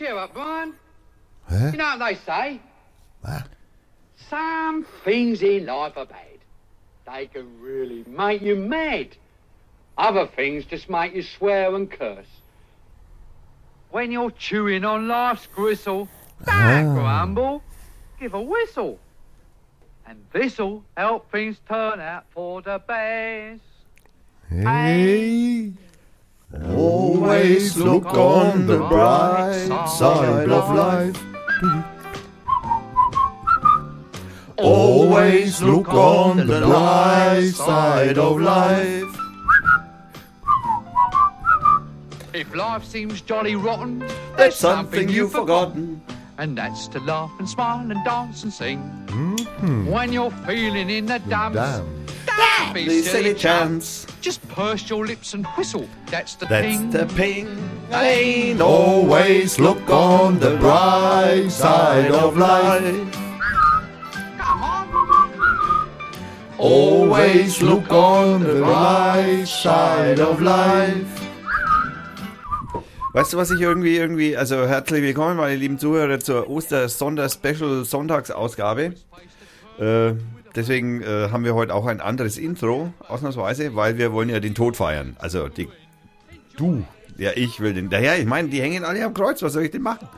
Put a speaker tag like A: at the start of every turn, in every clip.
A: Cheer up, Brian.
B: Hä?
A: You know what they say?
B: Was?
A: Some things in life are bad. They can really make you mad. Other things just make you swear and curse. When you're chewing on life's gristle, don't grumble, ah. give a whistle. And this'll help things turn out for the best.
B: Hey. Always look on the bright side of life. Always look on the bright side of life.
A: If life seems jolly rotten,
B: There's something you've forgotten.
A: and that's to laugh and smile and dance and sing. Mm-hmm. When you're feeling in the dumps,
B: Damn.
A: Don't be
B: The
A: silly
B: silly
A: chance.
B: chance.
A: Just purse your lips and whistle. That's the
B: That's
A: thing.
B: the ping. Ain't always look on the bright side of life.
A: Come on.
B: Always look on the bright side of life. Weißt du, was ich irgendwie, irgendwie, also herzlich willkommen, meine lieben Zuhörer, zur Oster-Sonder-Special-Sonntagsausgabe. Äh, deswegen äh, haben wir heute auch ein anderes Intro, ausnahmsweise, weil wir wollen ja den Tod feiern. Also die, du, ja, ich will den, daher, ich meine, die hängen alle am Kreuz, was soll ich denn machen?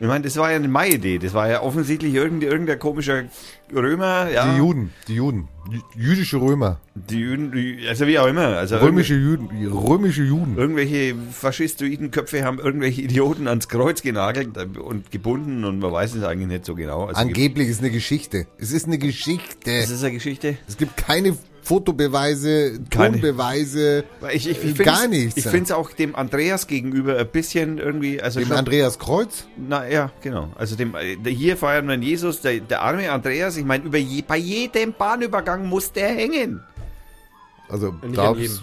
B: Ich meine, das war ja eine Mai-Idee, das war ja offensichtlich irgendein, irgendein komischer Römer, ja.
C: Die Juden, die Juden, Jü- jüdische Römer,
B: Die Juden, also wie auch immer. Also
C: römische Juden, römische Juden.
B: Irgendwelche faschistoiden Köpfe haben irgendwelche Idioten ans Kreuz genagelt und gebunden und man weiß es eigentlich nicht so genau. Also
C: Angeblich ist eine Geschichte. Es ist eine Geschichte.
B: das ist eine Geschichte.
C: Es gibt keine Fotobeweise. Tonbeweise,
B: Ich, ich, ich
C: gar nichts.
B: Ich finde es auch dem Andreas gegenüber ein bisschen irgendwie, also
C: dem
B: schon-
C: Andreas Kreuz.
B: na ja, genau. Also dem, äh, hier feiern wir Jesus, der, der arme Andreas, ich meine, über je, bei jedem Bahnübergang muss der hängen.
C: Also
D: Nicht
C: da,
D: an jedem.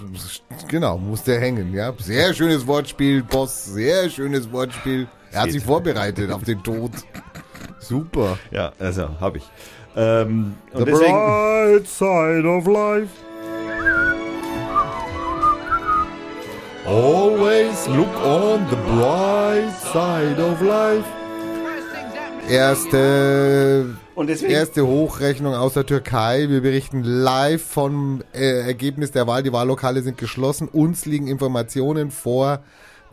C: genau, muss der hängen, ja. Sehr schönes Wortspiel, Boss, sehr schönes Wortspiel. Er hat sich vorbereitet auf den Tod. Super.
B: Ja, also habe ich. Ähm,
C: The bright side of life. Always look on the bright side of life. Erste, erste Hochrechnung aus der Türkei. Wir berichten live vom äh, Ergebnis der Wahl. Die Wahllokale sind geschlossen. Uns liegen Informationen vor,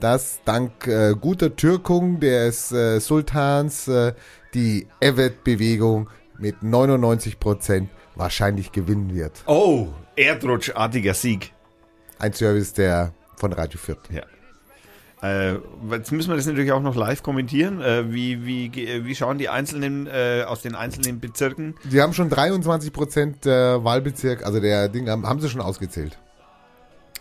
C: dass dank äh, guter Türkung des äh, Sultans äh, die Evet-Bewegung mit 99 Prozent wahrscheinlich gewinnen wird.
B: Oh, Erdrutschartiger Sieg.
C: Ein Service der von Radio Fürth.
B: Ja. Äh, jetzt müssen wir das natürlich auch noch live kommentieren. Äh, wie, wie, ge- wie schauen die einzelnen äh, aus den einzelnen Bezirken?
C: Sie haben schon 23 Prozent der Wahlbezirk, also der Ding, haben, haben sie schon ausgezählt.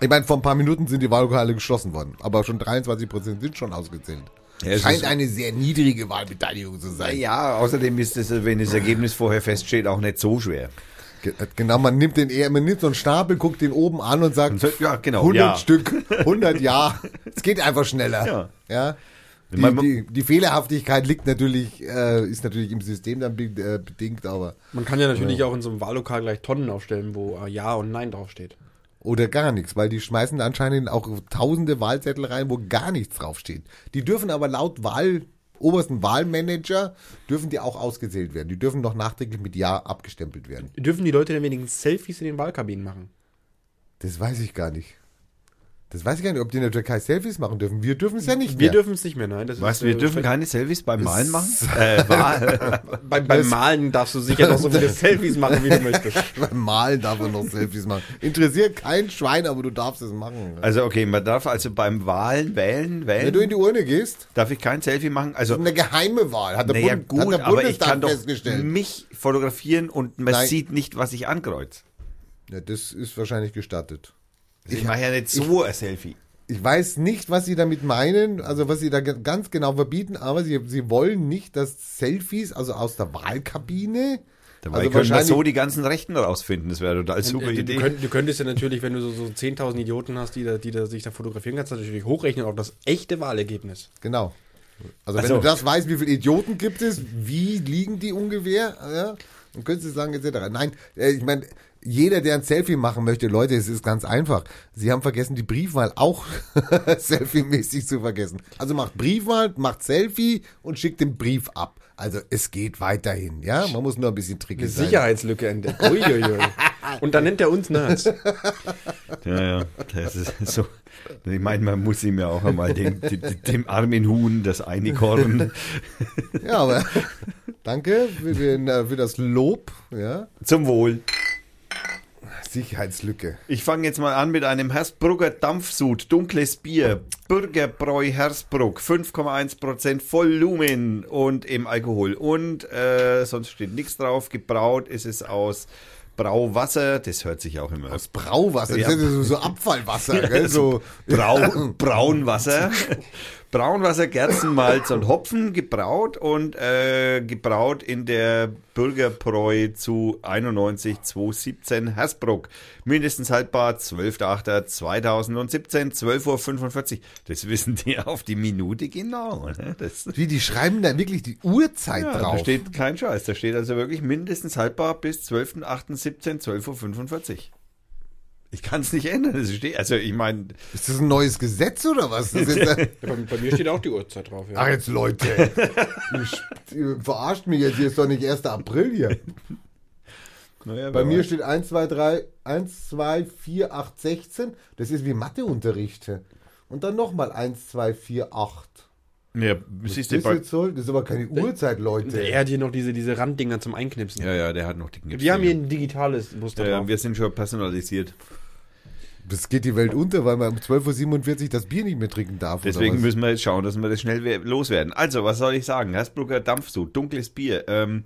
C: Ich meine, vor ein paar Minuten sind die Wahllokale geschlossen worden, aber schon 23 Prozent sind schon ausgezählt.
B: Es
C: Scheint eine sehr niedrige Wahlbeteiligung zu sein.
B: Ja, außerdem ist es, wenn das Ergebnis vorher feststeht, auch nicht so schwer.
C: Ge- Genau, man nimmt den eher, man nimmt so einen Stapel, guckt den oben an und sagt,
B: Ja, genau.
C: 100
B: ja.
C: Stück, 100 ja. Es geht einfach schneller.
B: Ja.
C: ja. Die,
B: Man-
C: die, die Fehlerhaftigkeit liegt natürlich, äh, ist natürlich im System dann be äh, bedingt, aber
D: Man kann ja natürlich auch in so einem Wahllokal gleich Tonnen aufstellen, wo äh, Ja und Nein draufsteht.
C: Oder gar nichts, weil die schmeißen anscheinend auch tausende Wahlzettel rein, wo gar nichts draufsteht. Die dürfen aber laut Wahl, obersten Wahlmanager, dürfen die auch ausgezählt werden. Die dürfen noch nachträglich mit Ja abgestempelt werden.
D: Dürfen die Leute denn wenigstens Selfies in den Wahlkabinen machen?
C: Das weiß ich gar nicht. Das weiß ich gar nicht, ob die in der Türkei Selfies machen dürfen. Wir dürfen es ja nicht
D: Wir
C: mehr.
D: dürfen es nicht mehr, nein. Das
B: Weißt du,
D: ist,
B: wir
D: äh,
B: dürfen keine Selfies beim Malen machen? Äh, Wahl.
D: Beim, beim Malen darfst du sicher noch so viele Selfies machen, wie du möchtest.
C: Beim Malen darf man noch Selfies machen. Interessiert kein Schwein, aber du darfst es machen.
B: Also okay, man darf also beim Wahlen wählen,
C: Wenn du in
B: wählen.
C: die Urne gehst,
B: Darf ich kein Selfie machen? Also
C: eine geheime Wahl, hat der,
B: naja,
C: Bund,
B: gut,
C: hat der
B: aber ich
C: Bundestag
B: kann doch
C: festgestellt.
B: mich fotografieren und man
C: Nein.
B: sieht nicht, was ich ankreuz.
C: Ja, das ist wahrscheinlich gestattet.
B: Ich mache ja nicht so ein Selfie.
C: Ich weiß nicht, was sie damit meinen, also was sie da ganz genau verbieten, aber sie, sie wollen nicht, dass Selfies, also aus der Wahlkabine,
B: Dabei
C: also
B: können wir so die ganzen Rechten rausfinden. Das wäre total super
D: Äh,
B: Idee.
D: Du, könnt, du könntest ja natürlich, wenn du so, so 10.000 Idioten hast, die, da, die da sich da fotografieren kannst, natürlich hochrechnen auf das echte Wahlergebnis.
C: genau. Also
B: Ach
C: wenn du das weißt, wie viele Idioten gibt es, wie liegen die ungefähr, ja, dann könntest du sagen, etc. Nein, äh, ich meine, jeder, der ein Selfie machen möchte, Leute, es ist ganz einfach. Sie haben vergessen, die Briefwahl auch selfie-mäßig zu vergessen. Also macht Briefwahl, macht Selfie und schickt den Brief ab. Also es geht weiterhin, ja. Man muss nur ein bisschen
D: Eine
C: trickig sein.
D: Sicherheitslücke entdeckt. Uiuiui. Und dann nennt er uns Nerds.
B: Ja, ja, das ist so. Ich meine, man muss ihm ja auch einmal den, den, dem armen Huhn das Einikorn
C: Ja, aber danke für, den, äh, für das Lob, ja.
B: zum Wohl.
C: Sicherheitslücke.
B: Ich fange jetzt mal an mit einem Hersbrugger Dampfsud, dunkles Bier, Bürgerbräu Hersbruck, 5,1% Volumen und eben Alkohol. Und äh, sonst steht nichts drauf. Gebraut ist es aus Brauwasser, das hört sich auch immer
C: Aus Brauwasser,
B: Ja.
C: das ist ja so, so Abfallwasser, gell? So,
B: Brau, Braunwasser. Braunwasser, Gerstenmalz und Hopfen gebraut und äh, gebraut in der Bürgerbräu zu 91.217 Hersbruck. Mindestens haltbar 12.08.2017, 12.45 Uhr. Das wissen die auf die Minute genau. Ne?
C: Wie, die schreiben da wirklich die Uhrzeit
B: ja,
C: drauf.
B: da steht kein Scheiß. Da steht also wirklich mindestens haltbar bis 12.08.17, 12.45 Uhr. Ich kann es nicht ändern. Das steht, also ich meine,
C: ist das ein neues Gesetz oder was? Das ist,
D: Ja, bei, bei mir steht auch die Uhrzeit drauf. Ja.
C: ach jetzt Leute, ihr, verarscht mich jetzt, hier ist doch nicht 1. April hier.
B: naja,
C: Bei mir
B: weiß.
C: steht 1, 2, 3, 1, 2, 4, 8, 16. Das ist wie Matheunterricht. Und dann nochmal 1, 2, 4, 8.
B: Ja,
C: das,
B: bei,
C: jetzt soll? das ist aber keine Uhrzeit, Leute.
D: Er hat hier noch diese, diese Randdinger zum Einknipsen.
B: ja, ja, der hat noch die Knips.
D: Wir haben hier ein digitales Muster
B: ja,
D: drauf.
B: wir sind schon personalisiert.
C: Das geht die Welt unter, weil man um 12.47 Uhr das Bier nicht mehr trinken darf.
B: Deswegen
C: oder was?
B: müssen wir jetzt schauen, dass wir das schnell we- loswerden. Also, was soll ich sagen? Hersbrucker Dampfsud, dunkles Bier. Ähm,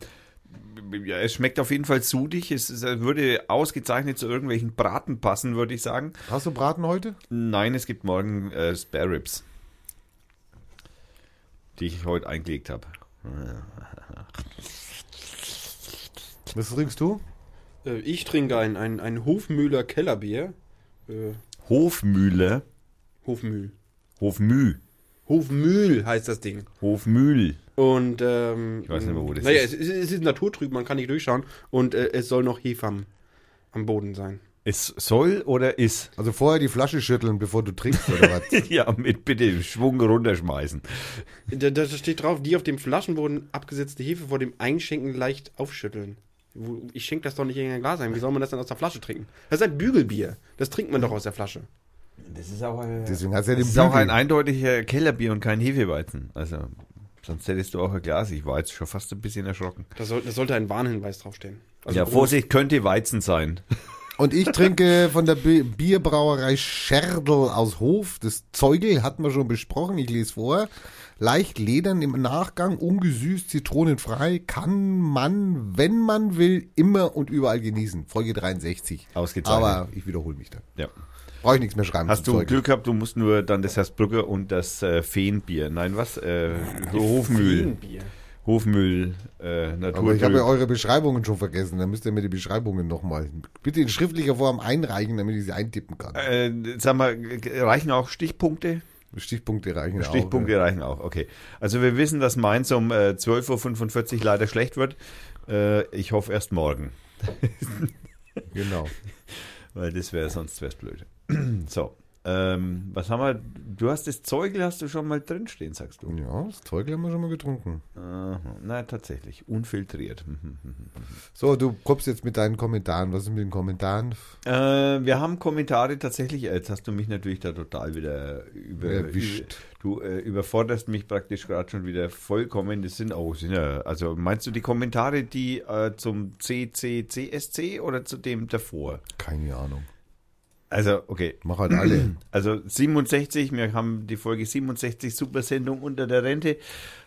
B: ja, es schmeckt auf jeden Fall sudig. Es, es würde ausgezeichnet zu irgendwelchen Braten passen, würde ich sagen.
C: Hast du Braten heute?
B: Nein, es gibt morgen äh, Spare Ribs. Die ich heute eingelegt habe.
C: Was trinkst du?
D: Äh, ich trinke ein, ein, ein Hofmühler Kellerbier. Äh,
B: Hofmühle.
D: Hofmühl.
B: Hofmüh.
D: Hofmühl heißt das Ding.
B: Hofmühl.
D: Und ähm,
B: Ich weiß nicht mehr, wo das
D: naja,
B: ist.
D: Es, ist- es ist naturtrüb, man kann nicht durchschauen. Und äh, es soll noch Hefe am, am Boden sein.
B: Es soll oder ist?
C: Also vorher die Flasche schütteln, bevor du trinkst, oder was?
B: ja, mit bitte Schwung runterschmeißen.
D: Da, da steht drauf, die auf dem Flaschenboden abgesetzte Hefe vor dem Einschenken leicht aufschütteln. Ich schenke das doch nicht in ein Glas ein. Wie soll man das dann aus der Flasche trinken? Das ist ein Bügelbier. Das trinkt man doch aus der Flasche.
B: Das ist auch, ein,
C: Deswegen hast du ja den
B: das ist auch ein eindeutiger Kellerbier und kein Hefeweizen. Also, sonst hättest du auch ein Glas. Ich war jetzt schon fast ein bisschen erschrocken.
D: Da, soll, da sollte ein Warnhinweis draufstehen. Also
B: ja,
D: groß.
B: Vorsicht, könnte Weizen sein.
C: Und ich trinke von der Bi- Bierbrauerei Scherdl aus Hof. Das Zeugel hatten wir schon besprochen. Ich lese vor. Leicht ledern im Nachgang, ungesüßt, zitronenfrei, kann man, wenn man will, immer und überall genießen. Folge 63.
B: Ausgezeichnet.
C: Aber ich wiederhole mich dann.
B: Ja.
C: Brauche ich nichts mehr schreiben.
B: Hast du
C: Zeugel.
B: Glück gehabt, du musst nur dann das Hersbrücker und das äh, Feenbier. Nein, was? Äh, Hofmühl.
D: Bier.
B: Hofmühl, äh, Natur.
C: Aber ich habe ja eure Beschreibungen schon vergessen. Dann müsst ihr mir die Beschreibungen nochmal bitte in schriftlicher Form einreichen, damit ich sie eintippen kann.
B: äh, sag mal, reichen auch Stichpunkte?
C: Stichpunkte reichen
B: Stichpunkte
C: auch.
B: reichen auch, okay. Also wir wissen, dass Mainz um äh, 12.45 Uhr leider schlecht wird. Äh, ich hoffe erst morgen,
C: Ja. Genau.
B: weil das wäre sonst wär's blöd. so, ähm, was haben wir? Du hast das Zeugel hast du schon mal drinstehen, sagst du?
C: Ja, das Zeugel haben wir schon mal getrunken.
B: Aha. Na, tatsächlich, unfiltriert.
C: So, du kommst jetzt mit deinen Kommentaren. Was ist mit den Kommentaren?
B: äh, wir haben Kommentare tatsächlich, jetzt hast du mich natürlich da total wieder über,
C: Erwischt.
B: über du äh, überforderst mich praktisch gerade schon wieder vollkommen. Das sind auch, sind ja, also meinst du die Kommentare, die äh, zum CCCSC oder zu dem davor?
C: Keine Ahnung.
B: Also, okay.
C: Mach halt alle.
B: Also 67, wir haben die Folge 67 Supersendung unter der Rente,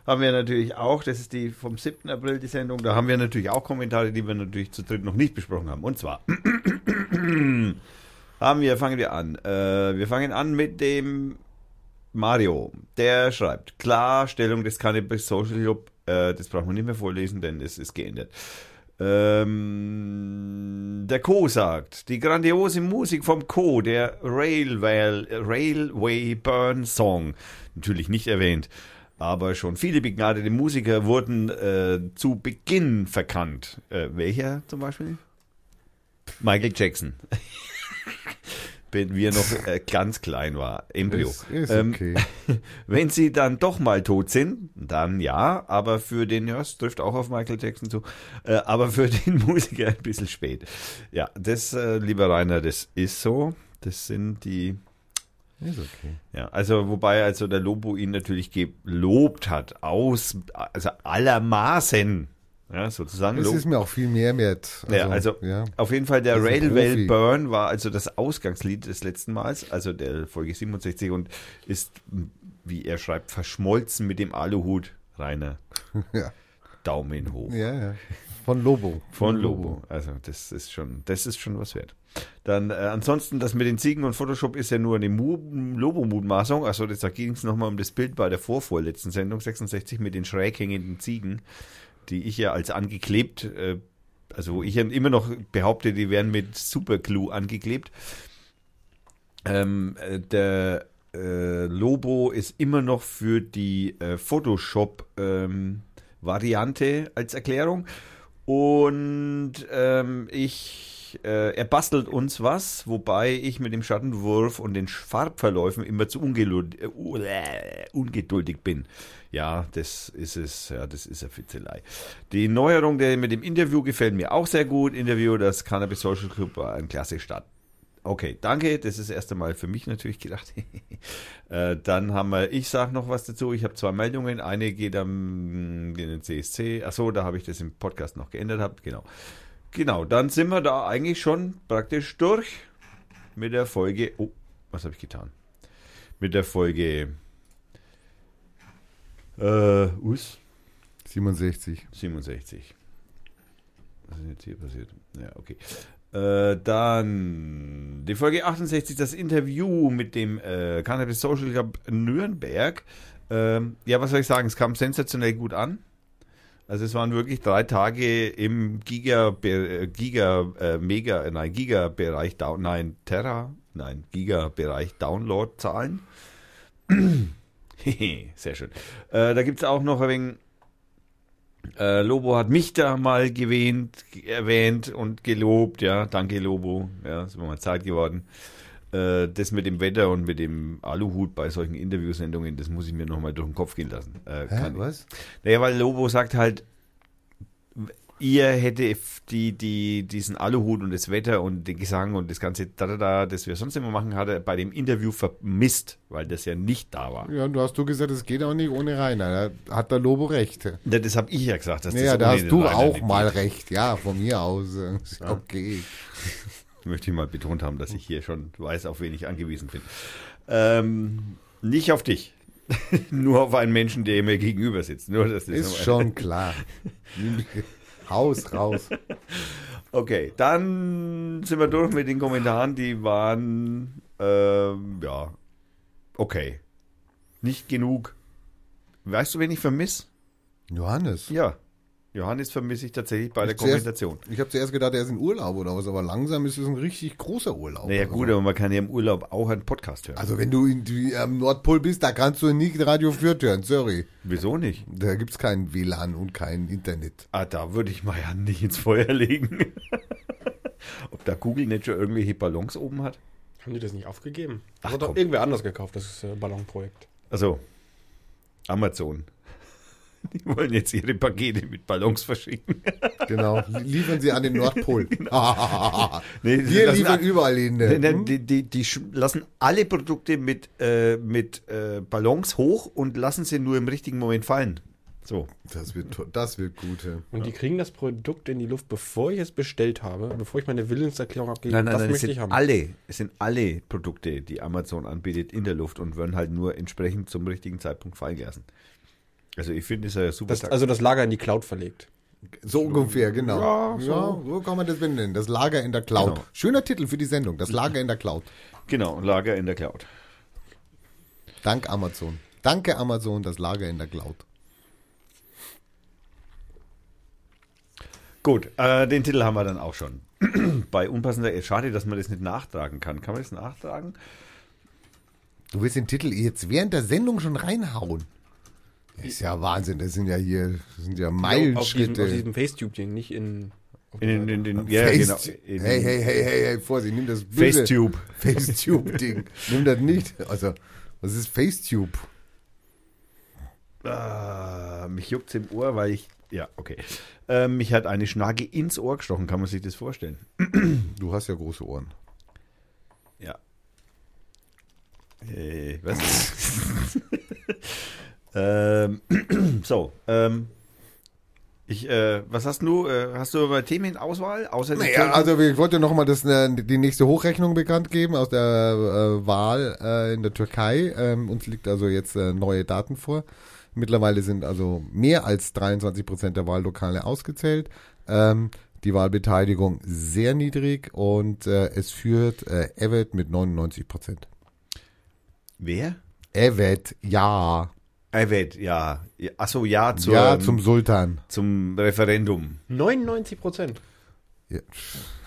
B: haben wir natürlich auch, das ist die vom 7. April die Sendung, da haben wir natürlich auch Kommentare, die wir natürlich zu dritt noch nicht besprochen haben. Und zwar haben wir, fangen wir an. Äh, wir fangen an mit dem Mario, der schreibt, Klarstellung des Cannabis Social Club, äh, das brauchen wir nicht mehr vorlesen, denn es ist geändert. Ähm, der Co sagt, die grandiose Musik vom Co, der Railway, Railway Burn Song, natürlich nicht erwähnt, aber schon viele begnadete Musiker wurden äh, zu Beginn verkannt. Äh, welcher zum Beispiel? Michael Jackson. Wenn wir noch äh, ganz klein war, Embryo.
C: Ist, ist
B: Ähm,
C: okay.
B: Wenn sie dann doch mal tot sind, dann ja, aber für den, ja, es trifft auch auf Michael Jackson zu, äh, aber für den Musiker ein bisschen spät. Ja, das, äh, lieber Rainer, das ist so. Das sind die,
C: Ist okay.
B: ja, also wobei also der Lobo ihn natürlich gelobt hat, aus, also allermaßen, ja, sozusagen.
C: Das ist mir auch viel mehr wert.
B: ja, also
C: ja.
B: auf jeden Fall der
C: ein
B: Railway. Burn war also das Ausgangslied des letzten Mals, also der Folge 67 und ist, wie er schreibt, verschmolzen mit dem Aluhut. Rainer,
C: Ja.
B: Daumen hoch.
C: ja, ja. Von Lobo.
B: Von Lobo. Also das ist schon, das ist schon was wert. Dann äh, ansonsten, das mit den Ziegen und Photoshop ist ja nur eine Mu Lobo-Mutmaßung. Das, da ging es nochmal um das Bild bei der vorvorletzten Sendung 66 mit den schräg hängenden Ziegen, die ich ja als angeklebt, äh, also wo ich ja immer noch behaupte, die wären mit Superglue angeklebt. Ähm, äh, der äh, Lobo ist immer noch für die äh, Photoshop-Variante als Erklärung. Und ähm, ich, äh, er bastelt uns was, wobei ich mit dem Schattenwurf und den Farbverläufen immer zu ungeduldig, äh, äh, ungeduldig bin. Ja, das ist es, ja, das ist eine Fitzelei. Die Neuerung der, mit dem Interview gefällt mir auch sehr gut. Interview, das Cannabis Social Club war ein klasse Start. Okay, danke. Das ist das erste Mal für mich natürlich gedacht. äh, dann haben wir, ich sage noch was dazu. Ich habe zwei Meldungen. Eine geht am in den CSC. Achso, da habe ich das im Podcast noch geändert. Hab. Genau. Genau, dann sind wir da eigentlich schon praktisch durch mit der Folge. Oh, was habe ich getan? Mit der Folge. Äh, US
C: 67.
B: 67. Was ist denn jetzt hier passiert? Ja, okay. Äh, dann die Folge 68, das Interview mit dem äh, Cannabis Social Club Nürnberg. Ähm, ja, was soll ich sagen? Es kam sensationell gut an. Also es waren wirklich drei Tage im Giga, äh, Giga, äh, Mega, äh, nein, Giga-Bereich, nein, Terra, nein, Giga-Bereich Download-Zahlen. Sehr schön. Äh, da gibt es auch noch ein wenig äh, Lobo hat mich da mal gewähnt, erwähnt und gelobt, ja, danke Lobo, ja, ist mir mal Zeit geworden. Äh, das mit dem Wetter und mit dem Aluhut bei solchen Interviewsendungen, das muss ich mir nochmal durch den Kopf gehen lassen. Äh,
C: Hä,
B: kann-
C: was?
B: Naja, weil Lobo sagt halt, ihr hätte die, die, diesen Aluhut und das Wetter und den Gesang und das ganze da, da, da, das wir sonst immer machen, hat er bei dem Interview vermisst, weil das ja nicht da war.
C: Ja, du hast du gesagt, es geht auch nicht ohne Rainer. Da hat der Lobo recht.
B: Ja, das habe ich ja gesagt. Dass
C: Ja,
B: das
C: da hast du
B: Rainer
C: auch mal
B: geht.
C: recht. Ja, von mir aus. Okay.
B: möchte ich mal betont haben, dass ich hier schon weiß, auf wen ich angewiesen bin. Ähm, nicht auf dich. Nur auf einen Menschen, der mir gegenüber sitzt. Nur, das
C: Ist schon klar. Haus raus.
B: Okay, dann sind wir durch mit den Kommentaren. Die waren, ähm, ja, okay. Nicht genug. Weißt du, wen ich vermisse?
C: Johannes.
B: Ja, Johannes vermisse ich tatsächlich bei der
C: Zuerst-
B: Kommentation.
C: Ich habe zuerst gedacht, er ist in Urlaub oder was, aber langsam ist es ein richtig großer Urlaub.
B: Naja,
C: Also-
B: gut, aber man kann ja im Urlaub auch einen Podcast hören.
C: Also wenn du in, die, am Nordpol bist, da kannst du nicht Radio Fürth hören, sorry.
B: Wieso nicht?
C: Da gibt's kein WLAN und kein Internet.
B: Ah, da würde ich mal ja nicht ins Feuer legen. Ob da Google nicht schon irgendwelche Ballons oben hat?
D: Haben die das nicht aufgegeben?
B: Ach,
D: Das hat doch irgendwer anders gekauft, das äh, Ballonprojekt.
B: Also, Amazon. Die wollen jetzt ihre Pakete mit Ballons verschicken.
C: Genau, liefern sie an den Nordpol.
B: Nee, sie
C: Wir liefern überall hin.
B: Nee, nee,
C: Hm?
B: Die, die, die lassen alle Produkte mit, äh, mit äh, Ballons hoch und lassen sie nur im richtigen Moment fallen. So.
C: Das wird, das wird gut. ja.
D: Und die kriegen das Produkt in die Luft, bevor ich es bestellt habe, bevor ich meine Willenserklärung abgebe.
B: Nein, nein,
D: das
B: nein, es
D: möchte
B: sind
D: ich haben.
B: alle, es sind alle Produkte, die Amazon anbietet, in der Luft und werden halt nur entsprechend zum richtigen Zeitpunkt fallen gelassen. Also ich finde, es ist ja super.
D: Das, also das Lager in die Cloud verlegt.
C: So ungefähr, genau.
B: Ja,
C: Ja,
B: so.
C: so. kann man das benennen. Das Lager in der Cloud.
B: Genau.
C: Schöner Titel für die Sendung. Das Lager in der Cloud.
B: genau, Lager in der Cloud.
C: Dank Amazon. Danke Amazon, das Lager in der Cloud.
B: Gut, äh, den Titel haben wir dann auch schon. Bei unpassender, schade, dass man das nicht nachtragen kann. Kann man das nachtragen?
C: Du willst den Titel jetzt während der Sendung schon reinhauen. Das ist ja Wahnsinn. Das sind ja hier das sind ja
D: Auf diesem,
C: Meilenschritte.
D: auf diesem Facetube-Ding, nicht in
B: In, den- in, den- ja, genau. In
C: hey, hey, hey, hey, hey, Vorsicht, nimm das böse
B: Facetube.
C: Facetube-Ding. nimm das nicht. Also, was ist Facetube?
B: Ah, mich juckt's im Ohr, weil ich. Ja, okay. Ähm, mich hat eine Schnage ins Ohr gestochen, kann man sich das vorstellen?
C: Du hast ja große Ohren.
B: Ja. Äh, was? ähm, so, ähm, ich, äh, was hast du, äh, hast du über Themenauswahl? Außer
C: Naja, also ich wollte noch mal das, äh, die nächste Hochrechnung bekannt geben aus der äh, Wahl äh, in der Türkei. Ähm, uns liegt also jetzt äh, neue Daten vor. Mittlerweile sind also mehr als 23 Prozent der Wahllokale ausgezählt. Ähm, die Wahlbeteiligung sehr niedrig und äh, es führt äh, Evet mit 99 Prozent.
B: Wer?
C: Evet, ja.
B: Evet, ja. ja. Achso, ja, zur,
C: ja, zum Sultan.
B: zum Referendum.
D: 99 Prozent.
C: Ja.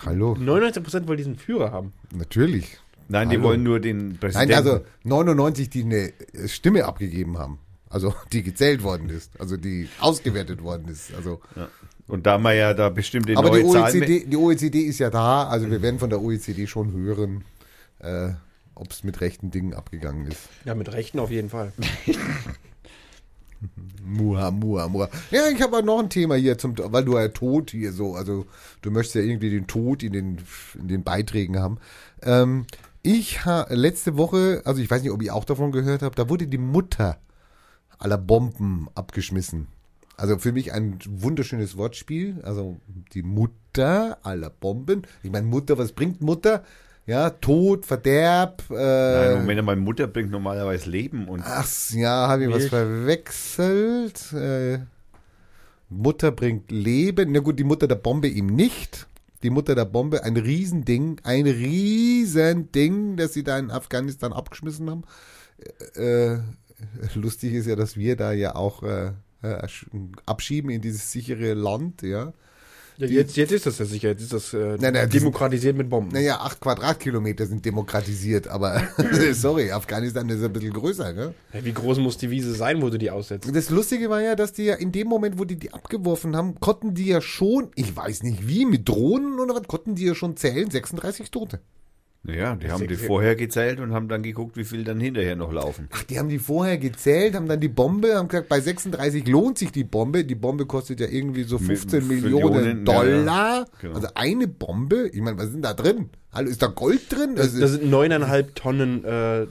C: Hallo,
D: 99 Prozent wollen diesen Führer haben.
C: natürlich.
B: Nein, die
C: Hallo.
B: wollen nur den Präsidenten.
C: Nein, also 99, die eine Stimme abgegeben haben. Also die gezählt worden ist, also die ausgewertet worden ist. Also,
B: Und da man ja da bestimmte
C: aber die
B: neue Zahlen...
C: OECD, die OECD ist ja da, also wir werden von der OECD schon hören, äh, ob es mit rechten Dingen abgegangen ist.
D: Ja, mit Rechten auf jeden Fall.
C: Muha, muha, muha. Ja, ich habe noch ein Thema hier zum, weil du ja Tod hier so, also du möchtest ja irgendwie den Tod in den, in den Beiträgen haben. Ähm, ich habe letzte Woche, also ich weiß nicht, ob ihr auch davon gehört habt, da wurde die Mutter aller Bomben abgeschmissen. Also für mich ein wunderschönes Wortspiel. Also die Mutter aller Bomben. Ich meine, Mutter, was bringt Mutter? Ja, Tod, Verderb. Äh,
B: Nein, Moment mal, Mutter bringt normalerweise Leben und
C: Ach ja, habe ich was verwechselt. Äh, Mutter bringt Leben. Na gut, die Mutter der Bombe ihm nicht. Die Mutter der Bombe, ein Riesending, ein Riesending, das sie da in Afghanistan abgeschmissen haben. Äh, lustig ist ja, dass wir da ja auch äh, äh, abschieben in dieses sichere Land, ja.
D: Ja, jetzt, jetzt ist das ja sicher. Jetzt ist das äh,
C: Nein, nein,
D: demokratisiert mit Bomben.
C: Naja, acht Quadratkilometer sind demokratisiert, aber sorry, Afghanistan ist ein bisschen größer, ne?
D: Ja, wie groß muss die Wiese sein, wo du die aussetzt?
C: Das Lustige war ja, dass die ja in dem Moment, wo die die abgeworfen haben, konnten die ja schon, ich weiß nicht wie, mit Drohnen oder was, konnten die ja schon zählen, 36 Tote.
B: Ja, die haben die vorher gezählt und haben dann geguckt, wie viel dann hinterher noch laufen.
C: Ach, die haben die vorher gezählt, haben dann die Bombe, haben gesagt, bei 36 lohnt sich die Bombe. Die Bombe kostet ja irgendwie so 15
B: Mit
C: Millionen
B: Millionen,
C: Dollar.
B: ja, genau.
C: Also eine Bombe, ich meine, was ist denn da drin? Hallo, ist da Gold drin?
D: Das,
C: Also,
D: da sind neuneinhalb Tonnen äh, äh,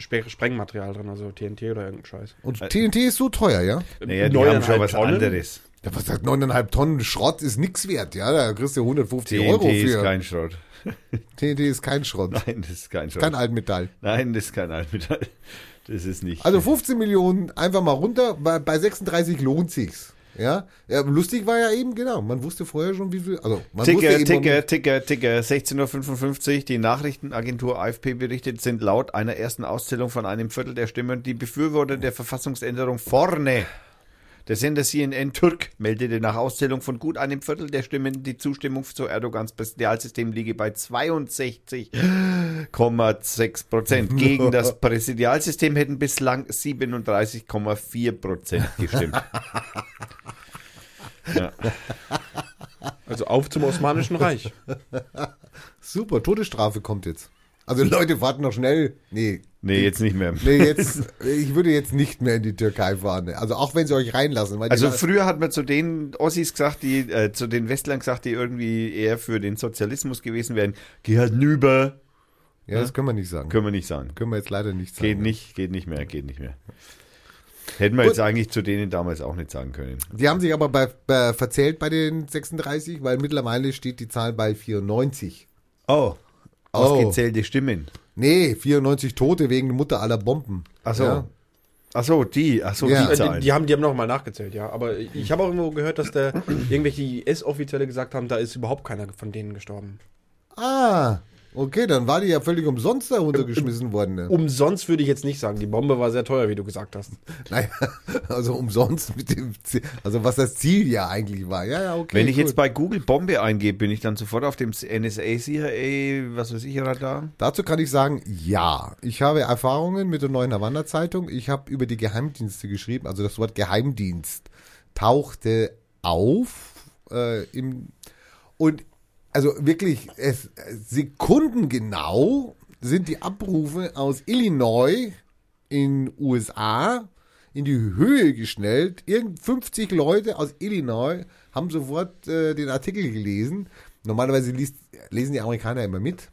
D: Spre- Sprengmaterial drin, also TNT oder irgendein Scheiß.
C: und TNT ist so teuer, ja?
B: Naja, die haben schon was
D: Tonnen?
B: anderes.
C: Ja, was sagt 9,5 Tonnen Schrott ist nix wert, ja? Da kriegst du 150
B: TNT
C: Euro
B: ist
C: für.
B: kein Schrott.
C: TNT ist kein Schrott.
B: Nein, das ist kein Schrott.
C: Kein Altmetall.
B: Nein, das ist kein Altmetall. Das ist nicht.
C: Also 15 Millionen einfach mal runter, bei, bei 36 lohnt sich's. Ja? ja, lustig war ja eben, genau, man wusste vorher schon, wie viel, also man wusste
B: Ticker,
C: eben,
B: Ticker, Ticker, Ticker, 16.55 Uhr. Die Nachrichtenagentur AFP berichtet, sind laut einer ersten Auszählung von einem Viertel der Stimmen die Befürworter der Verfassungsänderung vorne. Der Sender CNN Türk meldete nach Auszählung von gut einem Viertel der Stimmen, die Zustimmung zu Erdogans Präsidialsystem liege bei 62,6 Prozent. Gegen das Präsidialsystem hätten bislang 37,4 Prozent gestimmt. Ja.
D: Also auf zum Osmanischen Reich.
C: Super, Todesstrafe kommt jetzt. Also Leute, warten noch schnell. Nee,
B: Nee, jetzt nicht mehr.
C: nee, jetzt, ich würde jetzt nicht mehr in die Türkei fahren. Also auch wenn sie euch reinlassen.
B: Also früher hat man zu den Ossis gesagt, die, äh, zu den Westlern gesagt, die irgendwie eher für den Sozialismus gewesen wären, geh halt nüber.
C: ja, das können wir nicht sagen.
B: Können wir nicht sagen.
C: Können wir jetzt leider nicht sagen.
B: Geht nicht, geht nicht mehr, geht nicht mehr. Hätten wir
C: Gut.
B: jetzt eigentlich zu denen damals auch nicht sagen können.
C: Die haben sich aber bei, bei, verzählt bei den 36, weil mittlerweile steht die Zahl bei 94.
B: Oh. Ausgezählte Stimmen.
C: Nee, 94 Tote wegen Mutter aller Bomben.
B: Ach so.
C: Ja.
B: Ach so, die, ach so,
C: Ja.
B: die
D: Äh,
B: Zahlen.
D: Die, die haben, die haben noch mal nachgezählt, ja. Aber ich habe auch irgendwo gehört, dass da irgendwelche IS-Offizielle gesagt haben, da ist überhaupt keiner von denen gestorben.
C: Ah, okay, dann war die ja völlig umsonst da runtergeschmissen worden. Ne?
D: Umsonst würde ich jetzt nicht sagen. Die Bombe war sehr teuer, wie du gesagt hast.
C: Naja, also umsonst mit dem Ziel, also was das Ziel ja eigentlich war. Ja, ja, okay.
B: Wenn ich
C: gut.
B: jetzt bei Google Bombe eingebe, bin ich dann sofort auf dem NSA, CIA, was weiß ich, Radar?
C: Dazu kann ich sagen, ja. Ich habe Erfahrungen mit der neuen Havanna Zeitung. Ich habe über die Geheimdienste geschrieben. Also das Wort Geheimdienst tauchte auf äh, im Und also wirklich, es, sekundengenau sind die Abrufe aus Illinois in USA in die Höhe geschnellt. Irgend 50 Leute aus Illinois haben sofort äh, den Artikel gelesen. Normalerweise liest, lesen die Amerikaner immer mit.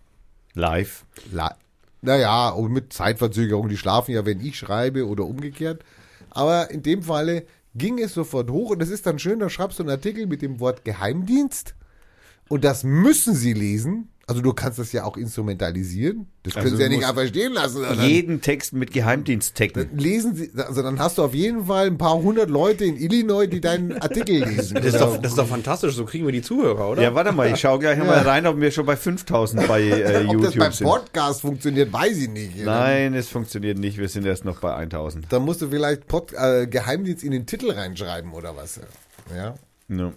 B: Live.
C: La naja, und mit Zeitverzögerung, die schlafen ja, wenn ich schreibe oder umgekehrt. Aber in dem Falle ging es sofort hoch und es ist dann schön, da schreibst du einen Artikel mit dem Wort Geheimdienst und das müssen sie lesen. Also du kannst das ja auch instrumentalisieren. Das können
B: Also
C: sie ja nicht einfach stehen lassen.
B: Jeden Text mit Geheimdiensttaggen.
C: lesen sie, also dann hast du auf jeden Fall ein paar hundert Leute in Illinois, die deinen Artikel lesen.
D: Das ist, doch, das ist doch fantastisch, so kriegen wir die Zuhörer, oder?
B: Ja, warte mal, ich schaue gleich mal rein, ob wir schon bei 5000 bei äh,
C: Ob das
B: YouTube
C: beim
B: sind.
C: Podcast funktioniert, weiß ich nicht.
B: Nein, es funktioniert nicht. Wir sind erst noch bei 1000.
C: Da musst du vielleicht Pod, äh, Geheimdienst in den Titel reinschreiben oder was. Ja.
B: Ja.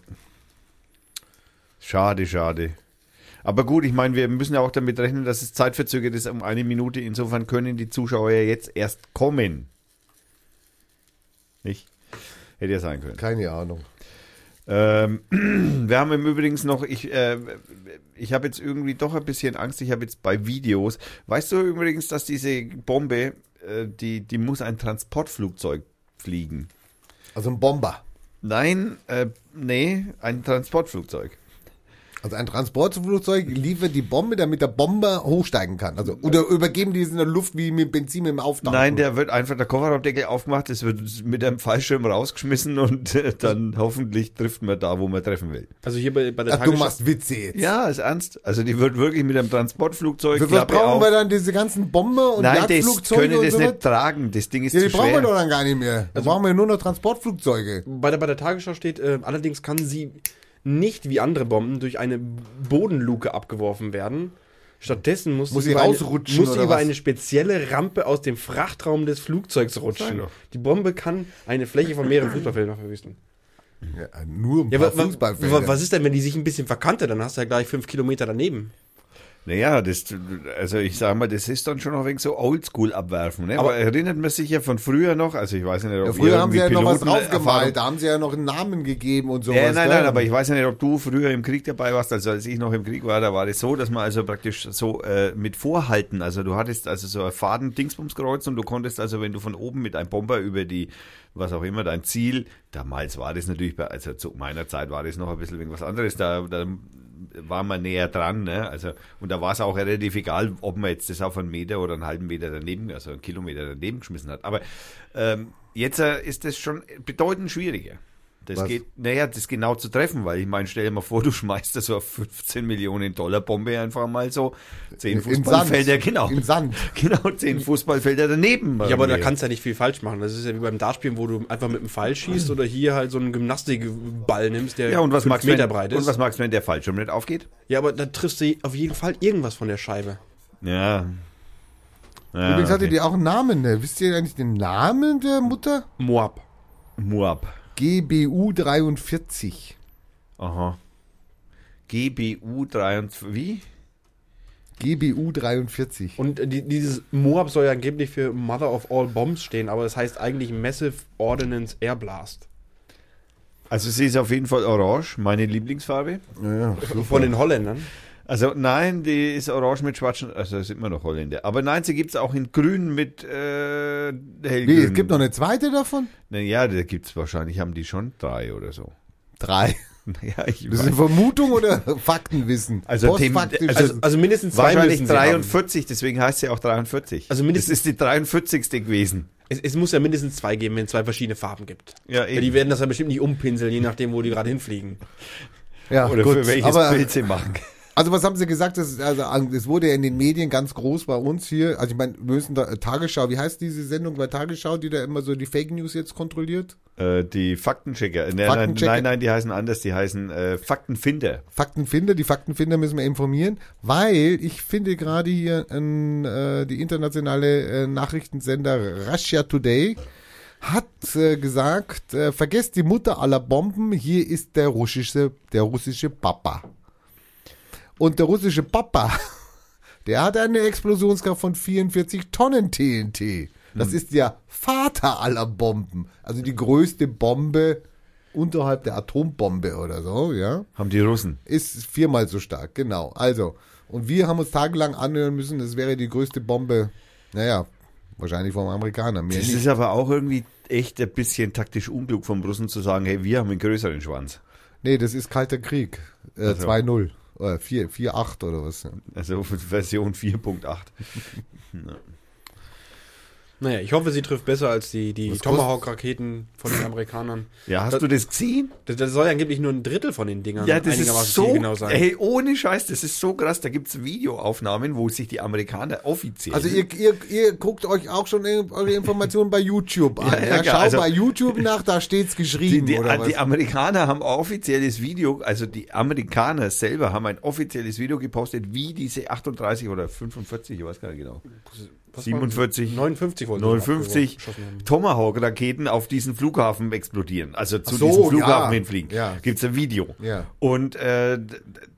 B: Schade, schade. Aber gut, ich meine, wir müssen ja auch damit rechnen, dass es zeitverzögert ist um eine Minute. Insofern können die Zuschauer ja jetzt erst kommen. Nicht? Hätte ja sein können.
C: Keine Ahnung.
B: Ähm, wir haben im Übrigen noch, ich, äh, ich habe jetzt irgendwie doch ein bisschen Angst, ich habe jetzt bei Videos, weißt du übrigens, dass diese Bombe, äh, die, die muss ein Transportflugzeug fliegen.
C: Also ein Bomber.
B: Nein, äh, nee, ein Transportflugzeug.
C: Also ein Transportflugzeug liefert die Bombe, damit der Bomber hochsteigen kann. Also oder übergeben die es in der Luft wie mit Benzin im Auftauchen.
B: Nein, der wird einfach der Kofferraumdeckel aufgemacht, es wird mit einem Fallschirm rausgeschmissen und äh, dann hoffentlich trifft man da, wo man treffen will.
D: Also hier bei, bei der
C: Ach, du machst Witze jetzt.
B: Ja, ist ernst. Also die wird wirklich mit einem Transportflugzeug
C: Für was brauchen
B: auf.
C: wir dann diese ganzen Bomber und
B: Nein, das können
C: und
B: das
C: so
B: nicht
C: was?
B: tragen. Das Ding ist
C: Ja, die
B: zu
C: brauchen wir
B: schwer.
C: doch dann gar nicht mehr. Da brauchen wir nur noch Transportflugzeuge.
D: Bei der, bei der Tagesschau steht, äh, allerdings kann sie nicht wie andere Bomben durch eine Bodenluke abgeworfen werden. Stattdessen muss,
C: Muss
D: sie über eine, muss über eine spezielle Rampe aus dem Frachtraum des Flugzeugs rutschen. Die Bombe kann eine Fläche von mehreren Fußballfeldern verwüsten.
C: Ja, nur ein
D: Ja,
C: paar
D: wa, wa,
C: Fußballfelder.
D: was ist denn, wenn die sich ein bisschen verkannte? Dann hast du ja gleich fünf Kilometer daneben.
B: Naja, das, also ich sag mal, das ist dann schon noch wegen so Oldschool abwerfen. Ne? Aber,
D: Aber-
B: erinnert man sich ja von früher noch, also ich weiß nicht, ob
C: ja, früher haben sie ja
B: irgendwie
C: noch was
B: Piloten-
C: draufgemalt, da haben sie ja noch einen Namen gegeben und sowas.
B: Ja, nein, nein, aber ich weiß ja nicht, ob du früher im Krieg dabei warst. Also als ich noch im Krieg war, da war das so, dass man also praktisch so äh, mit Vorhalten, also du hattest also so ein Faden-Dingsbumskreuz und du konntest also, wenn du von oben mit einem Bomber über die, was auch immer, dein Ziel, damals war das natürlich, bei, also zu meiner Zeit war das noch ein bisschen was anderes, da, da war man näher dran, ne? Also, und da war es auch relativ egal, ob man jetzt das auf einen Meter oder einen halben Meter daneben, also einen Kilometer daneben geschmissen hat. Aber ähm, jetzt äh, ist das schon bedeutend schwieriger. Das
C: Was?
B: geht, naja, das genau zu treffen, weil ich meine, stell dir mal vor, du schmeißt da so eine 15 Millionen Dollar Bombe einfach mal so. Zehn Fußballfelder,
C: Sand.
B: genau.
C: In Sand.
B: Genau, zehn Fußballfelder daneben.
D: Ja, aber da kannst du ja nicht viel falsch machen. Das ist ja wie beim Dartspielen, wo du einfach mit dem Pfeil schießt oder hier halt so einen Gymnastikball nimmst, der
B: Ja, und was
D: fünf
B: magst du,
D: Meter
B: wenn,
D: breit
B: und
D: ist.
B: was magst du, wenn der Fallschirm nicht aufgeht?
D: ja, aber da triffst du auf jeden Fall irgendwas von der Scheibe.
B: Ja. ja
C: Übrigens hatte
B: okay.
C: die auch einen Namen, ne? Wisst ihr eigentlich den Namen der Mutter?
D: Moab.
B: Moab.
C: GBU 43.
B: Aha. GBU 23, wie?
C: GBU 43.
D: Und die, dieses Moab soll ja angeblich für Mother of All Bombs stehen, aber es heißt eigentlich Massive Ordnance Air Blast.
B: Also sie ist auf jeden Fall orange, meine Lieblingsfarbe.
C: Ja,
D: Von den Holländern.
B: Also nein, die ist orange mit schwarzen, also ist immer noch Holländer. Aber nein, sie gibt es auch in grün mit äh, hellgrün.
C: Wie, es gibt noch eine zweite davon?
B: Naja, da gibt es wahrscheinlich, haben die schon drei oder so.
C: Drei.
B: Naja, ich
C: Das ist eine Vermutung oder Faktenwissen?
B: Also dem-
C: Postfaktisch.
D: Also, also mindestens zwei
B: Wahrscheinlich
D: müssen sie haben.
B: 43, deswegen heißt sie auch 43.
D: Also
B: das
D: mindestens-
B: ist die 43. gewesen.
D: Es, es muss ja mindestens zwei geben, wenn es zwei verschiedene Farben gibt.
B: Ja,
D: Weil
B: eben.
D: die werden das ja bestimmt nicht umpinseln, je nachdem, wo die gerade hinfliegen.
C: ja,
B: Oder
C: gut.
B: für welches
C: Aber,
B: Bild sie machen.
C: Also was haben Sie gesagt? Das, also, es wurde ja in den Medien ganz groß bei uns hier. Also ich meine, wir müssen da, Tagesschau, wie heißt diese Sendung bei Tagesschau, die da immer so die Fake News jetzt kontrolliert?
B: Äh, die Faktenchecker. Nein,
C: Faktenchecker.
B: Nein, nein, die heißen anders, die heißen äh, Faktenfinder.
C: Faktenfinder, die Faktenfinder müssen wir informieren, weil ich finde gerade hier äh, die internationale äh, Nachrichtensender Russia Today hat äh, gesagt, äh, vergesst die Mutter aller Bomben, hier ist der russische, der russische Papa. Und der russische Papa, der hat eine Explosionskraft von 44 Tonnen TNT. Das ist der Vater aller Bomben. Also die größte Bombe unterhalb der Atombombe oder so, ja,
B: Haben die Russen.
C: ist viermal so stark, genau. Also, und wir haben uns tagelang anhören müssen, das wäre die größte Bombe, naja, wahrscheinlich vom Amerikaner, mehr
B: Das
C: nicht.
B: ist aber auch irgendwie echt ein bisschen taktisch unklug vom Russen zu sagen, hey, wir haben einen größeren Schwanz.
C: Nee, das ist Kalter Krieg, äh,
B: Ach so.
C: 2-0, oder 4, 4-8 oder was.
B: Also Version 4.8.
D: Naja, ich hoffe, sie trifft besser als die, die Tomahawk-Raketen von den Amerikanern.
B: Ja, hast
D: Das-
B: du das gesehen?
D: Das, das soll ja angeblich nur ein Drittel von den Dingern
B: Ja, das ist so,
D: zielgenau sein.
B: hey, ohne Scheiß, das ist so krass. Da gibt's Videoaufnahmen, wo sich die Amerikaner offiziell...
C: Also ihr, ihr, ihr guckt euch auch schon eure Informationen bei YouTube an.
B: Ja,
C: Ja,
B: ja, klar,
C: Schau
B: also-
C: bei YouTube nach, da steht's
B: die,
C: geschrieben
B: die,
C: oder was.
B: die Amerikaner haben offizielles Video, also die Amerikaner selber haben ein offizielles Video gepostet, wie diese 38 oder 45, ich weiß gar nicht genau, 47,
D: 59 wollten
B: 59
D: geschossen haben.
B: Tomahawk-Raketen auf diesen Flughafen explodieren. Also zu
C: so,
B: diesem Flughafen
C: ja.
B: hinfliegen.
C: Ja.
B: Gibt's ein Video.
C: Ja.
B: Und äh,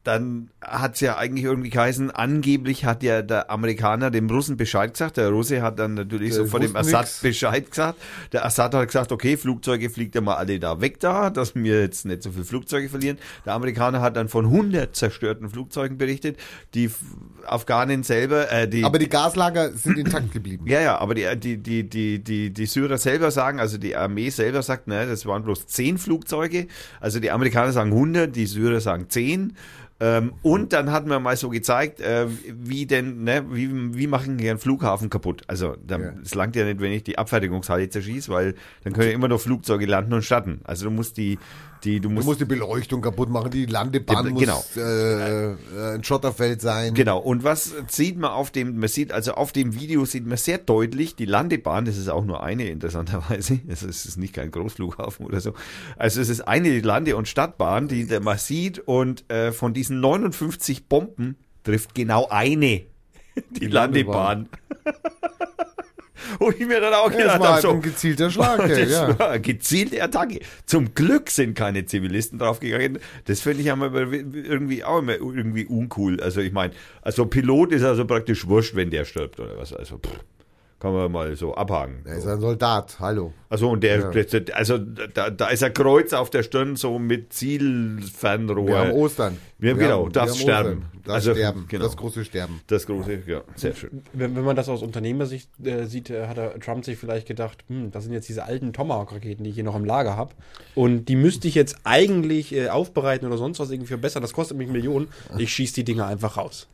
B: dann hat's ja eigentlich irgendwie geheißen, angeblich hat ja der Amerikaner dem Russen Bescheid gesagt. Der Russe hat dann natürlich
C: Der
B: so von dem Assad
C: nix.
B: Bescheid gesagt. Der Assad hat gesagt, okay, Flugzeuge fliegt ja mal alle da weg da, dass wir jetzt nicht so viele Flugzeuge verlieren. Der Amerikaner hat dann von 100 zerstörten Flugzeugen berichtet. Die Afghanen selber, äh, die
C: Aber die Gaslager sind intakt geblieben.
B: ja, ja, aber die, die, die, die, die, die Syrer selber sagen, also die Armee selber sagt, ne, das waren bloß zehn Flugzeuge. Also die Amerikaner sagen 100, die Syrer sagen 10. Ähm, und dann hat man mal so gezeigt, äh, wie denn, ne, wie, wie machen die einen Flughafen kaputt? Also, dann,
C: Ja.
B: es langt ja nicht, wenn ich die Abfertigungshalle zerschieße, weil dann können ja immer noch Flugzeuge landen und starten. Also du musst die, die, du
C: Du
B: musst
C: musst die Beleuchtung kaputt machen, die Landebahn muss
B: genau.
C: äh, äh, ein Schotterfeld sein.
B: Genau, und was sieht man auf dem, man sieht, also auf dem Video sieht man sehr deutlich die Landebahn, das ist auch nur eine interessanterweise, es ist, nicht kein Großflughafen oder so, also es ist eine Lande- und Stadtbahn, die man sieht und äh, von diesen 59 Bomben trifft genau eine die, Landebahn. und ich mir dann auch
C: Ja,
B: gedacht habe,
C: halt
B: so,
C: ein gezielter Schlag.
B: das
C: ja.
B: war gezielte Attacke. Zum Glück sind keine Zivilisten draufgegangen. Das finde ich aber irgendwie auch immer irgendwie uncool. Also ich meine, also Pilot ist also praktisch wurscht, wenn der stirbt oder was. Also pff, kann man mal so abhaken.
C: Er ist ein Soldat, hallo.
B: Also und der,
C: Ja.
B: also da, da ist ein Kreuz auf der Stirn so mit Zielfernrohr.
C: Wir haben Ostern.
B: Ja,
C: Wir
B: genau,
C: haben-
B: das
C: wir haben
B: Sterben.
C: Ostern. Das
B: Also,
C: Sterben,
B: genau.
C: das große Sterben.
B: das große, ja, sehr schön.
D: Wenn, wenn man das aus Unternehmersicht äh, sieht, äh, hat der Trump sich vielleicht gedacht, hm, das sind jetzt diese alten Tomahawk-Raketen, die ich hier noch im Lager habe. Und die müsste ich jetzt eigentlich äh, aufbereiten oder sonst was irgendwie verbessern. Das kostet mich Millionen. Ich schieße die Dinger einfach raus.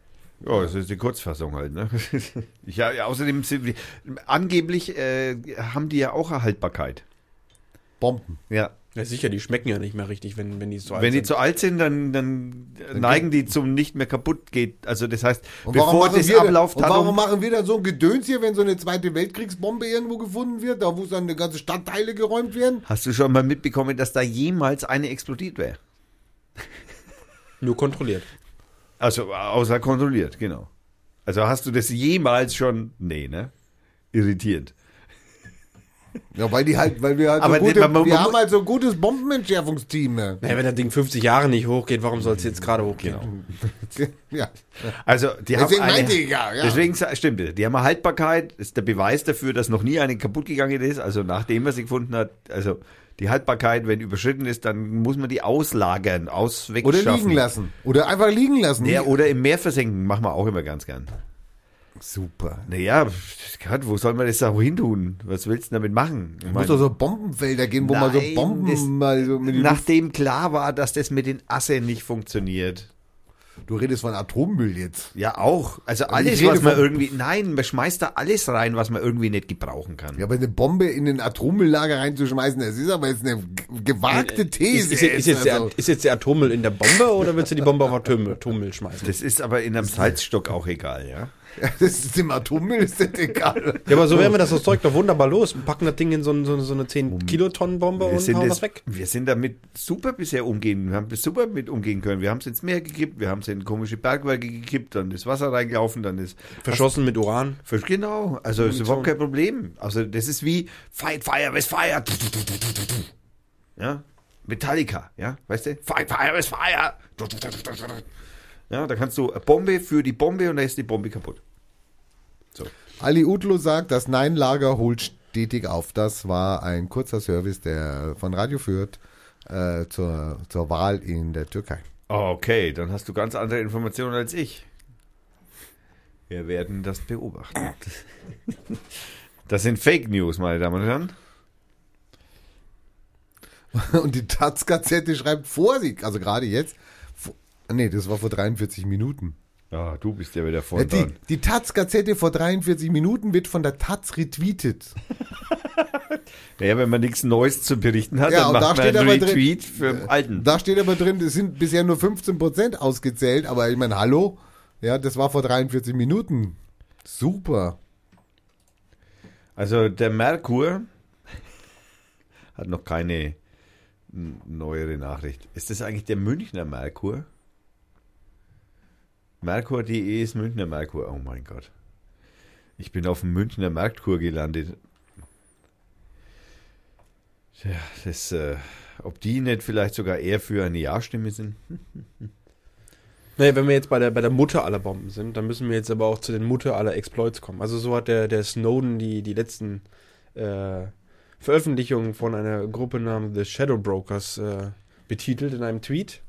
B: Ja, das ist die Kurzfassung halt, ne? ja, ja, außerdem sind wir, angeblich äh, haben die ja auch eine Haltbarkeit.
C: Bomben.
B: Ja.
D: Ja, sicher, die schmecken ja nicht mehr richtig, wenn, wenn die so alt
B: Wenn die
D: sind.
B: zu alt sind, dann, dann, neigen die zum nicht mehr kaputt geht. Also das heißt,
C: Und warum,
B: bevor
C: machen
B: das
C: wir, denn- und warum machen wir dann so ein Gedöns hier, wenn so eine zweite Weltkriegsbombe irgendwo gefunden wird, da wo dann eine ganze Stadtteile geräumt werden?
B: Hast du schon mal mitbekommen, dass da jemals eine explodiert wäre?
D: Nur kontrolliert.
B: Also außer kontrolliert, genau. Also hast du das jemals schon... Nee, ne? Irritierend.
C: Ja, weil die halt, weil wir halt
B: Aber
C: so gute,
B: man- man-
C: wir
B: man-
C: haben halt so ein gutes Bombenentschärfungsteam. Ne?
D: Naja, wenn das Ding 50 Jahre nicht hochgeht, warum soll es jetzt gerade hochgehen?
B: Genau.
C: Ja.
B: Also die
C: Deswegen
B: haben eine,
C: meinte ich ja, ja.
B: Deswegen stimmt, die haben eine Haltbarkeit, ist der Beweis dafür, dass noch nie eine kaputt gegangen ist. Also nachdem man sie gefunden hat, also die Haltbarkeit, wenn überschritten ist, dann muss man die auslagern, aus
C: Oder liegen lassen. Oder einfach liegen lassen.
B: Ja, oder im Meer versenken, machen wir auch immer ganz gern.
C: Super.
B: Naja, Gott, wo soll man das da hin tun? Was willst du damit machen? Ich
C: muss doch so Bombenfelder gehen, wo man so
B: Nein,
C: Bomben
B: das-
C: mal so mit
B: nachdem klar war, dass das mit den Asse nicht funktioniert.
C: Du redest von Atommüll jetzt.
B: Ja, auch. Also alles, was man irgendwie, nein, man schmeißt da alles rein, was man irgendwie nicht gebrauchen kann.
C: Ja, aber eine Bombe in den Atommülllager reinzuschmeißen, das ist aber jetzt eine gewagte These.
D: Ist, ist, ist, jetzt
C: also.
D: der, ist jetzt der Atommüll in der Bombe oder willst du die Bombe auf Atommüll, Atommüll schmeißen?
B: Das ist aber in einem Salzstock auch egal, ja.
C: das ist im Atommüll, ist das egal.
D: Ja, aber so werden wir das, das Zeug doch wunderbar los und packen das Ding in so, so, eine- so eine 10-Kilotonnen-Bombe
B: Wir
D: und hauen
B: das,
D: weg.
B: wir sind damit super bisher umgehen. Wir haben super mit umgehen können. Wir haben es ins Meer gekippt, wir haben es in komische Bergwerke gekippt, dann ist Wasser reingelaufen, dann ist
D: Verschossen mit Uran.
B: Genau. Also ist überhaupt kein Problem. Also das ist wie Fight Fire with Fire. Ja, Metallica, ja, weißt du? Fight Fire with Fire. Ja, da kannst du Bombe für die Bombe und da ist die Bombe kaputt. So.
C: Ali Utlo sagt, das Nein-Lager holt stetig auf. Das war ein kurzer Service, der von Radio Fürth äh, zur, zur Wahl in der Türkei.
B: Okay, dann hast du ganz andere Informationen als ich. Wir werden das beobachten. Das sind Fake News, meine Damen und Herren.
C: Und die Taz-Gazette schreibt Vorsicht, also gerade jetzt. Nee, das war vor 43 Minuten.
B: Ah, du bist ja wieder
C: Ja,
B: vorne
C: die
B: dran.
C: die Taz-Gazette vor 43 Minuten wird von der Taz retweetet.
B: Naja, wenn man nichts Neues zu berichten hat,
C: Ja,
B: dann
C: und da
B: macht man
C: steht
B: einen
C: aber drin-
B: Retweet für alten.
C: Da steht aber drin, es sind bisher nur 15% ausgezählt, aber ich meine, hallo? Ja, das war vor 43 Minuten. Super.
B: Also der Merkur hat noch keine neuere Nachricht. Ist das eigentlich der Münchner Merkur? Merkur.de ist Münchner Merkur. Oh mein Gott. Ich bin auf dem Münchner Merkur gelandet. Tja, das, äh, ob die nicht vielleicht sogar eher für eine Ja-Stimme sind?
D: Naja, wenn wir jetzt bei der, bei der Mutter aller Bomben sind, dann müssen wir jetzt aber auch zu den Mutter aller Exploits kommen. Also so hat der, der Snowden die, die letzten äh, Veröffentlichungen von einer Gruppe namens The Shadow Brokers äh, betitelt in einem Tweet.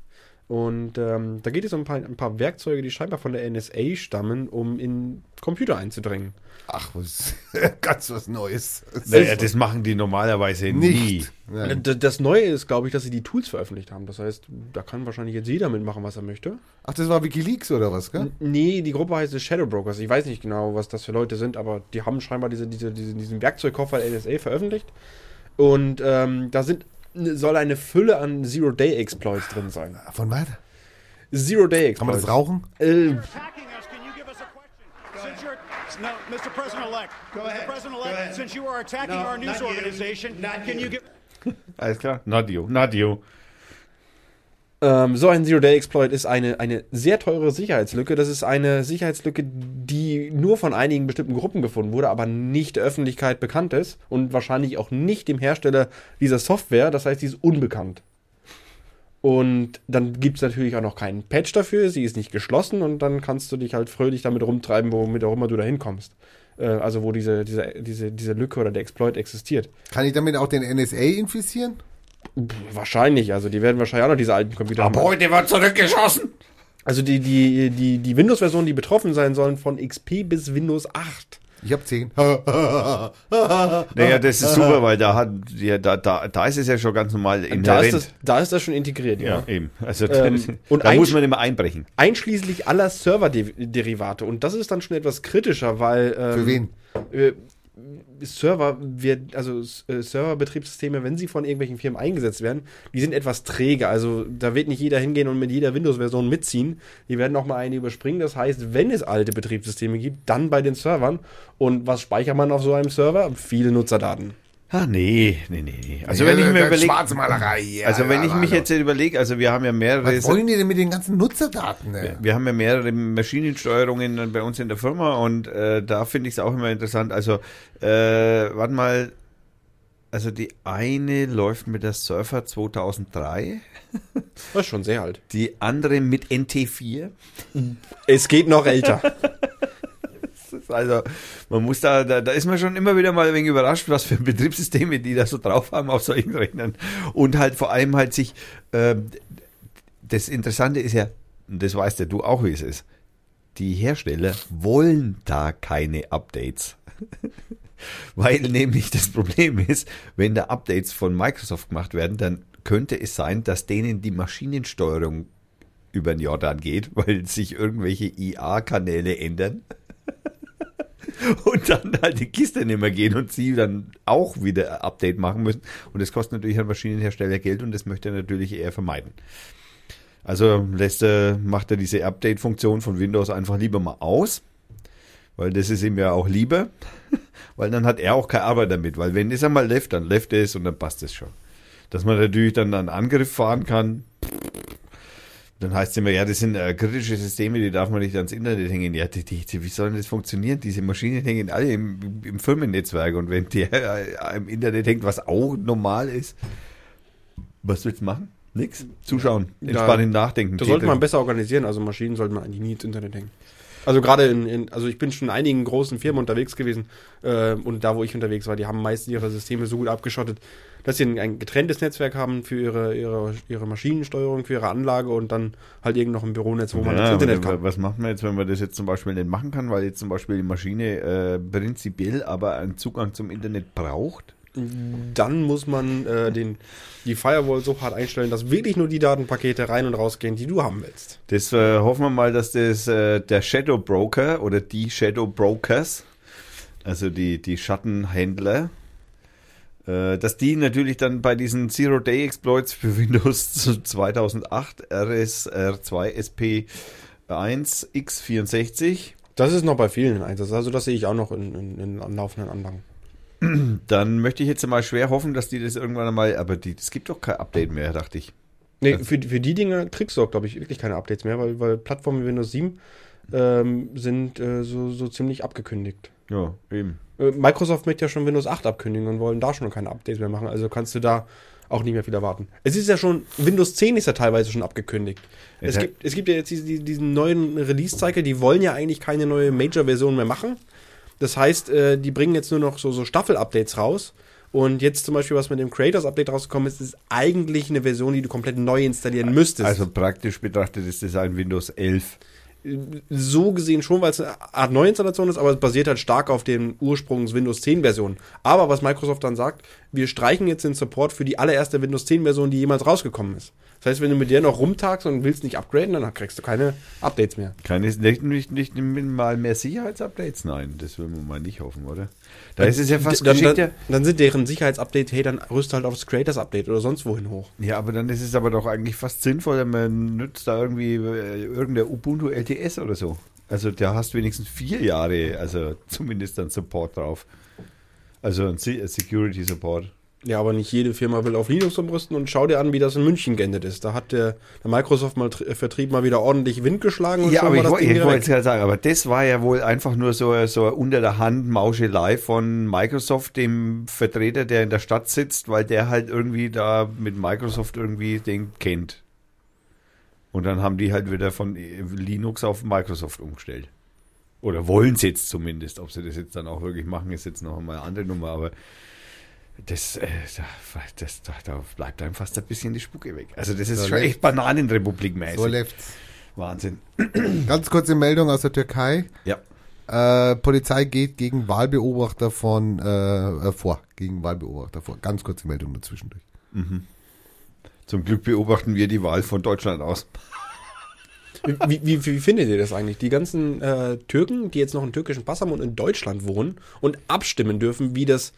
D: Und ähm, da geht es um ein paar, ein paar Werkzeuge, die scheinbar von der NSA stammen, um in Computer einzudringen.
C: Ach, was, ganz was Neues.
B: Naja, das machen die normalerweise nie.
C: Nicht. Nein.
D: D- Das Neue ist, glaube ich, dass sie die Tools veröffentlicht haben. Das heißt, da kann wahrscheinlich jetzt jeder mitmachen, was er möchte.
C: Ach, das war Wikileaks oder was, gell?
D: N- Nee, die Gruppe heißt The Shadow Brokers. Ich weiß nicht genau, was das für Leute sind, aber die haben scheinbar diese, diese, diese, diesen Werkzeugkoffer der NSA veröffentlicht. Und ähm, da sind, soll eine Fülle an Zero-Day-Exploits drin sein.
C: Von weiter.
D: Zero-Day-Exploits.
C: Kann man das rauchen?
D: Äh,
E: no, Mr. President-elect.
F: Go
E: Mr. President-elect, since you are attacking
F: No,
E: our news organization, can
F: you.
E: you give?
B: Alles klar? Not you, not you.
D: Ähm, so ein Zero-Day-Exploit ist eine, eine sehr teure Sicherheitslücke. Das ist eine Sicherheitslücke, die nur von einigen bestimmten Gruppen gefunden wurde, aber nicht der Öffentlichkeit bekannt ist und wahrscheinlich auch nicht dem Hersteller dieser Software. Das heißt, sie ist unbekannt. Und dann gibt es natürlich auch noch keinen Patch dafür, sie ist nicht geschlossen und dann kannst du dich halt fröhlich damit rumtreiben, womit auch immer du da hinkommst. Äh, also wo diese, diese, diese, diese Lücke oder der Exploit existiert.
C: Kann ich damit auch den NSA infizieren?
D: Wahrscheinlich, also die werden wahrscheinlich auch noch diese alten Computer haben.
B: heute wird zurückgeschossen.
D: Also die, die, die, die Windows-Versionen, die betroffen sein sollen, von XP bis Windows 8.
C: Ich habe 10.
B: Naja, das ist super, weil da hat ja, da, da, da ist es ja schon ganz normal
D: Da
B: inhärent.
D: ist, das, da ist das schon integriert, ja.
B: ja, eben. Also
D: Ähm, und
B: da muss man immer einbrechen.
D: Einschließlich aller Server-Derivate. Und das ist dann schon etwas kritischer, weil. Ähm,
C: Für wen?
D: Server, wird, also äh, Serverbetriebssysteme, wenn sie von irgendwelchen Firmen eingesetzt werden, die sind etwas träge. Also da wird nicht jeder hingehen und mit jeder Windows-Version mitziehen. Die werden auch mal eine überspringen. Das heißt, wenn es alte Betriebssysteme gibt, dann bei den Servern. Und was speichert man auf so einem Server? Viele Nutzerdaten.
B: Ah, nee, nee, nee. nee. Also wenn ich mir überlege,
C: Schwarzmalerei. Ja,
B: also wenn
C: ja,
B: ich mich jetzt überlege, also wir haben ja mehrere,
C: Was wollen die denn mit den ganzen Nutzerdaten? Ne?
B: wir haben ja mehrere Maschinensteuerungen bei uns in der Firma und äh, da finde ich es auch immer interessant. Also, äh, warte mal, also die eine läuft mit der Surfer 2003,
D: Das ist schon sehr alt.
B: die andere mit NT4.
D: Es geht noch älter.
B: Also man muss da, da, da ist man schon immer wieder mal ein wenig überrascht, was für Betriebssysteme die da so drauf haben auf solchen Rechnern. Und halt vor allem halt sich, ähm, das Interessante ist ja, das weißt ja du auch, wie es ist, die Hersteller wollen da keine Updates. Weil nämlich das Problem ist, wenn da Updates von Microsoft gemacht werden, dann könnte es sein, dass denen die Maschinensteuerung über den Jordan geht, weil sich irgendwelche IA-Kanäle ändern und dann halt die Kiste nicht mehr gehen und sie dann auch wieder ein Update machen müssen. Und das kostet natürlich einen Maschinenhersteller Geld und das möchte er natürlich eher vermeiden. Also lässt er, macht er diese Update-Funktion von Windows einfach lieber mal aus, weil das ist ihm ja auch lieber, weil dann hat er auch keine Arbeit damit, weil wenn es einmal läuft, dann läuft es und dann passt es schon. Dass man natürlich dann einen Angriff fahren kann, dann heißt es immer, ja, das sind äh, kritische Systeme, die darf man nicht ans Internet hängen. Ja, die, die, wie soll denn das funktionieren? Diese Maschinen hängen alle im, im Firmennetzwerk und wenn der äh, im Internet hängt, was auch normal ist, was willst du machen? Nix. Zuschauen,
D: Ja,
B: entspannen, nachdenken.
D: Das sollte man besser organisieren. Also Maschinen sollte man eigentlich nie ins Internet hängen. Also gerade in, in, also ich bin schon in einigen großen Firmen unterwegs gewesen äh, und da, wo ich unterwegs war, die haben meistens ihre Systeme so gut abgeschottet, dass sie ein, ein getrenntes Netzwerk haben für ihre, ihre, ihre Maschinensteuerung, für ihre Anlage und dann halt irgend noch ein Büronetz, wo man
B: Ja,
D: das Internet kann.
B: was macht man jetzt, wenn man das jetzt zum Beispiel nicht machen kann, weil jetzt zum Beispiel die Maschine äh, prinzipiell aber einen Zugang zum Internet braucht?
D: Dann muss man äh, den, die Firewall so hart einstellen, dass wirklich nur die Datenpakete rein und rausgehen, die du haben willst.
B: Das äh, hoffen wir mal, dass das äh, der Shadow Broker oder die Shadow Brokers, also die, die Schattenhändler, dass die natürlich dann bei diesen Zero-Day-Exploits für Windows 2008 RSR2 SP1 X64
D: Das ist noch bei vielen im Einsatz. Also das sehe ich auch noch in, in, in laufenden Anlagen.
B: Dann möchte ich jetzt mal schwer hoffen, dass die das irgendwann einmal, aber die, es gibt doch kein Update mehr, dachte ich.
D: Nee, für, für die Dinge kriegst du auch, glaube ich, wirklich keine Updates mehr, weil, weil Plattformen wie Windows 7 ähm, sind äh, so, so ziemlich abgekündigt.
B: Ja, eben.
D: Äh, Microsoft möchte ja schon Windows 8 abkündigen und wollen da schon keine Updates mehr machen. Also kannst du da auch nicht mehr viel erwarten. Es ist ja schon, Windows 10 ist ja teilweise schon abgekündigt. Es
B: Ja.
D: gibt, es gibt ja jetzt diese- diesen neuen Release-Cycle, die wollen ja eigentlich keine neue Major-Version mehr machen. Das heißt, äh, die bringen jetzt nur noch so, so Staffel-Updates raus. Und jetzt zum Beispiel, was mit dem Creators-Update rausgekommen ist, ist eigentlich eine Version, die du komplett neu installieren müsstest.
B: Also praktisch betrachtet ist das ein Windows 11.
D: so gesehen schon, weil es eine Art Neuinstallation ist, aber es basiert halt stark auf den Ursprungs Windows 10 Version. Aber was Microsoft dann sagt, wir streichen jetzt den Support für die allererste Windows 10 Version, die jemals rausgekommen ist. Das heißt, wenn du mit der noch rumtagst und willst nicht upgraden, dann kriegst du keine Updates mehr.
B: Keine, nicht, nicht, nicht mal mehr Sicherheitsupdates? Nein, das will man mal nicht hoffen, oder? Da ist es ja fast
D: dann, dann, dann sind deren Sicherheitsupdates, hey, dann rüst halt aufs Creators Update oder sonst wohin hoch.
B: Ja, aber dann ist es aber doch eigentlich fast sinnvoller, man nutzt da irgendwie äh, irgendein Ubuntu LTS oder so. Also da hast du wenigstens vier Jahre, also zumindest dann Support drauf. Also ein Se- Security Support.
D: Ja, aber nicht jede Firma will auf Linux umrüsten und schau dir an, wie das in München geendet ist. Da hat der, der Microsoft mal Tr- Vertrieb mal wieder ordentlich Wind geschlagen und
B: Ja, aber ich, wollte es gerade sagen, aber das war ja wohl einfach nur so, so unter der Hand Mauschelei von Microsoft, dem Vertreter, der in der Stadt sitzt, weil der halt irgendwie da mit Microsoft irgendwie den kennt. Und dann haben die halt wieder von Linux auf Microsoft umgestellt. Oder wollen es jetzt zumindest. Ob sie das jetzt dann auch wirklich machen, ist jetzt noch mal eine andere Nummer, aber das, äh, da, das, da, da bleibt einem fast ein bisschen die Spucke weg. Also das ist
C: So
B: schon echt Bananenrepublik-mäßig.
C: So läuft's.
B: Wahnsinn.
C: Ganz kurze Meldung aus der Türkei.
B: Ja.
C: Äh, Polizei geht gegen Wahlbeobachter von äh, äh, vor. Gegen Wahlbeobachter vor. Ganz kurze Meldung dazwischen durch.
B: Zum Glück beobachten wir die Wahl von Deutschland aus.
D: Wie, wie, wie findet ihr das eigentlich? Die ganzen äh, Türken, die jetzt noch einen türkischen Pass haben und in Deutschland wohnen und abstimmen dürfen, wie das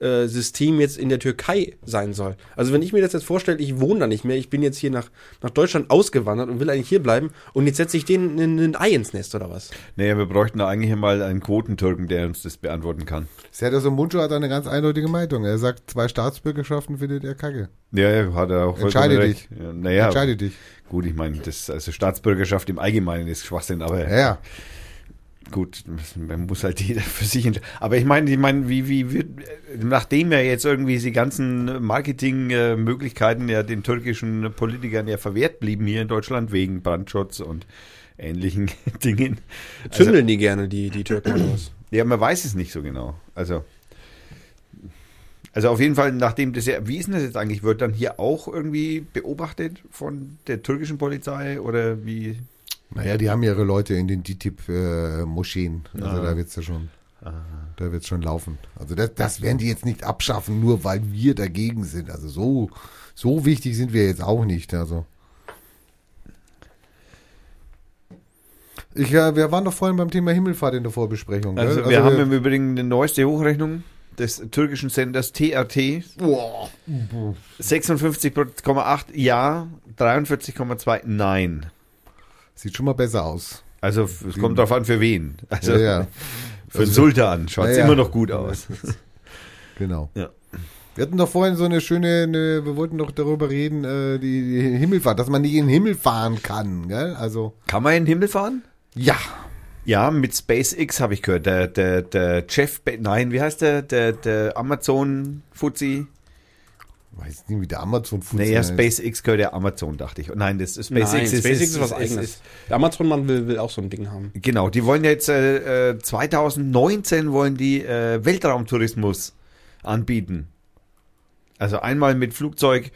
D: äh, System jetzt in der Türkei sein soll. Also wenn ich mir das jetzt vorstelle, ich wohne da nicht mehr, ich bin jetzt hier nach, nach Deutschland ausgewandert und will eigentlich hier bleiben und jetzt setze ich denen ein, ein Ei ins Nest oder was?
B: Naja, wir bräuchten da eigentlich mal einen Quotentürken, der uns das beantworten kann.
C: Serdar Muncho hat eine ganz eindeutige Meinung. Er sagt, zwei Staatsbürgerschaften findet er kacke.
B: Ja, ja, hat er auch vollkommen
C: Entscheide
B: recht. Ja, naja,
C: Entscheide dich.
B: gut, ich meine, das also Staatsbürgerschaft im Allgemeinen ist Schwachsinn, aber
C: Ja, ja.
B: Gut, man muss halt jeder für sich entscheiden. Aber ich meine, ich meine, wie, wie wird, nachdem ja jetzt irgendwie die ganzen Marketingmöglichkeiten ja den türkischen Politikern ja verwehrt blieben hier in Deutschland wegen Brandschutz und ähnlichen Dingen. Also,
D: Zündeln die gerne, die, die Türken was?
B: Ja, man weiß es nicht so genau. Also, also auf jeden Fall, nachdem das ja, wie ist denn das jetzt eigentlich? Wird dann hier auch irgendwie beobachtet von der türkischen Polizei oder wie?
C: Naja, die haben ihre Leute in den DTIP-Moscheen. also
B: Ah.
C: da wird's ja schon. Da wird's schon laufen. Also das, das werden die jetzt nicht abschaffen, nur weil wir dagegen sind. Also so, so wichtig sind wir jetzt auch nicht. Also. Ich, äh, wir waren doch vorhin beim Thema Himmelfahrt in der Vorbesprechung. gell?
B: Also, wir haben im Übrigen eine neueste Hochrechnung des türkischen Senders TRT.
C: Boah.
B: 56,8 Ja, 43,2 Nein.
C: Sieht schon mal besser aus.
B: Also es kommt darauf an, für wen. Also
C: Ja, ja.
B: für den
C: Also-
B: Sultan schaut es
C: Ja, ja.
B: immer noch gut aus.
C: Genau.
B: Ja.
C: Wir hatten doch vorhin so eine schöne, eine, wir wollten doch darüber reden, äh, die, die Himmelfahrt, dass man nicht in den Himmel fahren kann, gell? Also.
B: Kann man in den Himmel fahren?
C: Ja.
B: Ja, mit SpaceX habe ich gehört. Der, der, der Jeff, Be nein, wie heißt der? Der, der Amazon-Fuzzi.
C: Weiß nicht, wie der Amazon
B: Naja,
C: funktioniert.
B: SpaceX gehört ja Amazon, dachte ich. Nein, das SpaceX,
D: Nein,
B: ist,
D: SpaceX
B: ist,
D: ist was
B: ist,
D: eigenes.
B: Ist,
D: Der Amazon-Mann will, will auch so ein Ding haben.
B: genau, die wollen jetzt äh, äh, 2019 wollen die äh, Weltraumtourismus anbieten. Also einmal mit Flugzeug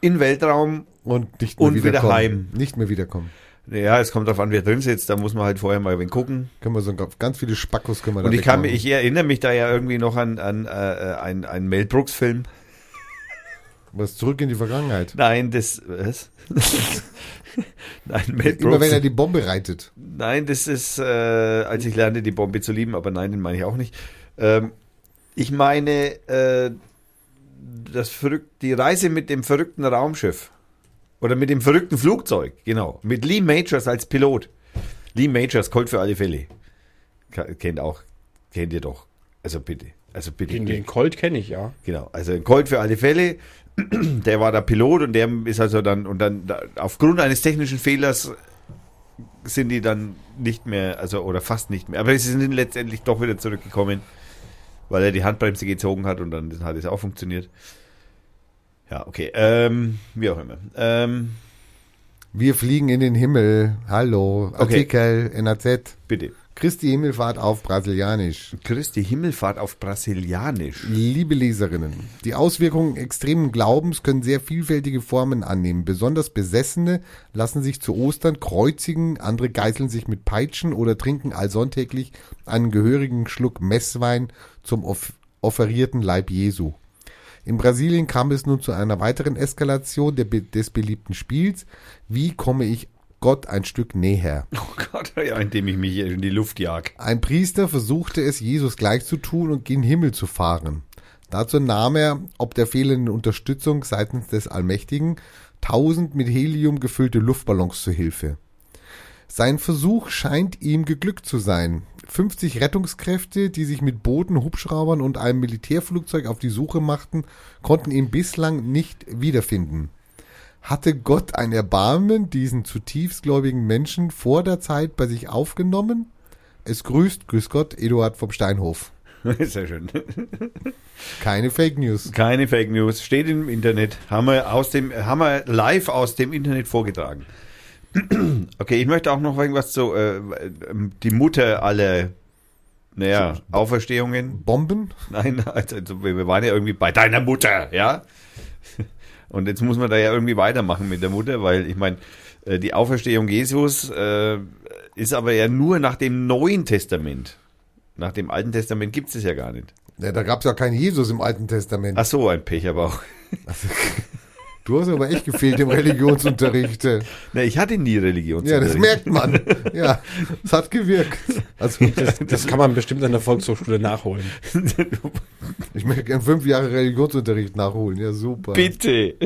B: in Weltraum.
C: Und nicht mehr
B: Und wieder
C: wiederkommen.
B: heim.
C: Nicht mehr wiederkommen.
B: Ja, es kommt darauf an, wer drin sitzt. Da muss man halt vorher mal wenig gucken.
C: Können wir so ganz viele Spackos können wir da
B: Und ich kann ich erinnere mich da ja irgendwie noch an, an äh, einen, einen Mel Brooks Film.
C: Was zurück in die Vergangenheit.
B: Nein, das was? Nein, Mel
C: Immer wenn er die Bombe reitet.
B: Nein, das ist, äh, als ich lernte, die Bombe zu lieben, aber nein, den meine ich auch nicht. Ähm, ich meine, äh, das verrückt, die Reise mit dem verrückten Raumschiff. Oder mit dem verrückten Flugzeug, genau. Mit Lee Majors als Pilot. Lee Majors, Colt für alle Fälle. Kennt auch, kennt ihr doch. Also bitte, also bitte.
D: Den, den Colt kenne ich, ja.
B: Genau, also ein Colt für alle Fälle. Der war der Pilot und der ist also dann, und dann da, aufgrund eines technischen Fehlers sind die dann nicht mehr, also oder fast nicht mehr. Aber sie sind letztendlich doch wieder zurückgekommen, weil er die Handbremse gezogen hat und dann hat es auch funktioniert. Ja, okay. Ähm, wie auch immer. Ähm,
C: Wir fliegen in den Himmel. Hallo.
B: Okay.
C: Artikel NAZ.
B: bitte.
C: Christi Himmelfahrt auf Brasilianisch.
B: Christi Himmelfahrt auf Brasilianisch.
C: Liebe Leserinnen, die Auswirkungen extremen Glaubens können sehr vielfältige Formen annehmen. Besonders Besessene lassen sich zu Ostern kreuzigen, andere geißeln sich mit Peitschen oder trinken allsonntäglich einen gehörigen Schluck Messwein zum off offerierten Leib Jesu. In Brasilien kam es nun zu einer weiteren Eskalation des beliebten Spiels. Wie komme ich Gott ein Stück näher?
B: Oh Gott, ja, indem ich mich in die Luft jag.
C: Ein Priester versuchte es Jesus gleich zu tun und gen Himmel zu fahren. Dazu nahm er, ob der fehlenden Unterstützung seitens des Allmächtigen, tausend mit Helium gefüllte Luftballons zu Hilfe. Sein Versuch scheint ihm geglückt zu sein. 50 Rettungskräfte, die sich mit Booten, Hubschraubern und einem Militärflugzeug auf die Suche machten, konnten ihn bislang nicht wiederfinden. Hatte Gott ein Erbarmen diesen zutiefst gläubigen Menschen vor der Zeit bei sich aufgenommen? Es grüßt, grüß Gott, Eduard vom Steinhof.
B: Sehr schön.
C: Keine Fake News.
B: Keine Fake News, steht im Internet, haben wir, aus dem, haben wir live aus dem Internet vorgetragen. Okay, ich möchte auch noch irgendwas zu, äh, die Mutter aller, naja, Auferstehungen.
C: Bomben?
B: Nein, also, wir waren ja irgendwie bei deiner Mutter, ja? Und jetzt muss man da ja irgendwie weitermachen mit der Mutter, weil ich meine, äh, die Auferstehung Jesus äh, ist aber ja nur nach dem Neuen Testament. Nach dem Alten Testament gibt es es ja gar nicht.
C: Ja, da gab's ja keinen Jesus im Alten Testament.
B: Ach so, ein Pech aber auch.
C: Du hast aber echt gefehlt im Religionsunterricht.
B: Na, ich hatte nie Religion.
C: Ja, das merkt man. Ja, es hat gewirkt. Also,
D: Das kann man bestimmt an der Volkshochschule nachholen.
C: ich möchte gern fünf Jahre Religionsunterricht nachholen. Ja, super.
B: Bitte.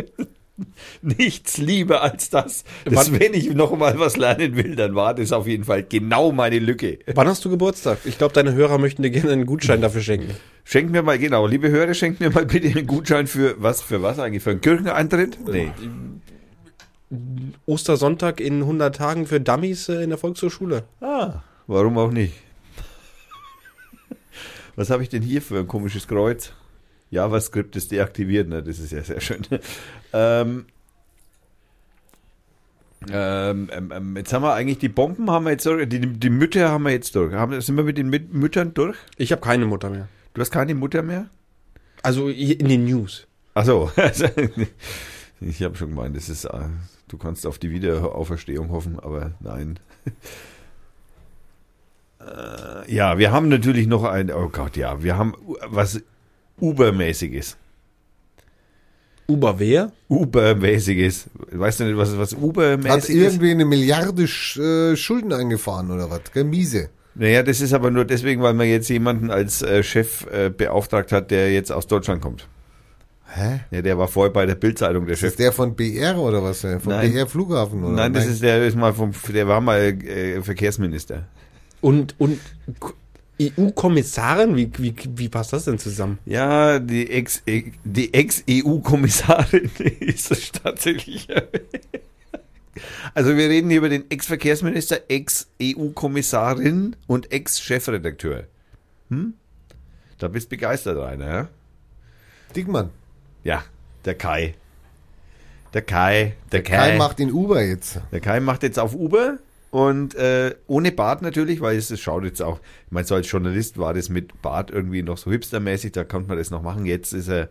B: Nichts lieber als das. das
D: Wann-
B: wenn ich noch mal was lernen will, dann war das auf jeden Fall genau meine Lücke.
D: Wann hast du Geburtstag? Ich glaube, deine Hörer möchten dir gerne einen Gutschein dafür schenken.
B: Schenkt mir mal, genau, liebe Hörer, schenkt mir mal bitte einen Gutschein für was, für was eigentlich? Für einen Kircheneintritt? Nee.
D: Ostersonntag in 100 Tagen für Dummies äh, in der Volkshochschule.
B: Ah, warum auch nicht? Was habe ich denn hier für ein komisches Kreuz? JavaScript ist deaktiviert, ne? Das ist ja sehr schön. Ähm, ähm, ähm, ähm, jetzt haben wir eigentlich die Bomben haben wir jetzt durch, die, die Mütter haben wir jetzt durch. Haben, sind wir mit den Müt- Müttern durch?
D: Ich habe keine Mutter mehr.
B: Du hast keine Mutter mehr?
D: Also in den News.
B: Ach so. Ich habe schon gemeint, das ist, äh, du kannst auf die Wiederauferstehung hoffen, aber nein. Äh, Ja, wir haben natürlich noch ein, oh Gott, ja, wir haben was Ubermäßiges.
D: Uber wer?
B: Ubermäßiges. Weißt du nicht, was, was
C: Hat
B: Ubermäßig ist?
C: irgendwie eine Milliarde Sch äh, Schulden eingefahren oder was? Gell, miese.
B: Naja, das ist aber nur deswegen, weil man jetzt jemanden als äh, Chef äh, beauftragt hat, der jetzt aus Deutschland kommt.
C: Hä?
B: Ja, der war vorher bei der Bildzeitung der
C: Ist
B: Chef.
C: das der von BR oder was? äh, Von
B: Nein.
C: BR Flughafen oder?
B: Nein, das ist der ist mal vom, der war mal äh, Verkehrsminister.
D: Und, und EU-Kommissarin? Wie, wie, wie passt das denn zusammen?
B: Ja, die Ex die Ex-EU-Kommissarin ist es tatsächlich. Also wir reden hier über den Ex-Verkehrsminister, Ex-EU-Kommissarin und Ex-Chefredakteur. Hm? Da bist begeistert einer, ja?
C: Dickmann.
B: Ja. Der Kai. Der Kai. Der Kai.
C: Kai macht in Uber jetzt.
B: Der Kai macht jetzt auf Uber und äh, ohne Bart natürlich, weil es, es schaut jetzt auch, ich meine, so als Journalist war das mit Bart irgendwie noch so hipstermäßig, da konnte man das noch machen. Jetzt ist er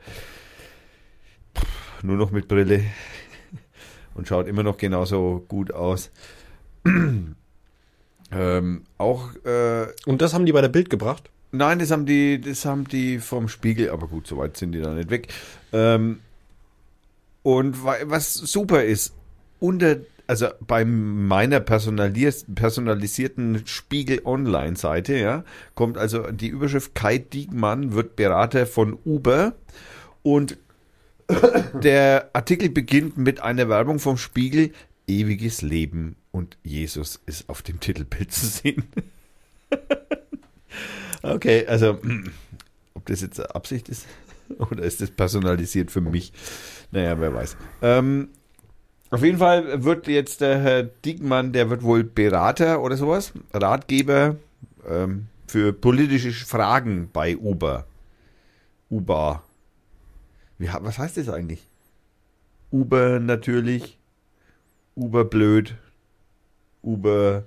B: nur noch mit Brille und schaut immer noch genauso gut aus. ähm, auch äh,
D: Und das haben die bei der Bild gebracht?
B: Nein, das haben die, das haben die vom Spiegel, aber gut, so weit sind die da nicht weg. Ähm, und wa- was super ist, unter, also bei meiner personalis personalisierten Spiegel Online-Seite, ja, kommt also die Überschrift Kai Diekmann wird Berater von Uber und der Artikel beginnt mit einer Werbung vom Spiegel, ewiges Leben und Jesus ist auf dem Titelbild zu sehen. Okay, also ob das jetzt Absicht ist oder ist das personalisiert für mich? Naja, wer weiß. Ähm, auf jeden Fall wird jetzt der Herr Diekmann, der wird wohl Berater oder sowas, Ratgeber ähm, für politische Fragen bei Uber. Uber. Wie, was heißt das eigentlich? Uber natürlich. Uber blöd. Uber.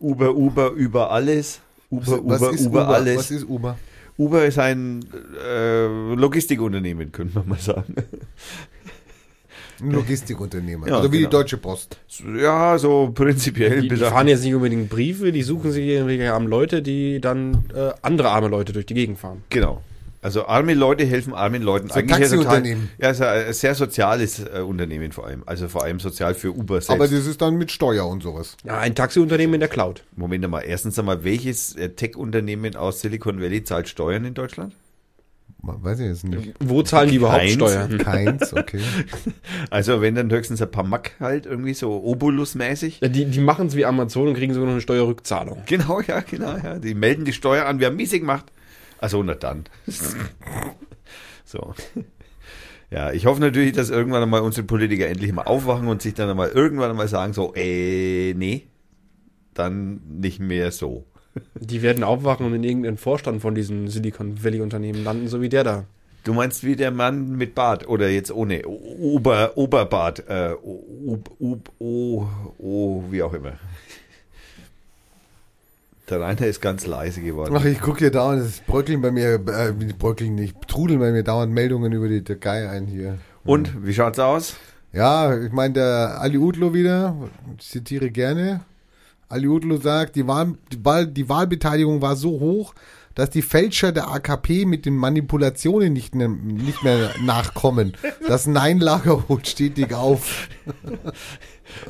B: Uber, Uber, über alles. Uber,
C: was
B: Uber,
C: ist
B: Uber,
C: Uber?
B: alles.
C: Was ist Uber?
B: Uber ist ein äh, Logistikunternehmen, könnte man mal sagen.
C: Ein Logistikunternehmer.
B: Ja,
C: also wie
B: genau.
C: die Deutsche Post.
B: Ja, so prinzipiell.
D: Die, die fahren jetzt nicht unbedingt Briefe, die suchen sich irgendwelche armen Leute, die dann äh, andere arme Leute durch die Gegend fahren.
B: Genau. Also arme Leute helfen armen Leuten.
C: So ein
B: Eigentlich ja total-
C: Taxiunternehmen.
B: Ja, ist ein sehr soziales äh, Unternehmen vor allem. Also vor allem sozial für Uber selbst.
C: Aber das ist dann mit Steuer und sowas.
D: Ja, ein Taxiunternehmen in der Cloud.
B: Moment einmal. Erstens einmal, welches äh, Tech-Unternehmen aus Silicon Valley zahlt Steuern in Deutschland?
C: Weiß ich jetzt nicht.
D: Wo zahlen die überhaupt
B: Keins.
D: Steuern?
C: Keins, okay.
B: Also wenn dann höchstens ein paar Mack halt irgendwie so Obolus-mäßig.
D: Ja, die die machen es wie Amazon und kriegen sogar noch eine Steuerrückzahlung.
B: Genau, ja, genau, ja. Die melden die Steuer an, wir haben miesig gemacht. Also na dann. so. Ja, ich hoffe natürlich, dass irgendwann einmal unsere Politiker endlich mal aufwachen und sich dann einmal irgendwann einmal sagen so, äh, nee, dann nicht mehr so.
D: Die werden aufwachen und in irgendeinen Vorstand von diesen Silicon Valley Unternehmen landen, so wie der da.
B: Du meinst wie der Mann mit Bart oder jetzt ohne Ober Oberbart, äh, o, o, o, o, wie auch immer. Der Rainer ist ganz leise geworden.
C: Ach, ich gucke hier dauernd, es bröckeln bei mir, äh, bröckeln nicht, trudeln bei mir dauernd Meldungen über die Türkei ein hier.
B: Und wie schaut's aus?
C: Ja, ich meine, der Ali Udlo wieder, ich zitiere gerne. Ali Udlo sagt, die, Wahl, die, Wahl, die Wahlbeteiligung war so hoch, dass die Fälscher der AKP mit den Manipulationen nicht, mehr- nicht mehr nachkommen. Das Nein-Lager holt stetig auf.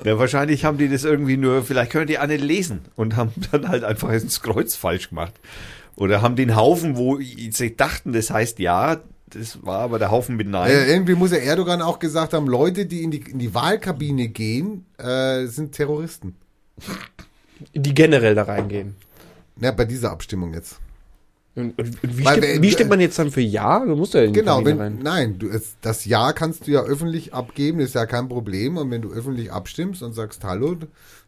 B: Ja, wahrscheinlich haben die das irgendwie nur, vielleicht können die alle lesen und haben dann halt einfach ins Kreuz falsch gemacht. Oder haben den Haufen, wo sie dachten, das heißt ja, das war aber der Haufen mit Nein.
C: Äh, irgendwie muss ja Erdogan auch gesagt haben, Leute, die in die, in die Wahlkabine gehen, äh, sind Terroristen.
D: Die generell da reingehen.
C: Ja, bei dieser Abstimmung jetzt.
D: Und, und, wie, stimmt,
C: wir-
D: wie stimmt man jetzt dann für Ja? Du musst ja in
C: Genau, wenn,
D: rein.
C: nein, du, das Ja kannst du ja öffentlich abgeben, ist ja kein Problem. Und wenn du öffentlich abstimmst und sagst Hallo,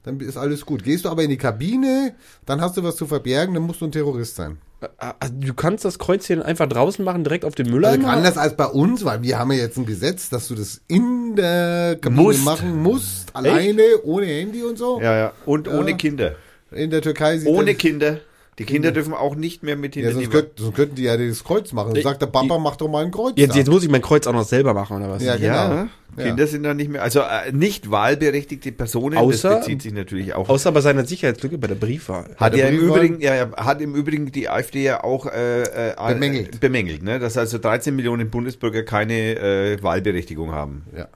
C: dann ist alles gut. Gehst du aber in die Kabine, dann hast du was zu verbergen, dann musst du ein Terrorist sein.
D: Also, du kannst das Kreuzchen einfach draußen machen, direkt auf dem
C: Also
D: Mülleimer.
C: anders als bei uns, weil wir haben ja jetzt ein Gesetz, dass du das in der Kabine
B: Musst.
C: machen musst, alleine, ohne Handy und so.
B: Ja, ja. Und ohne
C: Ja.
B: Kinder.
C: In der Türkei sieht
B: Ohne
C: das,
B: Kinder. Die Kinder dürfen auch nicht mehr mit
C: Ja,
B: hinter
C: sonst,
B: die
C: könnt, sonst könnten die ja das Kreuz machen. Dann sagt der Papa, mach doch mal ein Kreuz.
D: jetzt, jetzt muss ich mein Kreuz auch noch selber machen, oder was?
C: Ja,
B: Ja,
C: genau. Ja.
B: Kinder sind dann nicht mehr, also äh, nicht wahlberechtigte Personen,
D: Außer-
B: das bezieht sich natürlich auch.
D: Außer bei seiner Sicherheitslücke bei der Briefwahl.
B: Hat
C: der
B: ja im
C: Briefwahl-
B: Übrigen, ja, ja, hat im Übrigen die AfD ja auch äh, äh,
C: Bemängelt.
B: bemängelt, ne? dass also 13 Millionen Bundesbürger keine äh, Wahlberechtigung haben,
C: Ja.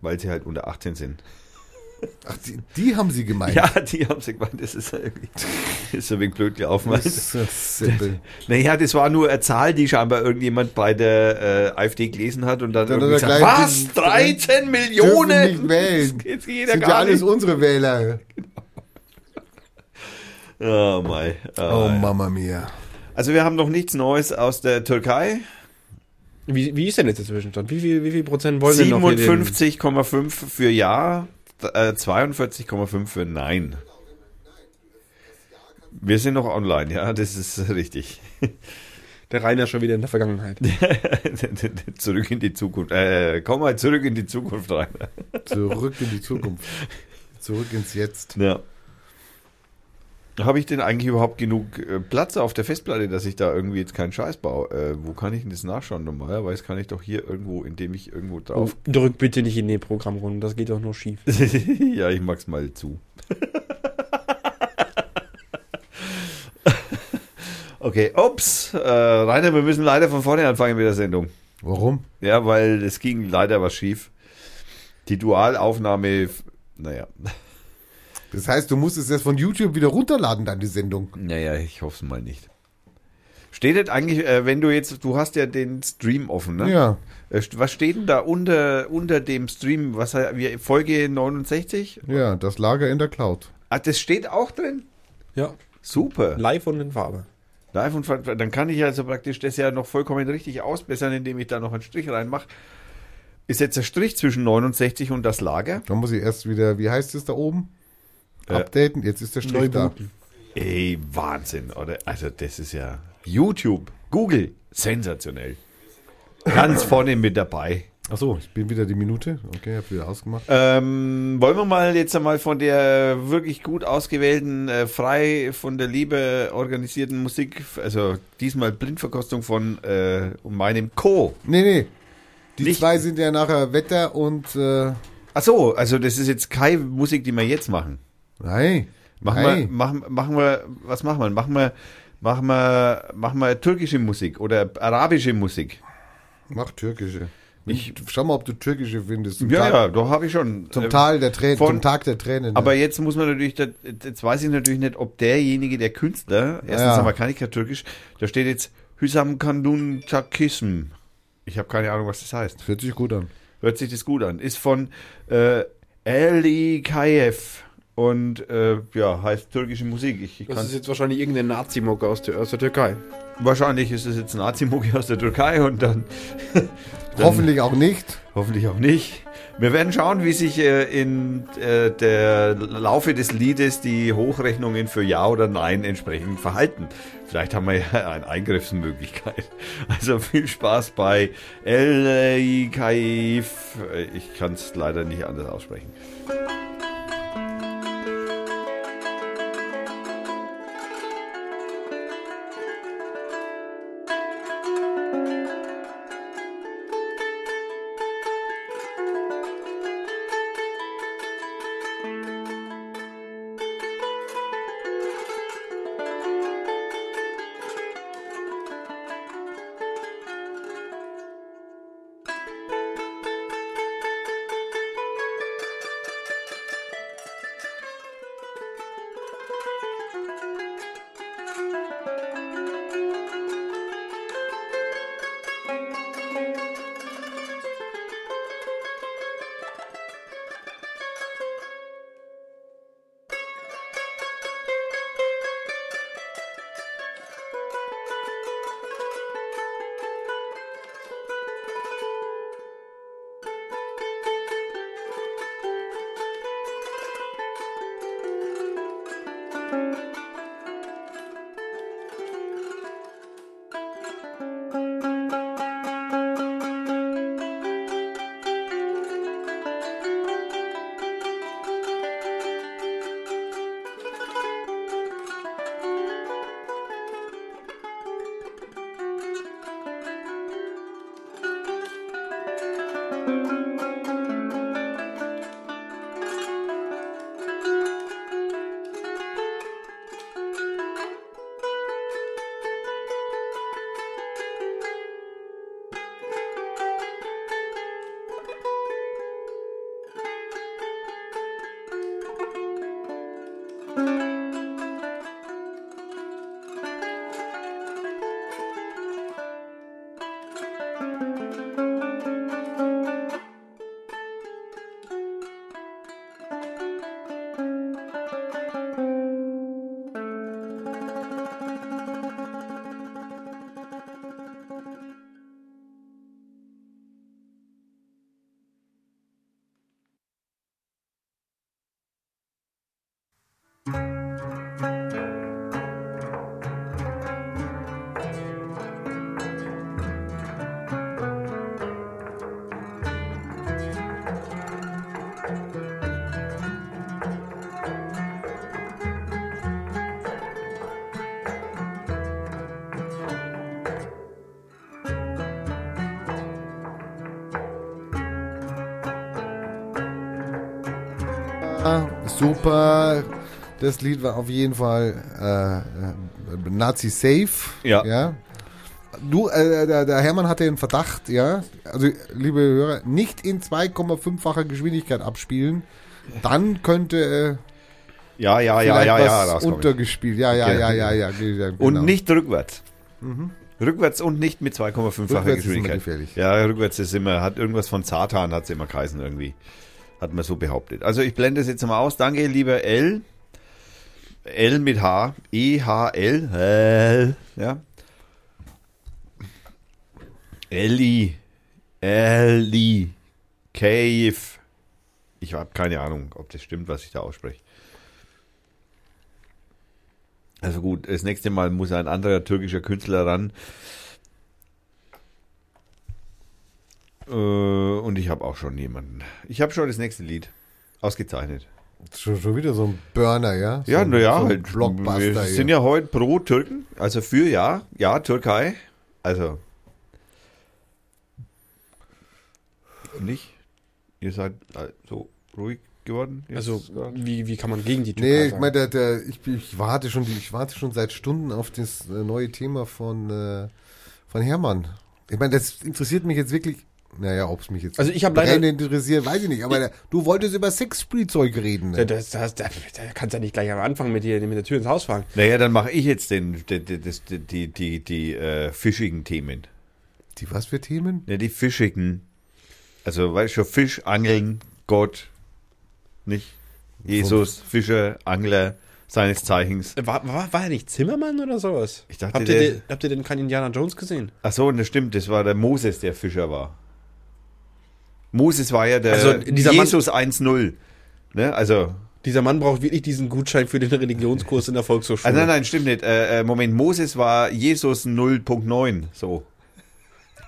B: weil sie halt unter 18 sind.
C: Ach, die, die haben sie gemeint.
B: Ja, die haben sie gemeint, das ist irgendwie ist ein wenig blöd gelaufen.
C: Das ist so simpel.
B: Naja, das war nur eine Zahl, die scheinbar irgendjemand bei der äh, AfD gelesen hat und dann,
C: Dann
B: irgendwie
C: hat er
B: gesagt, was?
C: den-
B: 13
C: Dürfen
B: Millionen?
C: nicht wählen.
B: Das geht jeder
C: sind ja
B: gar
C: alles
B: nicht.
C: unsere Wähler.
B: Oh, mein.
C: Oh, Mama mia.
B: Also wir haben noch nichts Neues aus der Türkei.
D: Wie, wie ist denn jetzt der Zwischenstand? Wie viel, wie viel Prozent wollen denn noch hier den-
B: 57,5 für Ja, äh, 42,5 für Nein. Wir sind noch online, ja, das ist richtig.
D: Der Rainer schon wieder in der Vergangenheit.
B: zurück in die Zukunft. Äh, komm mal zurück in die Zukunft rein.
C: Zurück in die Zukunft. Zurück ins Jetzt.
B: Ja. Habe ich denn eigentlich überhaupt genug äh, Platz auf der Festplatte, dass ich da irgendwie jetzt keinen Scheiß baue? Äh, wo kann ich denn das nachschauen? Normalerweise kann ich doch hier irgendwo, indem ich irgendwo drauf.
D: Oh, drück bitte nicht in den Programm rum, das geht doch nur schief.
B: ja, ich mag's mal zu. okay, ups. Äh, Rainer, wir müssen leider von vorne anfangen mit der Sendung.
C: Warum?
B: Ja, weil es ging leider was schief. Die Dualaufnahme, naja.
C: Das heißt, du musst es erst von YouTube wieder runterladen, dann die Sendung.
B: Naja, ich hoffe es mal nicht. Steht denn eigentlich, äh, wenn du jetzt, du hast ja den Stream offen, ne?
C: Ja.
B: Äh, Was steht denn da unter, unter dem Stream? Was wie, Folge 69?
C: Ja, das Lager in der Cloud.
B: Ah, das steht auch drin?
D: Ja,
B: Super.
D: live und in Farbe.
B: Live und ver- dann kann ich also praktisch das ja noch vollkommen richtig ausbessern, indem ich da noch einen Strich reinmache. Ist jetzt der Strich zwischen 69 und das Lager?
C: Dann muss ich erst wieder, wie heißt es da oben?
B: Äh,
C: Updaten. Jetzt ist der Strich da.
B: Ey, Wahnsinn, oder? Also das ist ja YouTube, Google, sensationell. Ganz vorne mit dabei.
C: Achso, ich bin wieder die Minute. Okay, hab wieder ausgemacht.
B: Ähm, wollen wir mal jetzt einmal von der wirklich gut ausgewählten, äh, frei von der Liebe organisierten Musik, also diesmal Blindverkostung von äh, meinem Co.
C: Nee, nee. Die
B: Nicht-
C: zwei sind ja nachher Wetter und äh,
B: Ach so, also das ist jetzt keine Musik, die wir jetzt machen.
C: Nein.
B: Machen
C: nein.
B: wir, machen, machen wir, was machen wir? Machen wir, machen wir, machen wir türkische Musik oder arabische Musik?
C: Mach türkische.
B: Ich-
C: Schau mal, ob du türkische findest.
B: Ja,
C: Tag,
B: ja, da habe ich schon.
C: zum
B: äh,
C: Tal der Tränen,
B: von-
C: zum Tag der Tränen.
B: Aber jetzt muss man natürlich, jetzt weiß ich natürlich nicht, ob derjenige, der Künstler, erstens
C: Ja.
B: einmal kann ich kein Türkisch, da steht jetzt Hüsam Kandun Takism. Ich habe keine Ahnung, was das heißt.
C: Hört sich gut an.
B: Hört sich das gut an. Ist von äh, Ali Kayev und äh, ja, heißt türkische Musik. Ich, ich
D: Das
B: kann
D: ist jetzt wahrscheinlich irgendeine Nazi-Mucke aus, der- aus der Türkei.
B: wahrscheinlich ist es jetzt Nazi-Mucke aus der Türkei und dann, dann
C: Hoffentlich auch nicht.
B: Hoffentlich auch nicht. Wir werden schauen, wie sich äh, in äh, der Laufe des Liedes die Hochrechnungen für Ja oder Nein entsprechend verhalten. Vielleicht haben wir ja eine Eingriffsmöglichkeit. Also viel Spaß bei El Kaif. Ich kann es leider nicht anders aussprechen.
C: Super. Das Lied war auf jeden Fall äh, äh, Nazi Safe.
B: Ja.
C: ja. Du, äh, der, der Hermann hatte einen Verdacht, ja. Also, liebe Hörer, nicht in 2,5-facher Geschwindigkeit abspielen. Dann könnte äh,
B: Ja, ja, ja, ja, ja. rauskommen.
C: untergespielt. Ja, ja, ja, ja, ja. genau.
B: Und nicht rückwärts. Rückwärts und nicht mit 2,5-facher
C: Rückwärts ist immer
B: Geschwindigkeit.
C: gefährlich.
B: Ja, rückwärts ist immer, hat irgendwas von Satan, hat es immer geheißen irgendwie. Hat man so behauptet. Also ich blende es jetzt mal aus. Danke, lieber L. L mit H. E-H-L. L. Ja. Elli. Elli. Cave. Ich habe keine Ahnung, ob das stimmt, was ich da ausspreche. Also gut, das nächste Mal muss ein anderer türkischer Künstler ran. Äh, und ich habe auch schon jemanden. Ich habe schon das nächste Lied. Ausgezeichnet.
C: Schon, schon wieder so ein Burner, ja? So
B: Ja, naja,
C: so
B: halt,
C: Blockbuster.
B: wir
C: hier.
B: sind ja heute pro Türken, also für ja, ja, Türkei. Also. Nicht? Ihr seid äh, so ruhig geworden?
D: Also, wie, wie kann man gegen die Türkei
C: Nee, ich meine, der, der, ich, ich, warte schon, ich warte schon seit Stunden auf das äh, neue Thema von, äh, von Hermann. Ich meine, das interessiert mich jetzt wirklich. Naja, ob es mich jetzt
D: Also ich hab leider-
C: interessiert, weiß ich nicht. Aber der, du wolltest über Sexspielzeug reden.
D: Da,
C: Ne?
D: das, das, da, da kannst du ja nicht gleich am Anfang mit, dir, mit der Tür ins Haus fahren.
B: Naja, dann mache ich jetzt den, die, die, das- die, die, die, die äh, fischigen Themen.
C: Die was für Themen?
B: Ja, die fischigen. Also, weißt du, schon Fisch, Angeln, Gott, nicht? Jesus, Fischer, Angler, seines Zeichens.
D: War, war, war er nicht Zimmermann oder sowas?
B: Ich dachte,
D: habt, ihr
B: der-
D: den, habt ihr denn keinen Indiana Jones gesehen?
B: Ach so, das stimmt, das war der Moses, der Fischer war. Moses war ja der
D: Also, dieser Mann-
B: Jesus 1.0. Ne? Also,
D: Dieser Mann braucht wirklich diesen Gutschein für den Religionskurs in der Volkshochschule.
B: also nein, nein, stimmt nicht. Äh, äh, Moment, Moses war Jesus 0.9. So.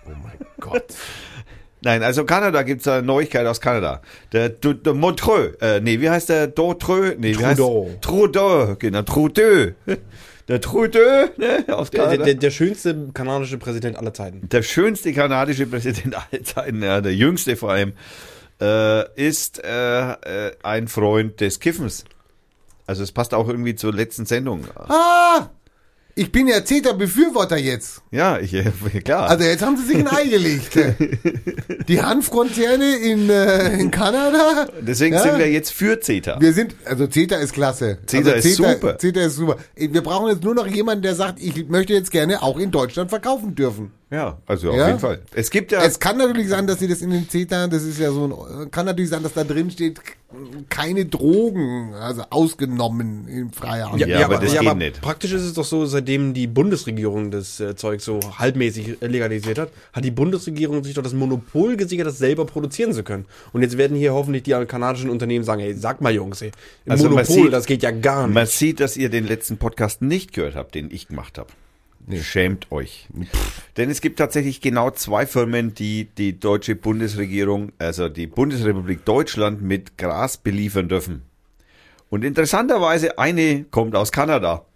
C: Oh mein Gott.
B: Nein, also Kanada gibt's da eine Neuigkeit aus Kanada. Der, der, der Montreux, äh, nee, wie heißt der? Dautreux? Nee, wie heißt
D: Trudeau.
B: Trudeau, genau, Trudeau. Der Trudeau, ne, aus
D: der,
B: Kanada.
D: der, der, der schönste kanadische Präsident aller Zeiten.
B: der schönste kanadische Präsident aller Zeiten, ja, der jüngste vor allem, äh, ist äh, äh, ein Freund des Kiffens. Also es passt auch irgendwie zur letzten Sendung.
C: Ah! Ich bin ja CETA-Befürworter jetzt.
B: Ja, ich, äh, klar.
C: Also jetzt haben sie sich ein Ei gelegt. Die Hanfkonzerne in, äh, in Kanada.
B: Deswegen
C: ja.
B: sind wir jetzt für CETA.
C: Wir sind, also CETA ist klasse.
B: CETA
C: also
B: ist super.
C: CETA ist super. Wir brauchen jetzt nur noch jemanden, der sagt, ich möchte jetzt gerne auch in Deutschland verkaufen dürfen.
B: Ja, also auf
C: Ja.
B: jeden Fall. Es gibt ja,
C: Es kann natürlich sein, dass sie das in den CETA, das ist ja so ein, kann natürlich sein, dass da drin steht, keine Drogen, also ausgenommen im Freihandel.
B: Ja, aber das geht nicht.
D: Praktisch ist es doch so, seitdem die Bundesregierung das äh, Zeug so halbmäßig legalisiert hat, hat die Bundesregierung sich doch das Monopol gesichert, das selber produzieren zu können. Und jetzt werden hier hoffentlich die kanadischen Unternehmen sagen, hey, sag mal Jungs, ey, ein
B: Also
D: Monopol,
B: sieht-
D: das geht ja gar nicht.
B: man sieht, dass ihr den letzten Podcast nicht gehört habt, den ich gemacht habe. Schämt euch. Denn es gibt tatsächlich genau zwei Firmen, die die deutsche Bundesregierung, also die Bundesrepublik Deutschland mit Gras beliefern dürfen. Und interessanterweise eine kommt aus Kanada.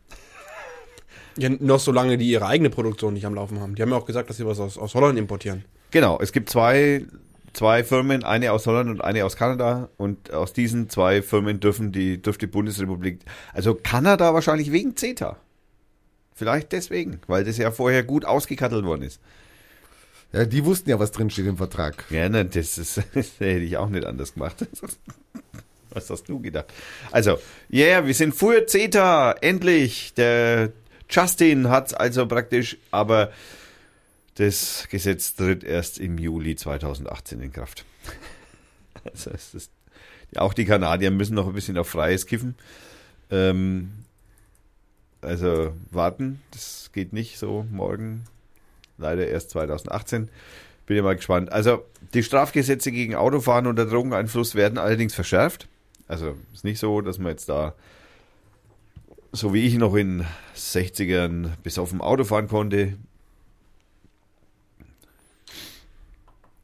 D: Ja, noch so lange, die ihre eigene Produktion nicht am Laufen haben. Die haben ja auch gesagt, dass sie was aus, aus Holland importieren.
B: Genau, es gibt zwei, zwei Firmen, eine aus Holland und eine aus Kanada. Und aus diesen zwei Firmen dürfen die, dürfte die Bundesrepublik, also Kanada wahrscheinlich wegen CETA. Vielleicht deswegen, weil das ja vorher gut ausgekattelt worden ist.
C: Ja, die wussten ja, was drin steht im Vertrag.
B: Ja, ne, das, ist, das hätte ich auch nicht anders gemacht. Was hast du gedacht? Also, yeah, wir sind für CETA, endlich. Der Justin hat's also praktisch, aber das Gesetz tritt erst im Juli 2018 in Kraft. Also es ist, ja, auch die Kanadier müssen noch ein bisschen auf freies kiffen. Ähm, also warten, das geht nicht so morgen. Leider erst 2018. Bin ja mal gespannt. Also, die Strafgesetze gegen Autofahren unter Drogeneinfluss werden allerdings verschärft. Also, ist nicht so, dass man jetzt da, so wie ich noch in 60ern bis auf dem Auto fahren konnte.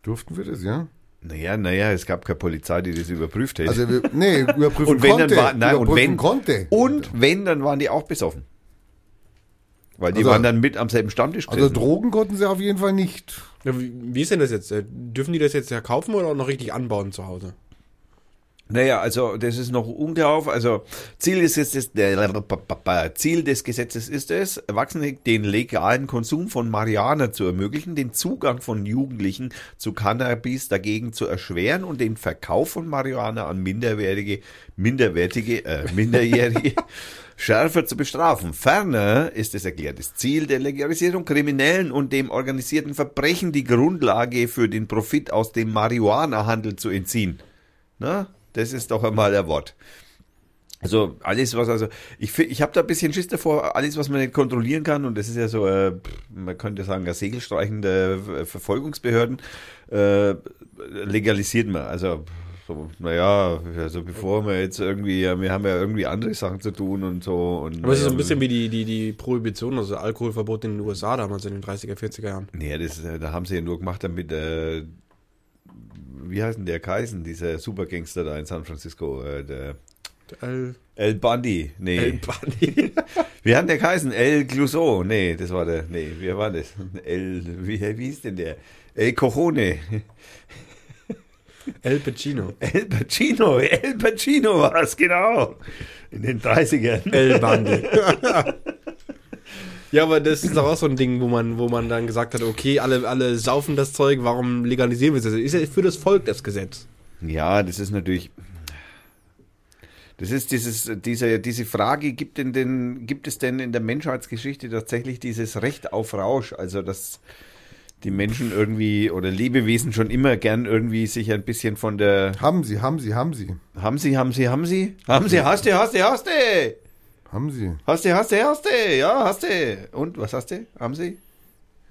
C: Durften wir das, ja?
B: Naja, naja, es gab keine Polizei, die das überprüft hätte.
C: Also, nee, überprüfen
B: und wenn
C: konnte.
B: dann war, nein, und wenn,
C: konnte.
B: und wenn, dann waren die auch besoffen. Weil die
C: Also-
B: waren dann mit am selben Stammtisch
C: Also
B: gesessen.
C: Drogen konnten sie auf jeden Fall nicht.
D: Ja, wie, wie ist denn das jetzt? Äh, Dürfen die das jetzt ja kaufen oder auch noch richtig anbauen zu Hause?
B: Naja, also das ist noch unklar. Also Ziel ist jetzt das, äh, Ziel des Gesetzes ist es, Erwachsene den legalen Konsum von Marihuana zu ermöglichen, den Zugang von Jugendlichen zu Cannabis dagegen zu erschweren und den Verkauf von Marihuana an minderwertige, minderwertige, äh, minderjährige schärfer zu bestrafen. Ferner ist es erklärtes Ziel der Legalisierung Kriminellen und dem organisierten Verbrechen die Grundlage für den Profit aus dem Marihuana-Handel zu entziehen. Na, das ist doch einmal der Wort. Also alles, was also ich ich habe da ein bisschen Schiss davor, alles, was man nicht kontrollieren kann und das ist ja so, äh, man könnte sagen, ein Segelstreichende Verfolgungsbehörden äh, legalisiert man. Also so, naja, also bevor wir jetzt irgendwie, wir haben ja irgendwie andere Sachen zu tun und so. Und,
D: Aber es ist so ein bisschen wie die, die, die Prohibition, also Alkoholverbot in den USA damals in den 30er, 40er Jahren.
B: Nee, das, äh, da haben sie ja nur gemacht, damit, äh, wie heißt denn der Kaisen, dieser Supergangster da in San Francisco, äh, der
D: El,
B: El Bundy, nee.
D: El Bundy.
B: Wie hat der geheißen? El Clouseau, nee, das war der, nee, wie war das? El, wie, wie hieß denn der? El Cojone,
D: El Pacino.
B: El Pacino, El Pacino war es, genau. In den 30ern.
D: El Bundy. ja, aber das ist doch auch so ein Ding, wo man, wo man dann gesagt hat, okay, alle, alle saufen das Zeug, warum legalisieren wir es? Ist ja für das Volk das Gesetz.
B: Ja, das ist natürlich. Das ist dieses, diese, diese Frage, gibt, in den, gibt es denn in der Menschheitsgeschichte tatsächlich dieses Recht auf Rausch? Also, dass die Menschen irgendwie oder Lebewesen schon immer gern irgendwie sich ein bisschen von der.
C: Haben sie, haben sie, haben sie.
B: Haben sie, haben sie, haben sie? Haben sie, hast du, hast du, hast du!
C: Haben sie.
B: Hast du, hast du, hast du! Ja, hast du! Und, was hast du? Haben sie?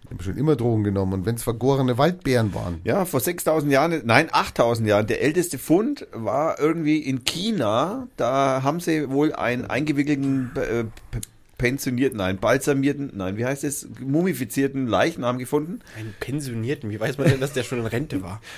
C: Ich habe schon immer Drogen genommen. Und wenn es vergorene Waldbeeren waren.
B: Ja, vor 6000 Jahren, nein, 8000 Jahren. Der älteste Fund war irgendwie in China. Da haben sie wohl einen eingewickelten, äh, pensionierten, nein, balsamierten, nein, wie heißt es, mumifizierten Leichnam gefunden.
D: Einen Pensionierten, wie weiß man denn, dass der schon in Rente war?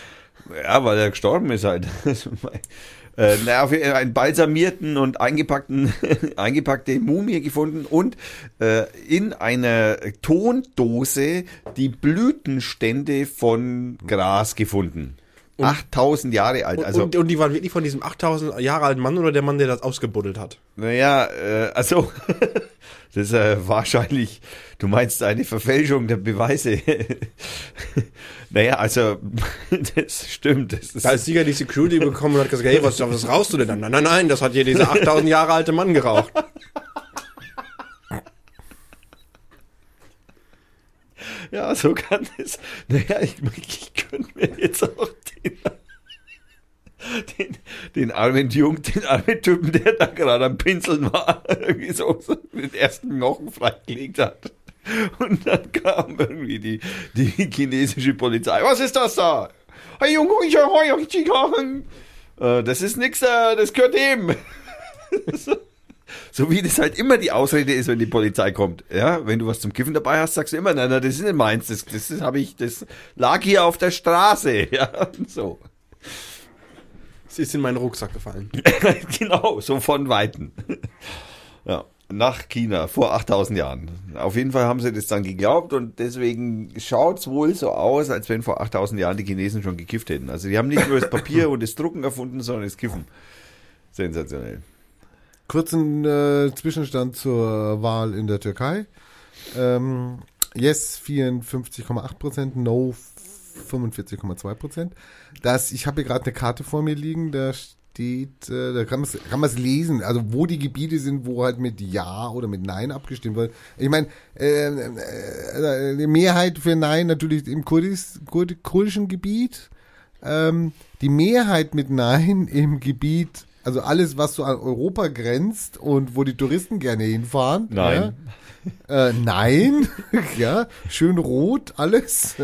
B: Ja, weil er gestorben ist halt. äh, na, auf jeden Fall einen balsamierten und eingepackten, eingepackte Mumie gefunden und äh, in einer Tondose die Blütenstände von Gras gefunden. 8000 Jahre alt.
D: Und,
B: Also,
D: und, und die waren wirklich von diesem 8000 Jahre alten Mann oder der Mann, der das ausgebuddelt hat?
B: naja, äh, also, das ist äh, wahrscheinlich, du meinst eine Verfälschung der Beweise. naja, also, das stimmt. Das ist,
D: Da ist sicher die Security gekommen und hat gesagt, hey, was, was rauchst du denn dann? Nein, nein, nein, das hat hier dieser 8000 Jahre alte Mann geraucht.
B: Ja, so kann es. Naja, ich, ich könnte mir jetzt auch den, den, den armen Jungen, den armen Typen, der da gerade am Pinseln war, irgendwie so, so den ersten Knochen freigelegt hat. Und dann kam irgendwie die, die chinesische Polizei. Was ist das da? Äh, Das ist nix, äh, das gehört dem. So- wie das halt immer die Ausrede ist, wenn die Polizei kommt. Ja, wenn du was zum Kiffen dabei hast, sagst du immer, nein, nein, das ist nicht meins, das, das habe ich, das lag hier auf der Straße. Ja, so.
D: Es ist in meinen Rucksack gefallen.
B: genau, so von Weitem. Ja, nach China, vor 8000 Jahren. Auf jeden Fall haben sie das dann geglaubt und deswegen schaut es wohl so aus, als wenn vor 8000 Jahren die Chinesen schon gekifft hätten. Also die haben nicht nur das Papier und das Drucken erfunden, sondern das Kiffen. Sensationell.
C: Kurzen äh, Zwischenstand zur Wahl in der Türkei. Ähm, yes 54,8%, No 45,2%. Das, ich habe hier gerade eine Karte vor mir liegen, da steht, äh, da kann man es kann lesen, also wo die Gebiete sind, wo halt mit Ja oder mit Nein abgestimmt wird. Ich meine, äh, äh, die Mehrheit für Nein natürlich im Kurdis, Kurd, kurdischen Gebiet. Ähm, die Mehrheit mit Nein im Gebiet, also alles, was so an Europa grenzt und wo die Touristen gerne hinfahren.
B: Nein.
C: Ja, äh, nein, ja, schön rot alles.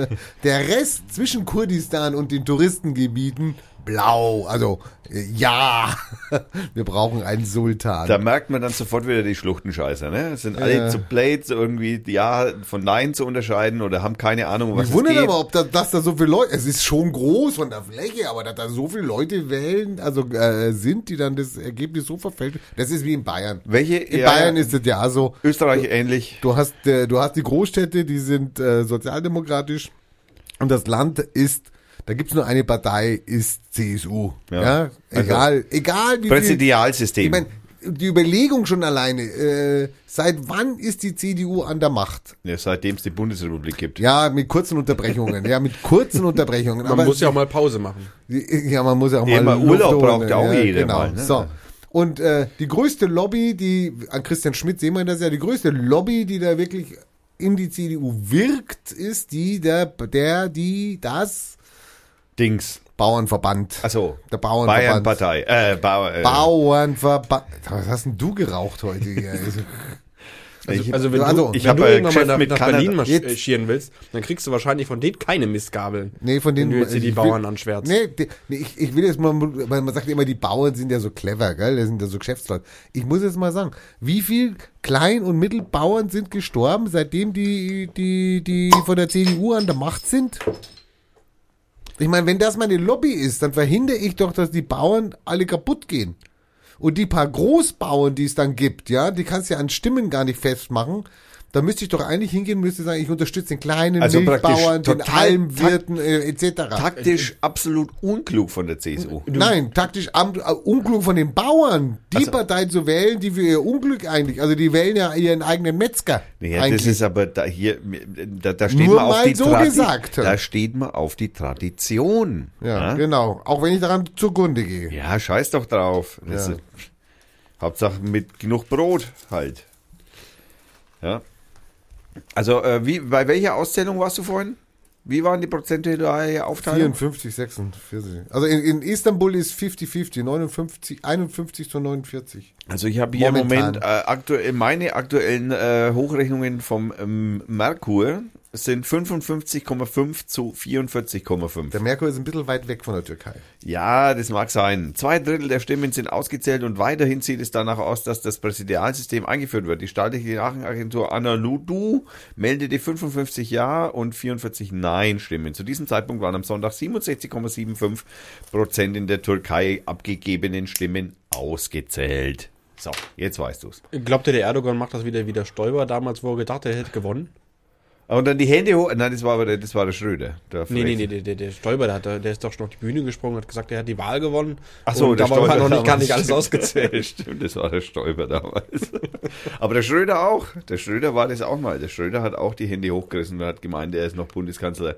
C: Der Rest zwischen Kurdistan und den Touristengebieten blau. Also äh, ja, wir brauchen einen Sultan.
B: Da merkt man dann sofort wieder die Schluchtenscheißer, ne? Es sind alle
C: Ja.
B: zu blöd, so irgendwie Ja von Nein zu unterscheiden oder haben keine Ahnung, was
C: Ich
B: es
C: wundere
B: geht.
C: aber, ob da, dass da so viele Leute, es ist schon groß von der Fläche, aber dass da so viele Leute wählen, also äh, sind, die dann das Ergebnis so verfälschen. Das ist wie in Bayern.
B: Welche?
C: In
B: Ja,
C: Bayern ist es ja so,
B: Österreich ähnlich.
C: du hast, äh, du hast die Großstädte, die sind äh, sozialdemokratisch und das Land ist Da gibt's nur eine Partei, ist CSU. Ja,
B: Ja.
C: egal, egal wie viel.
B: Präsidialsystem.
C: Ich meine, die Überlegung schon alleine, äh, seit wann ist die CDU an der Macht?
B: ja, Seitdem es die Bundesrepublik gibt.
C: Ja, mit kurzen Unterbrechungen, ja, mit kurzen Unterbrechungen.
D: Man muss ja auch mal Pause machen.
C: Ja, man muss ja auch
B: Ja,
C: mal
B: mal Urlaub
C: Luft
B: braucht ja auch jeder mal, ne?
C: So. Und äh, die größte Lobby, die an Christian Schmidt sehen wir das ja, die größte Lobby, die da wirklich in die CDU wirkt, ist die der der die das
B: Dings.
C: Bauernverband.
B: Achso.
C: Der Bauernverband.
B: Bayernpartei. Äh, Bauer, äh,
C: Bauernverband. Was hast denn du geraucht heute hier? Also,
B: ich,
D: Also wenn
C: Also,
D: du,
C: ich
D: wenn
B: hab
D: du
B: ein
D: irgendwann mal nach,
B: mit
D: nach. Berlin marschieren willst, dann kriegst du wahrscheinlich von denen keine Mistgabeln.
C: nee, von
D: wenn
C: den
D: du jetzt hier die Bauern
C: will,
D: anschwärzt.
C: Nee, die, nee ich, ich will jetzt mal, man sagt immer, die Bauern sind ja so clever, gell? Das sind ja so Geschäftsleute. Ich muss jetzt mal sagen, wie viel Klein- und Mittelbauern sind gestorben, seitdem die, die, die von der CDU an der Macht sind? Ich meine, wenn das meine Lobby ist, dann verhindere ich doch, dass die Bauern alle kaputt gehen. Und die paar Großbauern, die es dann gibt, ja, die kannst du ja an Stimmen gar nicht festmachen. Da müsste ich doch eigentlich hingehen, müsste sagen, ich unterstütze den kleinen
B: Also
C: Milchbauern, den Almwirten äh, etc.
B: taktisch absolut unklug von der CSU.
C: Nein, taktisch am, äh, unklug von den Bauern, die
B: Also-
C: Partei zu wählen, die für ihr Unglück eigentlich, also die wählen ja ihren eigenen Metzger.
B: Ja,
C: eigentlich.
B: das ist aber da hier, da, da steht
C: Nur
B: man auf
C: mal
B: die
C: so
B: Tradi-
C: gesagt.
B: Da steht man auf die Tradition.
C: ja, genau. Auch wenn ich daran zugrunde gehe.
B: Ja, scheiß doch drauf. Das
C: Ja.
B: ist, Hauptsache mit genug Brot halt. Ja. Also, äh, wie, bei welcher Auszählung warst du vorhin? Wie waren die prozentuale Aufteilung?
C: 54, 46. Also in, in Istanbul ist 50-50, 59, 51 zu 49.
B: Also ich habe hier im. Moment äh, aktuell meine aktuellen äh, Hochrechnungen vom ähm, Merkur sind 55,5 zu 44,5.
C: Der Merkur ist ein bisschen weit weg von der Türkei.
B: Ja, das mag sein. Zwei Drittel der Stimmen sind ausgezählt und weiterhin sieht es danach aus, dass das Präsidialsystem eingeführt wird. Die staatliche Nachrichtenagentur Analudu meldete 55 Ja und 44 Nein-Stimmen. Zu diesem Zeitpunkt waren am Sonntag 67,75 Prozent in der Türkei abgegebenen Stimmen ausgezählt. So, jetzt weißt du's.
D: Glaubt ihr, der Erdogan macht das wieder wie der Stoiber damals, wo er gedacht hat, er hätte gewonnen?
B: Und dann die Hände hoch. Nein, das war aber der, das war der Schröder. Der
D: Nee, nee, nee, der, der, der Stoiber, der, hat, der ist doch schon auf die Bühne gesprungen und hat gesagt, er hat die Wahl gewonnen.
B: Ach so,
D: und
B: der
D: da war
B: Stoiber
D: noch nicht, gar nicht alles ausgezählt.
B: Stimmt, das war der Stoiber damals. Aber der Schröder auch. Der Schröder war das auch mal. Der Schröder hat auch die Hände hochgerissen und hat gemeint, er ist noch Bundeskanzler.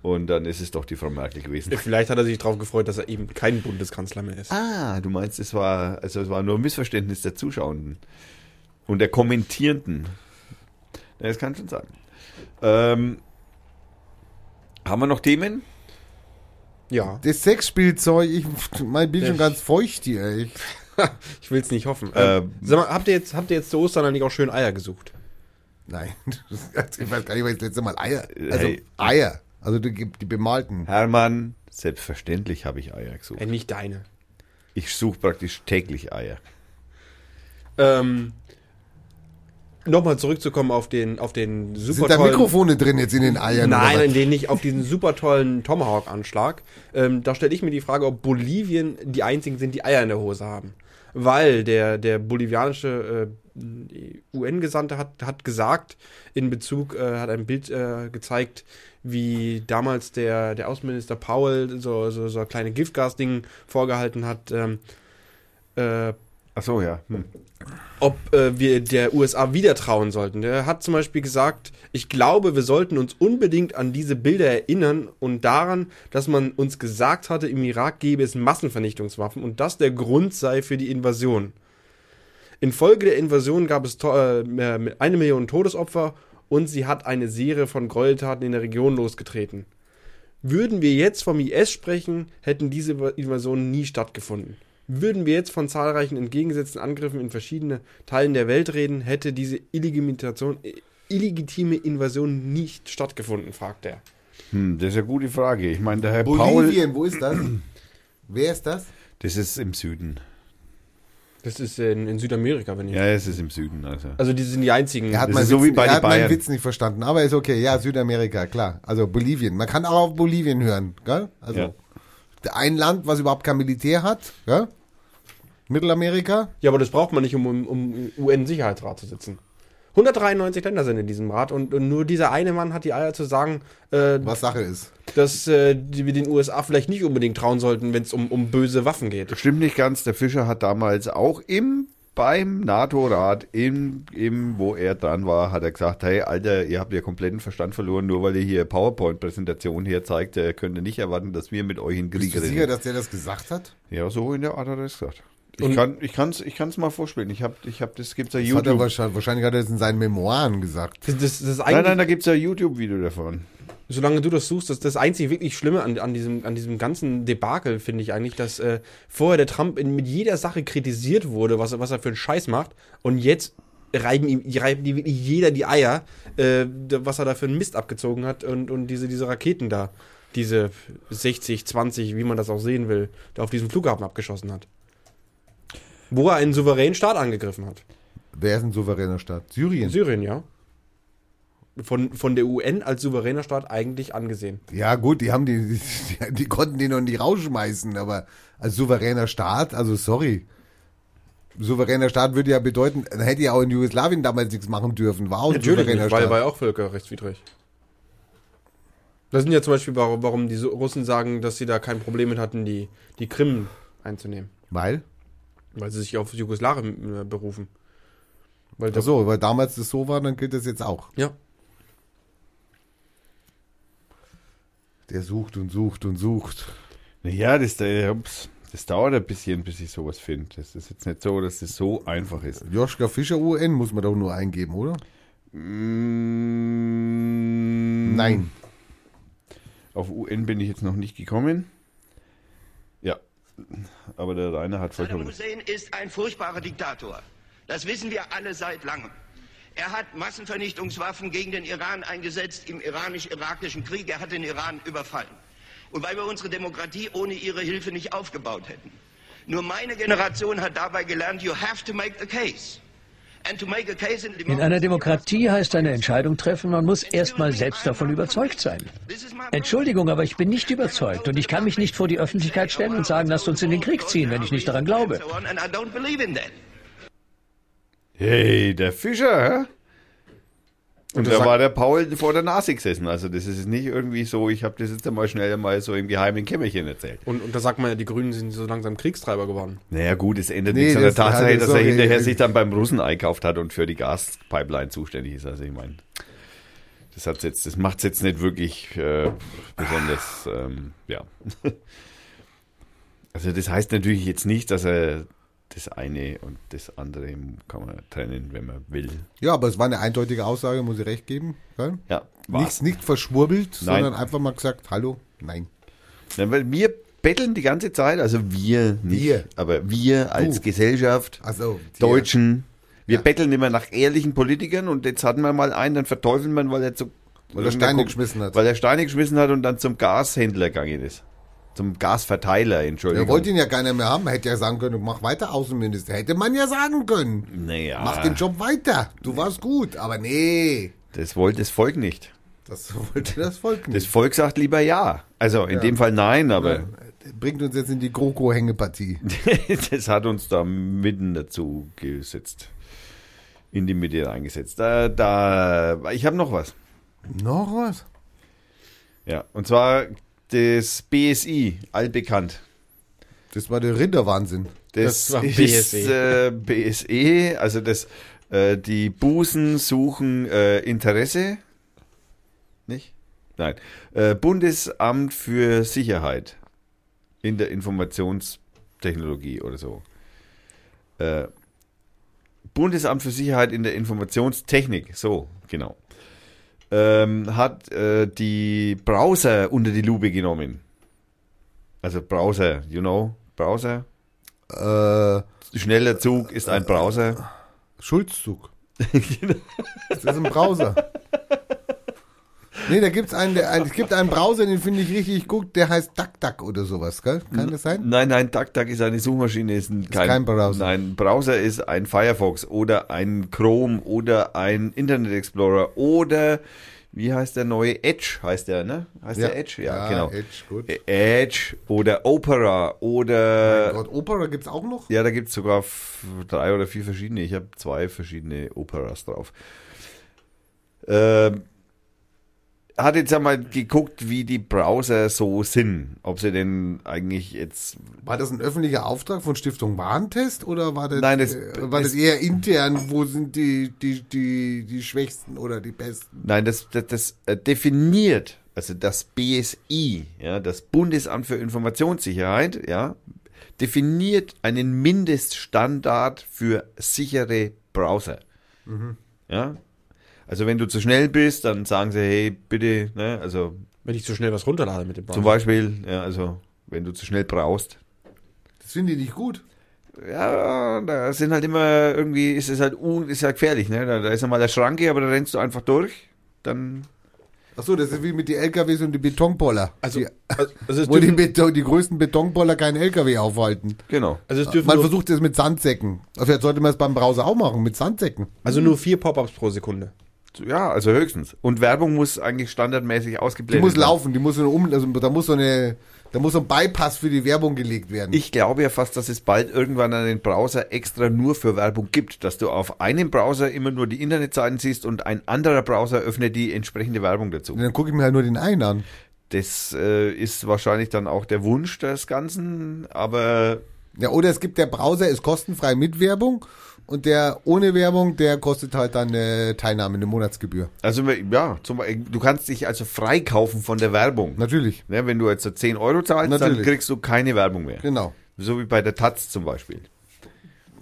B: Und dann ist es doch die Frau Merkel gewesen.
D: Vielleicht hat er sich darauf gefreut, dass er eben kein Bundeskanzler mehr ist.
B: Ah, du meinst, es war, also es war nur ein Missverständnis der Zuschauenden und der Kommentierenden. Ja, das kann schon sein. Ähm, haben wir noch Themen?
D: Ja,
C: Das Sexspielzeug, ich mein,
D: Der-
C: ganz feucht hier. Ich,
D: ich will es nicht hoffen.
B: Ähm,
D: Ähm, sag mal, habt ihr jetzt, habt ihr jetzt zu Ostern eigentlich auch schön Eier gesucht?
C: nein, ich weiß gar nicht, was das letzte Mal Eier. Also
B: Hey.
C: Eier. Also die, die bemalten.
B: Hermann, selbstverständlich habe ich Eier gesucht.
D: Äh, nicht deine.
B: Ich suche praktisch täglich Eier.
D: Ähm, Nochmal zurückzukommen auf den, auf den super
C: Sind da
D: tollen-
C: Mikrofone drin jetzt in den Eiern?
D: Nein, in denen nicht auf diesen super tollen Tomahawk-Anschlag. Ähm, da stelle ich mir die Frage, ob Bolivien die einzigen sind, die Eier in der Hose haben. Weil der, der bolivianische äh, UN-Gesandte hat, hat gesagt, in Bezug, äh, hat ein Bild äh, gezeigt, wie damals der, der Außenminister Powell so, so, so ein kleine Giftgas-Ding vorgehalten hat, ähm, äh,
B: Ach so, ja. Hm.
D: ob äh, wir der USA wieder trauen sollten. Der hat zum Beispiel gesagt, ich glaube, wir sollten uns unbedingt an diese Bilder erinnern und daran, dass man uns gesagt hatte, im Irak gäbe es Massenvernichtungswaffen und das der Grund sei für die Invasion. Infolge der Invasion gab es äh, mehr- eine Million Todesopfer und sie hat eine Serie von Gräueltaten in der Region losgetreten. Würden wir jetzt vom IS sprechen, hätten diese Invasionen nie stattgefunden. Würden wir jetzt von zahlreichen entgegengesetzten Angriffen in verschiedene Teilen der Welt reden, hätte diese äh, illegitime Invasion nicht stattgefunden, fragt er.
B: Hm, das ist eine gute Frage. Ich meine, der Herr Paul.
C: Bolivien, wo ist das? Wer ist das?
B: Das ist im Süden.
D: Das ist in, in Südamerika, wenn ich.
B: Ja, es ist im Süden. Also.
D: Also die sind die einzigen.
C: Er hat,
B: Das
C: meinen
B: so
C: Witz,
B: wie bei
C: er hat meinen. Witz nicht verstanden, aber ist okay. Ja, Südamerika, klar. Also Bolivien. Man kann auch auf Bolivien hören, gell? Also
B: Ja.
C: Ein Land, was überhaupt kein Militär hat, gell? Mittelamerika.
D: ja, aber das braucht man nicht, um im um UN-Sicherheitsrat zu sitzen. 193 Länder sind in diesem Rat und, und nur dieser eine Mann hat die Eier zu sagen, äh,
C: Was Sache ist.
D: dass äh, die, wir den USA vielleicht nicht unbedingt trauen sollten, wenn es um, um böse Waffen geht.
B: Stimmt nicht ganz. Der Fischer hat damals auch im beim NATO-Rat, im, im, wo er dran war, hat er gesagt, hey, Alter, ihr habt ja kompletten Verstand verloren, nur weil ihr hier PowerPoint-Präsentation hier zeigt, äh, könnt ihr nicht erwarten, dass wir mit euch in Krieg
C: Bist du sicher,
B: reden.
C: dass der das gesagt hat?
B: Ja, so in der Art hat er es gesagt. Ich
D: Und-
B: kann, ich kann's, ich kann's mal vorspielen. Ich hab, ich hab, das gibt's ja
C: Das hat er
B: YouTube.
C: wahrscheinlich, wahrscheinlich hat er es in seinen Memoiren gesagt.
D: Das, das, das ist
B: Nein, nein, da gibt's ja YouTube-Video davon.
D: Solange du das suchst, das das einzig wirklich Schlimme an, an, diesem, an diesem ganzen Debakel, finde ich eigentlich, dass äh, vorher der Trump in, mit jeder Sache kritisiert wurde, was, er- was er für einen Scheiß macht. Und jetzt reiben ihm reiben die wirklich jeder die Eier, äh, was er da für einen Mist abgezogen hat und, und diese, diese Raketen da, diese 60, 20, wie man das auch sehen will, da auf diesem Flughafen abgeschossen hat. Wo er einen souveränen Staat angegriffen hat.
C: Wer ist ein souveräner Staat? Syrien.
D: Syrien, ja. Von, von der UN als souveräner Staat eigentlich angesehen.
C: Ja, gut, die haben die, die, die konnten die noch nicht rausschmeißen, aber als souveräner Staat, also sorry. Souveräner Staat würde ja bedeuten, dann hätte ja auch in Jugoslawien damals nichts machen dürfen. War auch ein souveräner
D: weil
C: Staat.
D: war ja auch völkerrechtswidrig. Das sind ja zum Beispiel, warum, die Russen sagen, dass sie da kein Problem mit hatten, die, die Krim einzunehmen.
C: Weil?
D: Weil sie sich auf Jugoslawien äh, berufen. Weil
C: Ach so, weil damals das so war, dann gilt das jetzt auch.
D: Ja.
C: Der sucht und sucht und sucht.
B: Naja, das, äh, ups, das dauert ein bisschen, bis ich sowas finde. Das ist jetzt nicht so, dass das so einfach ist.
C: Joschka Fischer UN muss man doch nur eingeben, oder?
B: Mm,
C: Nein.
B: Auf UN bin ich jetzt noch nicht gekommen. Ja, aber der Rainer hat
F: Saddam
B: vollkommen.
F: Hussein ist ein furchtbarer Diktator. Das wissen wir alle seit langem. Er hat Massenvernichtungswaffen gegen den Iran eingesetzt im iranisch-irakischen Krieg. Er hat den Iran überfallen. Und weil wir unsere Demokratie ohne ihre Hilfe nicht aufgebaut hätten. Nur meine Generation hat dabei gelernt, you have to make the case. In,
G: In einer Demokratie heißt eine Entscheidung treffen, man muss erst mal selbst davon überzeugt sein. Entschuldigung, aber ich bin nicht überzeugt und ich kann mich nicht vor die Öffentlichkeit stellen und sagen, lasst uns in den Krieg ziehen, wenn ich nicht daran glaube.
F: And I don't believe in that.
B: Hey, der Fischer, hä? Und
D: das
B: da war der Paul vor der Nase gesessen. Also das ist nicht irgendwie so, ich habe das jetzt einmal schnell mal so im geheimen Kämmerchen erzählt.
D: Und, und da sagt man ja, die Grünen sind so langsam Kriegstreiber geworden.
B: Naja gut, es ändert
C: Nee,
B: nichts an der Tatsache, dass er hinterher sich dann beim Russen einkauft hat und für die Gaspipeline zuständig ist. Also ich meine, das hat's jetzt, das macht's jetzt nicht wirklich äh, besonders, ähm, ja. Also das heißt natürlich jetzt nicht, dass er das eine und das andere kann man trennen, wenn man will.
C: Ja, aber es war eine eindeutige Aussage, muss ich recht geben. Gell?
B: Ja, war's.
C: Nichts nicht verschwurbelt,
B: Nein.
C: sondern einfach mal gesagt, hallo, nein.
B: Ja, weil wir betteln die ganze Zeit, also wir nicht,
C: Wir.
B: aber wir als
C: Du.
B: Gesellschaft,
C: Also, die-
B: Deutschen, wir
C: Ja.
B: betteln immer nach ehrlichen Politikern und jetzt hatten wir mal einen, dann verteufeln wir ihn, weil er zu
C: Weil er Steine geschmissen hat.
B: Weil er Steine geschmissen hat und dann zum Gashändler gegangen ist. Zum Gasverteiler, Entschuldigung.
C: Er wollte ihn ja keiner mehr haben. Hätte ja sagen können, mach weiter Außenminister. Hätte man ja sagen können.
B: naja,
C: Mach den Job weiter. Du warst gut. Aber nee,
B: das wollte das Volk nicht.
C: das wollte das Volk
B: Das
C: nicht.
B: Volk sagt lieber ja. Also in dem Fall nein, aber
C: Bringt uns jetzt in die GroKo-Hängepartie.
B: das hat uns da mitten dazu gesetzt. In die Mitte reingesetzt. Da, da, ich habe noch was.
C: Noch was?
B: Ja, und zwar das BSI, allbekannt.
C: Das war der Rinderwahnsinn.
B: Das,
D: Das war
B: ist
D: BSE.
B: äh, BSE, also das, äh, die Busen suchen äh, Interesse. Nicht? Nein. Äh, Bundesamt für Sicherheit in der Informationstechnologie oder so. Äh, Bundesamt für Sicherheit in der Informationstechnik, so, genau. Ähm, hat äh, die Browser unter die Lupe genommen. Also Browser, you know, Browser.
C: Äh,
B: Schneller Zug ist ein Browser.
C: Schulzzug. Das ist ein Browser. Nee, da gibt's einen, der, es gibt einen Browser, den finde ich richtig gut, der heißt DuckDuck oder sowas, gell? Kann das sein?
B: Nein, nein, DuckDuck ist eine Suchmaschine, ist, ein, kein,
C: kein Browser.
B: Nein, Browser ist ein Firefox oder ein Chrome oder ein Internet Explorer oder wie heißt der neue Edge, heißt der, ne? Heißt
C: Ja.
B: der Edge? Ja,
C: Ja,
B: genau.
C: Edge, gut.
B: Ä- Edge oder Opera oder
C: Gott, Opera gibt's auch noch?
B: ja, da gibt es sogar drei oder vier verschiedene. Ich habe zwei verschiedene Operas drauf. Ähm, hat jetzt einmal geguckt, wie die Browser so sind. Ob sie denn eigentlich jetzt.
C: War das ein öffentlicher Auftrag von Stiftung Warentest oder war das,
B: Nein, das-
C: äh, war das eher intern, wo sind die, die, die, die Schwächsten oder die Besten?
B: Nein, das, das, das äh, definiert, also das BSI, ja, das Bundesamt für Informationssicherheit, ja, definiert einen Mindeststandard für sichere Browser. Ja. Also wenn du zu schnell bist, dann sagen sie, hey, bitte, ne, also
D: Wenn ich zu schnell was runterlade mit dem Browser.
B: zum Beispiel, ja, also wenn du zu schnell brauchst.
C: Das finde ich nicht gut.
B: Ja, da sind halt immer irgendwie, ist es halt un, ist halt gefährlich, ne? Da, da ist einmal der Schranke, aber da rennst du einfach durch, dann
C: Achso, das ist wie mit den LKWs und den Betonpoller.
D: Also,
C: die,
D: also, es
C: wo die, Beton, die größten Betonpoller keinen LKW aufhalten.
B: genau.
D: also es dürfen
C: Man
D: nur,
C: versucht es mit Sandsäcken. Vielleicht sollte man es beim Browser auch machen, mit Sandsäcken.
D: also nur vier Pop-ups pro Sekunde.
B: Ja, also höchstens. Und Werbung muss eigentlich standardmäßig
C: Die
B: ausgeblendet
C: muss
B: werden.
C: laufen, die muss so eine um, also da muss so eine, da muss so ein Bypass für die Werbung gelegt werden.
B: Ich glaube ja fast, dass es bald irgendwann einen Browser extra nur für Werbung gibt, dass du auf einem Browser immer nur die Internetseiten siehst und ein anderer Browser öffnet die entsprechende Werbung dazu.
C: Und dann gucke ich mir halt nur den einen an.
B: Das äh, ist wahrscheinlich dann auch der Wunsch des Ganzen, aber
C: Ja, oder es gibt der Browser ist kostenfrei mit Werbung und der ohne Werbung, der kostet halt dann eine Teilnahme, eine Monatsgebühr.
B: also ja, zum, du kannst dich also freikaufen von der Werbung.
C: Natürlich,
B: Ne, wenn du jetzt so 10 Euro zahlst, dann
C: Natürlich.
B: kriegst du keine Werbung mehr.
C: genau.
B: So wie bei der Taz zum Beispiel.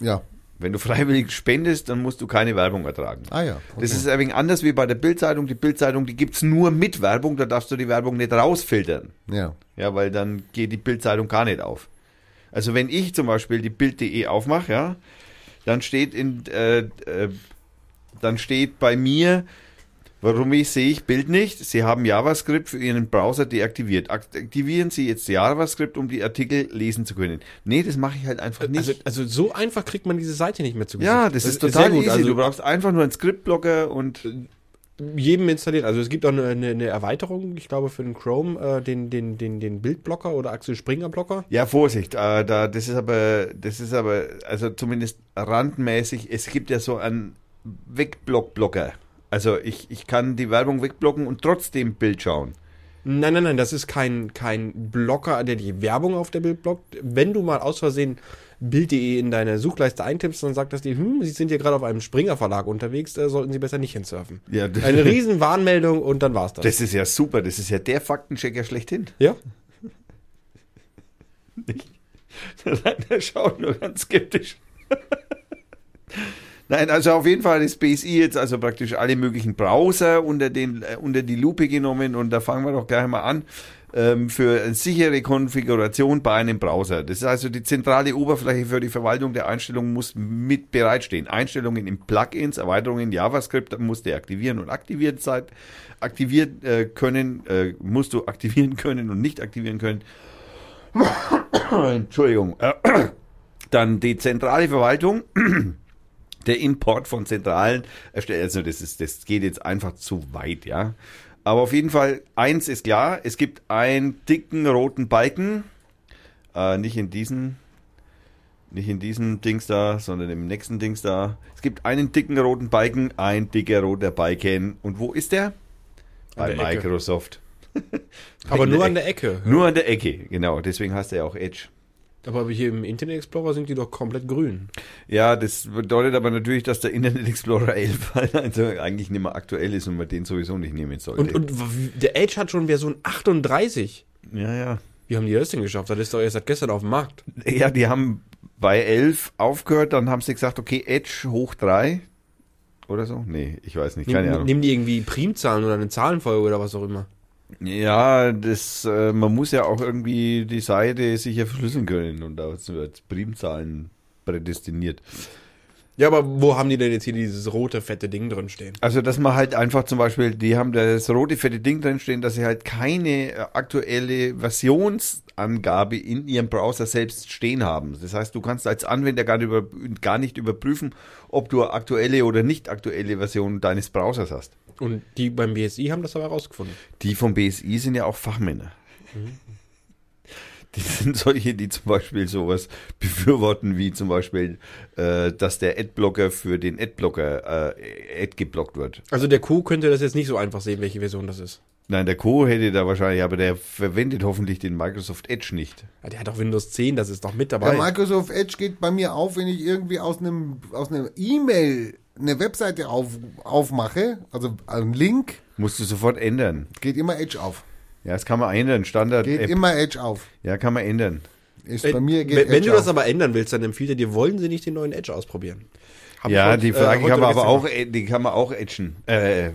C: Ja.
B: Wenn du freiwillig spendest, dann musst du keine Werbung ertragen.
C: Ah ja. Okay.
B: Das ist ein wenig anders wie bei der Bildzeitung. Die Bildzeitung, die gibt's nur mit Werbung, da darfst du die Werbung nicht rausfiltern.
C: ja.
B: Ja, weil dann geht die Bildzeitung gar nicht auf. Also wenn ich zum Beispiel die Bild.de aufmache, ja, dann steht in, äh, äh, dann steht bei mir, warum ich sehe ich Bild nicht. Sie haben JavaScript für Ihren Browser deaktiviert. Aktivieren Sie jetzt JavaScript, um die Artikel lesen zu können. Nee, das mache ich halt einfach nicht.
D: Also, also so einfach kriegt man diese Seite nicht mehr zu
B: ja, das, ist total easy.
D: Also
B: du brauchst einfach nur einen Skriptblocker und
D: jedem installiert. Also es gibt auch eine, eine, Erweiterung, ich glaube für den Chrome, äh, den, den, den, den Bildblocker oder Axel Springer Blocker.
B: Ja, Vorsicht, äh, da, das ist aber, das ist aber, also zumindest randmäßig, es gibt ja so einen Wegblock-Blocker. Also ich, ich kann die Werbung wegblocken und trotzdem Bild schauen.
D: Nein, nein, nein, das ist kein, kein Blocker, der die Werbung auf der Bild blockt. Wenn du mal aus Versehen Bild.de in deine Suchleiste eintippst, dann sagt das dir, hm, Sie sind hier gerade auf einem Springer Verlag unterwegs, da sollten Sie besser nicht hinsurfen.
B: Ja,
D: Eine riesen Warnmeldung und dann war's das.
B: das ist ja super, das ist ja der Faktenchecker schlechthin.
D: ja?
B: Der schaut nur ganz skeptisch. Nein, also auf jeden Fall ist BSI jetzt also praktisch alle möglichen Browser unter, den, äh, unter die Lupe genommen und da fangen wir doch gleich mal an. Ähm, für eine sichere Konfiguration bei einem Browser. Das ist also die zentrale Oberfläche für die Verwaltung der Einstellungen muss mit bereitstehen. Einstellungen in Plugins, Erweiterungen, JavaScript musst du aktivieren und aktivieren sein. Aktiviert äh, können, äh, musst du aktivieren können und nicht aktivieren können. Entschuldigung. Dann die zentrale Verwaltung, der Import von zentralen erstellt. Also das ist, das geht jetzt einfach zu weit, ja. Aber auf jeden Fall, eins ist klar, es gibt einen dicken roten Balken, äh, nicht in diesen, nicht in diesem Dings da, sondern im nächsten Dings da. Es gibt einen dicken roten Balken, ein dicker roter Balken. Und wo ist der? Bei
D: der Ecke.
B: Microsoft.
D: Aber nur an der Ecke.
B: Nur an der Ecke, genau. Deswegen heißt er ja auch Edge.
D: Aber hier im Internet Explorer sind die doch komplett grün.
B: Ja, das bedeutet aber natürlich, dass der Internet Explorer 11 halt also eigentlich nicht mehr aktuell ist und man den sowieso nicht nehmen sollte.
D: Und, und der Edge hat schon Version 38.
B: ja, ja.
D: Wie haben die das denn geschafft? Das ist doch erst seit gestern auf dem Markt.
B: Ja, die haben bei 11 aufgehört, dann haben sie gesagt, okay, Edge hoch 3 oder so. Nee, ich weiß nicht, keine Ahnung.
D: nehmen die irgendwie Primzahlen oder eine Zahlenfolge oder was auch immer?
B: Ja, das, äh, man muss ja auch irgendwie die Seite sicher verschlüsseln können und da wird Primzahlen prädestiniert.
D: Ja, aber wo haben die denn jetzt hier dieses rote, fette Ding drin stehen?
B: Also, dass man halt einfach zum Beispiel, die haben das rote fette Ding drin stehen, dass sie halt keine äh, aktuelle Versionsangabe in ihrem Browser selbst stehen haben. Das heißt, du kannst als Anwender gar nicht, über, gar nicht überprüfen, ob du aktuelle oder nicht aktuelle Version deines Browsers hast.
D: Und die beim BSI haben das aber rausgefunden.
B: Die vom BSI sind ja auch Fachmänner. Die sind solche, die zum Beispiel sowas befürworten, wie zum Beispiel, äh, dass der Adblocker für den Adblocker äh, Ad geblockt wird.
D: Also der Co könnte das jetzt nicht so einfach sehen, welche Version das ist.
B: Nein, der Co. hätte da wahrscheinlich, aber der verwendet hoffentlich den Microsoft Edge nicht.
D: Ja, der hat doch Windows 10, das ist doch mit dabei.
C: Der Microsoft Edge geht bei mir auf, wenn ich irgendwie aus einem aus einem E-Mail eine Webseite auf, aufmache, also einen Link,
B: Musst du sofort ändern.
C: geht immer Edge auf.
B: Ja, das kann man ändern. Standard
C: Geht
B: App.
C: immer Edge auf.
B: Ja, kann man ändern.
C: Ist
D: wenn,
C: bei mir geht
D: wenn, wenn
C: Edge
D: du das
C: auf.
D: aber ändern willst, dann empfiehlt er dir, wollen sie nicht den neuen Edge ausprobieren? Hab
B: ja,
D: heute,
B: die Frage
D: äh,
B: kann man aber auch, äh, die kann man auch edgen. Äh, äh,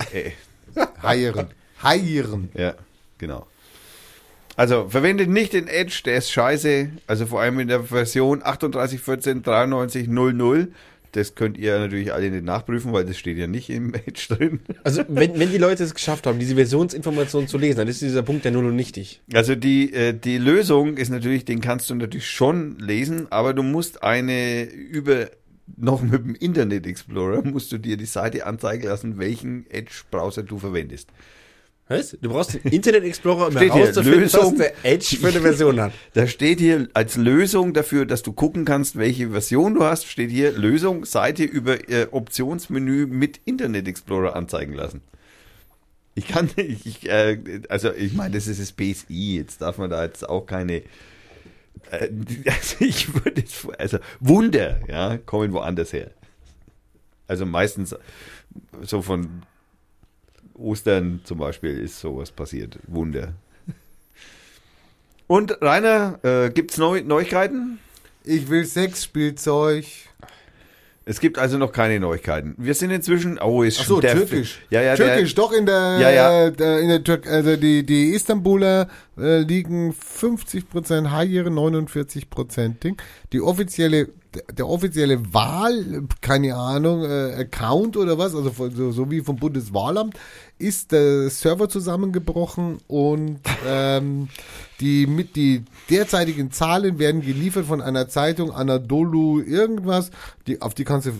C: heieren. Heieren.
B: ja, genau. Also, verwendet nicht den Edge, der ist scheiße. Also vor allem in der Version 38.14.93.00. Das könnt ihr natürlich alle nicht nachprüfen, weil das steht ja nicht im Edge drin.
D: Also, wenn, wenn die Leute es geschafft haben, diese Versionsinformation zu lesen, dann ist dieser Punkt ja nur noch nichtig.
B: Also die, äh, die Lösung ist natürlich, den kannst du natürlich schon lesen, aber du musst eine über noch mit dem Internet Explorer musst du dir die Seite anzeigen lassen, welchen Edge-Browser du verwendest.
D: Was? Du brauchst den Internet Explorer, um herauszufinden,
B: Lösung.
D: was der Edge für eine Version hat.
B: Da steht hier als Lösung dafür, dass du gucken kannst, welche Version du hast, steht hier Lösung, Seite über äh, Optionsmenü mit Internet Explorer anzeigen lassen. Ich kann nicht, ich, äh, also ich meine, das ist das BSI, jetzt darf man da jetzt auch keine, äh, also ich würde jetzt, also Wunder, ja, kommen woanders her. Also meistens so von Ostern zum Beispiel ist sowas passiert. Wunder. Und Rainer, äh, gibt's Neu Neuigkeiten?
C: Ich will Sexspielzeug.
B: Es gibt also noch keine Neuigkeiten. Wir sind inzwischen, oh, ist
C: Ach so,
B: schon der-
C: türkisch.
B: Ja, ja,
C: türkisch, doch in der,
B: Ja, ja.
C: äh, der- in der Türk, also die, die Istanbuler äh, liegen 50% High-Ehre, 49% Ding. Die offizielle, der offizielle Wahl, keine Ahnung, äh, Account oder was, also von, so, so wie vom Bundeswahlamt, ist der Server zusammengebrochen und ähm, die mit die derzeitigen Zahlen werden geliefert von einer Zeitung Anadolu irgendwas, die auf die kannst du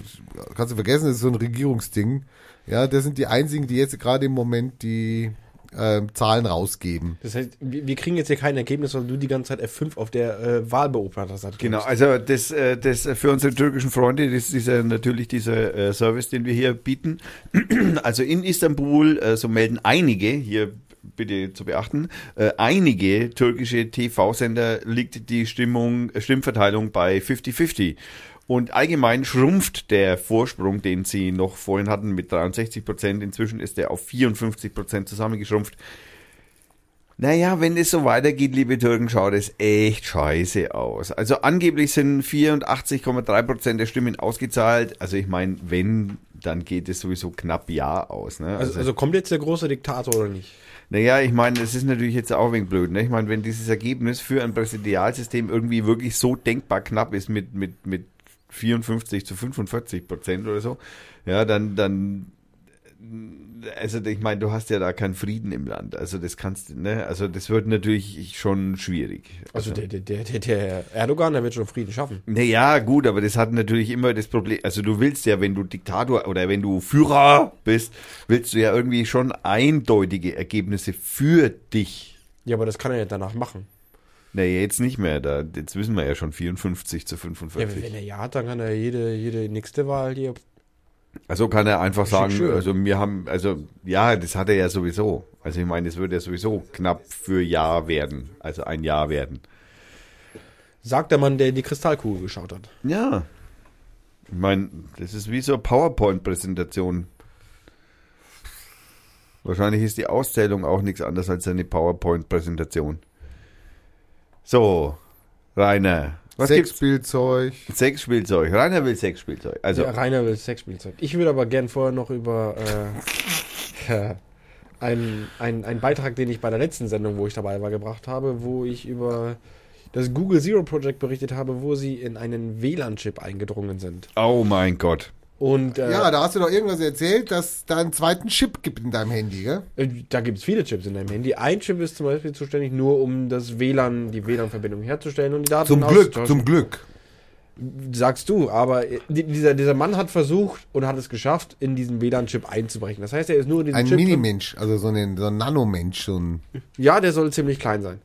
C: kannst du vergessen, das ist so ein Regierungsding. Ja, das sind die einzigen, die jetzt gerade im Moment die ähm, Zahlen rausgeben.
D: Das heißt, wir, wir kriegen jetzt hier kein Ergebnis, weil du die ganze Zeit F5 auf der äh, Wahlbeobachterseite
B: Genau, also das, äh, das äh, für unsere türkischen Freunde, das ist dieser, natürlich dieser äh, Service, den wir hier bieten. Also in Istanbul, äh, so melden einige, hier bitte zu beachten, äh, einige türkische TV-Sender liegt die Stimmung, äh, Stimmverteilung bei 50-50. Und allgemein schrumpft der Vorsprung, den sie noch vorhin hatten mit 63 Prozent. Inzwischen ist der auf 54 Prozent zusammengeschrumpft. Naja, wenn es so weitergeht, liebe Türken, schaut es echt scheiße aus. Also angeblich sind 84,3 Prozent der Stimmen ausgezahlt. Also ich meine, wenn, dann geht es sowieso knapp ja aus. Ne?
D: Also, also kommt jetzt der große Diktator oder nicht?
B: Naja, ich meine, das ist natürlich jetzt auch ein wenig blöd. Ne? Ich meine, wenn dieses Ergebnis für ein Präsidialsystem irgendwie wirklich so denkbar knapp ist mit, mit, mit 54 zu 45 Prozent oder so, ja, dann, dann, also ich meine, du hast ja da keinen Frieden im Land. Also das kannst du, ne? Also das wird natürlich schon schwierig.
D: Also der, der, der, der, der Erdogan, der wird schon Frieden schaffen.
B: Naja, gut, aber das hat natürlich immer das Problem. Also du willst ja, wenn du Diktator oder wenn du Führer bist, willst du ja irgendwie schon eindeutige Ergebnisse für dich.
D: Ja, aber das kann er ja danach machen.
B: Naja, jetzt nicht mehr. Da, jetzt wissen wir ja schon 54 zu
D: Ja,
B: 45.
D: wenn er ja hat, dann kann er jede, jede nächste Wahl hier.
B: Also kann er einfach sagen,
D: schön.
B: also wir haben, also ja, das hat er ja sowieso. Also ich meine, es wird ja sowieso knapp für Jahr werden. Also ein Jahr werden.
D: Sagt der Mann, der in die Kristallkugel geschaut hat.
B: Ja. Ich meine, das ist wie so eine PowerPoint-Präsentation. Wahrscheinlich ist die Auszählung auch nichts anderes als eine PowerPoint-Präsentation. So, Rainer. Was?
C: Sexspielzeug.
B: Sexspielzeug. Rainer will Sexspielzeug. Also,
D: ja, Rainer will Sexspielzeug. Ich würde aber gern vorher noch über äh, einen ein Beitrag, den ich bei der letzten Sendung, wo ich dabei war, gebracht habe, wo ich über das Google Zero Project berichtet habe, wo sie in einen WLAN-Chip eingedrungen sind.
B: Oh mein Gott.
D: Und äh,
C: Ja, da hast du doch irgendwas erzählt, dass da einen zweiten Chip gibt in deinem Handy, gell?
D: äh, da gibt es viele Chips in deinem Handy. Ein Chip ist zum Beispiel zuständig nur, um das WLAN, die WLAN-Verbindung herzustellen und die Daten
C: Zum Glück, zum Glück.
D: Sagst du, aber äh, die- dieser, dieser Mann hat versucht und hat es geschafft, in diesen WLAN-Chip einzubrechen. Das heißt, er ist nur in diesem
C: Ein
D: Chip. drin.
C: Minimensch, also so ein, so ein Nanomensch, so ein.
D: Ja, der soll ziemlich klein sein.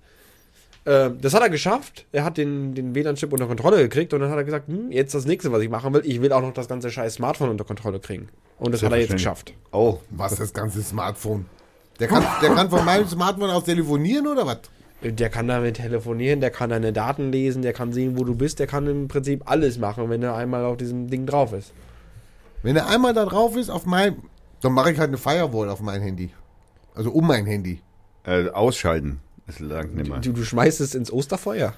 D: Äh, das hat er geschafft. Er hat den, den WLAN-Chip unter Kontrolle gekriegt und dann hat er gesagt, hm, jetzt das nächste, was ich machen will, ich will auch noch das ganze scheiß Smartphone unter Kontrolle kriegen. Und das hat er jetzt geschafft.
B: Oh.
C: Was, das ganze Smartphone? Der kann, der kann von meinem Smartphone aus telefonieren oder was?
D: Der kann damit telefonieren, der kann deine Daten lesen, der kann sehen, wo du bist, der kann im Prinzip alles machen, wenn er einmal auf diesem Ding drauf ist.
C: Wenn er einmal da drauf ist auf mein, dann mache ich halt eine Firewall auf mein Handy. Also um mein Handy.
B: Äh, ausschalten. Das langt nicht mehr.
D: Du, du schmeißt es ins Osterfeuer.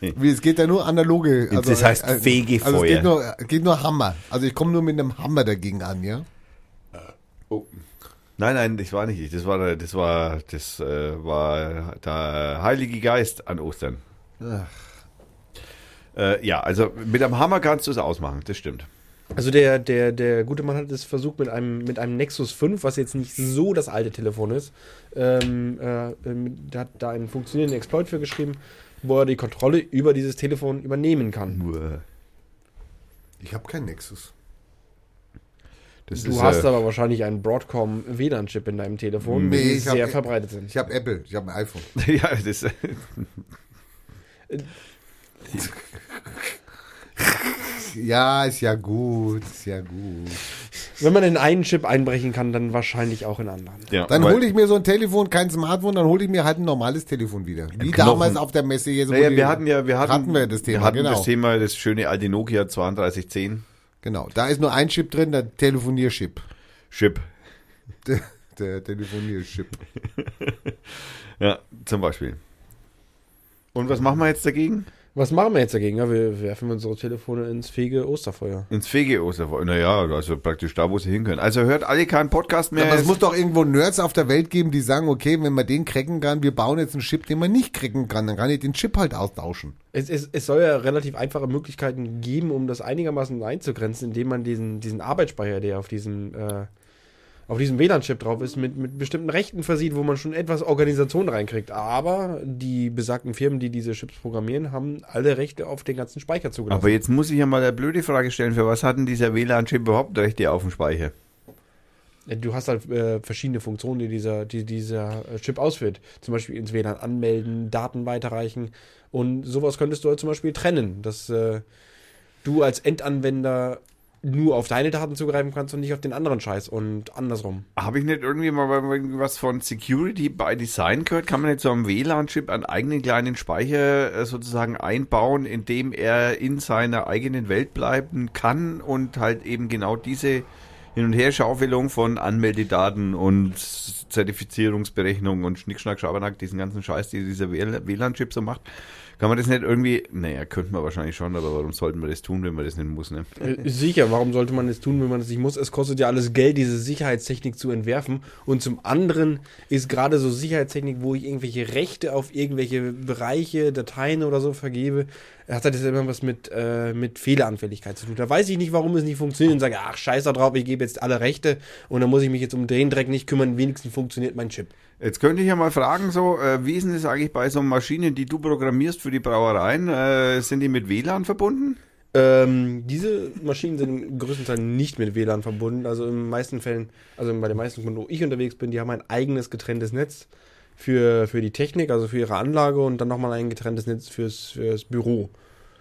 C: Wie, es geht ja nur analoge. Also,
B: Das heißt
C: äh, Also es
B: Fegefeuer.
C: geht nur, geht nur Hammer. Also ich komme nur mit einem Hammer dagegen an, ja?
B: Nein, nein, das war nicht ich. Das war, das war, das äh, war der Heilige Geist an Ostern. Äh, ja, also mit einem Hammer kannst du es ausmachen, das stimmt.
D: Also der, der, der gute Mann hat es versucht mit einem, mit einem Nexus 5, was jetzt nicht so das alte Telefon ist. Ähm, äh, ähm, der hat da einen funktionierenden Exploit für geschrieben, wo er die Kontrolle über dieses Telefon übernehmen kann.
C: Ich habe keinen Nexus.
B: Das
D: Du
B: ist,
D: hast
B: äh,
D: aber wahrscheinlich einen Broadcom WLAN-Chip in deinem Telefon,
C: Nee,
D: die
C: ich hab-
D: sehr verbreitet sind.
C: Ich habe Apple, ich habe ein iPhone.
B: ja, das,
C: Ja, ist ja gut, ist ja gut.
D: Wenn man in einen Chip einbrechen kann, dann wahrscheinlich auch in anderen.
B: ja,
C: Dann hole ich mir so ein Telefon, kein Smartphone, dann hole ich mir halt ein normales Telefon wieder. Wie
B: Knochen.
C: damals auf der Messe hier. so
B: Naja, wir hatten ja, wir hatten,
C: hatten wir das Thema,
B: wir hatten
C: genau.
B: das Thema, das schöne alte Nokia 3210
C: Genau, da ist nur ein Chip drin, der Telefonierchip.
B: Chip.
C: Der, der Telefonierchip.
B: Ja, zum Beispiel. Und was machen wir jetzt dagegen?
D: Was machen wir jetzt dagegen? Ja, wir werfen unsere Telefone ins fege Osterfeuer.
B: Ins Fege-Osterfeuer. Naja, also praktisch da, wo sie hin können. Also hört alle keinen Podcast mehr.
C: Aber es
B: Es-
C: muss doch irgendwo Nerds auf der Welt geben, die sagen, okay, wenn man den cracken kann, wir bauen jetzt einen Chip, den man nicht cracken kann, dann kann ich den Chip halt austauschen.
D: Es, es, es soll ja relativ einfache Möglichkeiten geben, um das einigermaßen einzugrenzen, indem man diesen, diesen Arbeitsspeicher, der auf diesem, äh, auf diesem WLAN-Chip drauf ist, mit, mit bestimmten Rechten versieht, wo man schon etwas Organisation reinkriegt. Aber die besagten Firmen, die diese Chips programmieren, haben alle Rechte auf den ganzen Speicher zugelassen.
B: Aber jetzt muss ich ja mal eine blöde Frage stellen. Für was hat denn dieser WLAN-Chip überhaupt Rechte auf dem Speicher?
D: Du hast halt äh, verschiedene Funktionen, die dieser, die dieser äh, Chip ausführt. Zum Beispiel ins WLAN anmelden, Daten weiterreichen. Und sowas könntest du halt zum Beispiel trennen, dass äh, du als Endanwender nur auf deine Daten zugreifen kannst und nicht auf den anderen Scheiß und andersrum.
B: Habe ich nicht irgendwie mal was von Security by Design gehört? Kann man nicht so einem WLAN-Chip einen eigenen kleinen Speicher äh, sozusagen einbauen, in dem er in seiner eigenen Welt bleiben kann und halt eben genau diese Hin- und Herschaufelung von Anmeldedaten und Zertifizierungsberechnung und Schnickschnack, Schabernack, diesen ganzen Scheiß, die dieser WLAN-Chip so macht. Kann man das nicht irgendwie, naja, könnte man wahrscheinlich schon, aber warum sollten wir das tun, wenn man das nicht muss, ne?
D: Äh, Sicher, warum sollte man es tun, wenn man es nicht muss? Es kostet ja alles Geld, diese Sicherheitstechnik zu entwerfen. Und zum anderen ist gerade so Sicherheitstechnik, wo ich irgendwelche Rechte auf irgendwelche Bereiche, Dateien oder so vergebe, hat das immer was mit, äh, mit Fehleranfälligkeit zu tun. Da weiß ich nicht, warum es nicht funktioniert und sage, ach, scheiß da drauf, ich gebe jetzt alle Rechte und dann muss ich mich jetzt um den Dreck nicht kümmern, wenigstens funktioniert mein Chip.
B: Jetzt könnte ich ja mal fragen, so, äh, wie ist denn das eigentlich bei so Maschinen, die du programmierst für die Brauereien? Äh, sind die mit WLAN verbunden?
D: Ähm, diese Maschinen sind größtenteils nicht mit WLAN verbunden. Also in den meisten Fällen, also bei den meisten Kunden, wo ich unterwegs bin, die haben ein eigenes getrenntes Netz für, für die Technik, also für ihre Anlage und dann nochmal ein getrenntes Netz fürs, fürs Büro.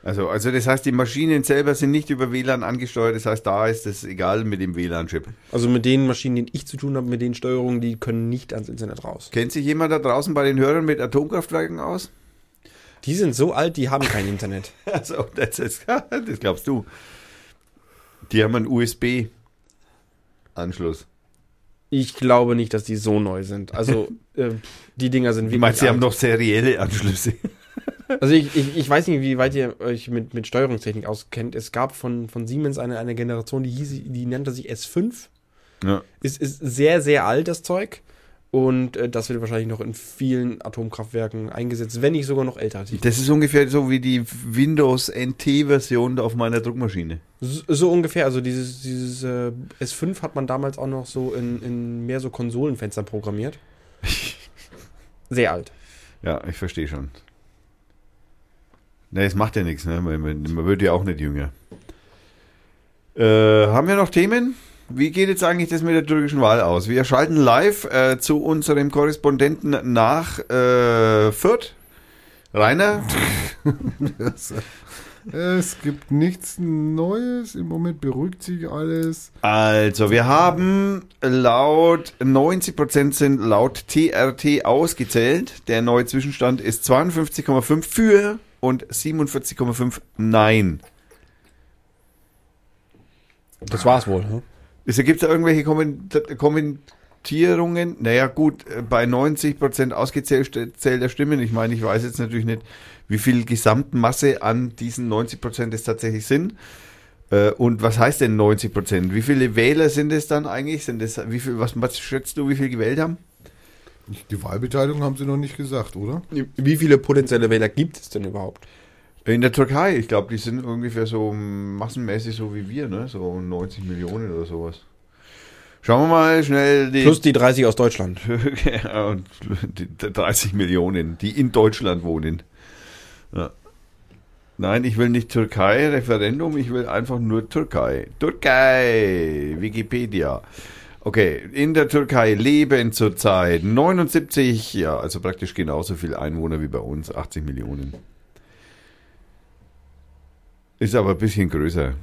B: Also, also das heißt, die Maschinen selber sind nicht über WLAN angesteuert, das heißt, da ist es egal mit dem WLAN-Chip.
D: Also mit den Maschinen, die ich zu tun habe, mit den Steuerungen, die können nicht ans Internet raus.
B: Kennt sich jemand da draußen bei den Hörern mit Atomkraftwerken aus?
D: Die sind so alt, die haben kein Internet.
B: Also, das, ist, das glaubst du. Die haben einen USB-Anschluss.
D: Ich glaube nicht, dass die so neu sind. Also äh, die Dinger sind
B: Du
D: wirklich
B: meinst, sie haben noch serielle Anschlüsse?
D: Also ich, ich, ich weiß nicht, wie weit ihr euch mit, mit Steuerungstechnik auskennt. Es gab von, von Siemens eine, eine Generation, die hieß, die nannte sich S5.
B: Ja.
D: Ist, ist sehr, sehr alt, das Zeug. Und äh, das wird wahrscheinlich noch in vielen Atomkraftwerken eingesetzt, wenn nicht sogar noch älter.
B: Das ist ungefähr so wie die Windows NT-Version auf meiner Druckmaschine.
D: So, so ungefähr, also dieses, dieses äh, S5 hat man damals auch noch so in, in mehr so Konsolenfenstern programmiert. Sehr alt.
B: Ja, ich verstehe schon. Ne, es macht ja nichts, ne? Man, man, man wird ja auch nicht jünger. Äh, haben wir noch Themen? Wie geht jetzt eigentlich das mit der türkischen Wahl aus? Wir schalten live äh, zu unserem Korrespondenten nach äh, Fürth. Rainer?
C: Es gibt nichts Neues. Im Moment beruhigt sich alles.
B: Also, wir haben laut 90% sind laut TRT ausgezählt. Der neue Zwischenstand ist 52,5 für und 47,5 nein.
D: Das war's wohl. Ne?
B: Gibt es da irgendwelche Komment Kommentierungen? Naja, gut, äh, bei 90% ausgezählter Stimmen, ich meine, ich weiß jetzt natürlich nicht, wie viel Gesamtmasse an diesen 90% es tatsächlich sind. Äh, Und was heißt denn 90%? Wie viele Wähler sind es dann eigentlich? Sind es, wie viel, was, was schätzt du, wie viel gewählt haben?
C: Die Wahlbeteiligung haben sie noch nicht gesagt, oder?
D: Wie viele potenzielle Wähler gibt es denn überhaupt?
B: In der Türkei, ich glaube, die sind ungefähr so massenmäßig so wie wir, ne? So 90 Millionen oder sowas. Schauen wir mal schnell die.
D: Plus die 30 aus Deutschland.
B: Ja, und die 30 Millionen, die in Deutschland wohnen. Ja. Nein, ich will nicht Türkei, Referendum, ich will einfach nur Türkei. Türkei, Wikipedia. Okay, in der Türkei leben zurzeit 79, ja, also praktisch genauso viele Einwohner wie bei uns, 80 Millionen. Ist aber ein bisschen größer.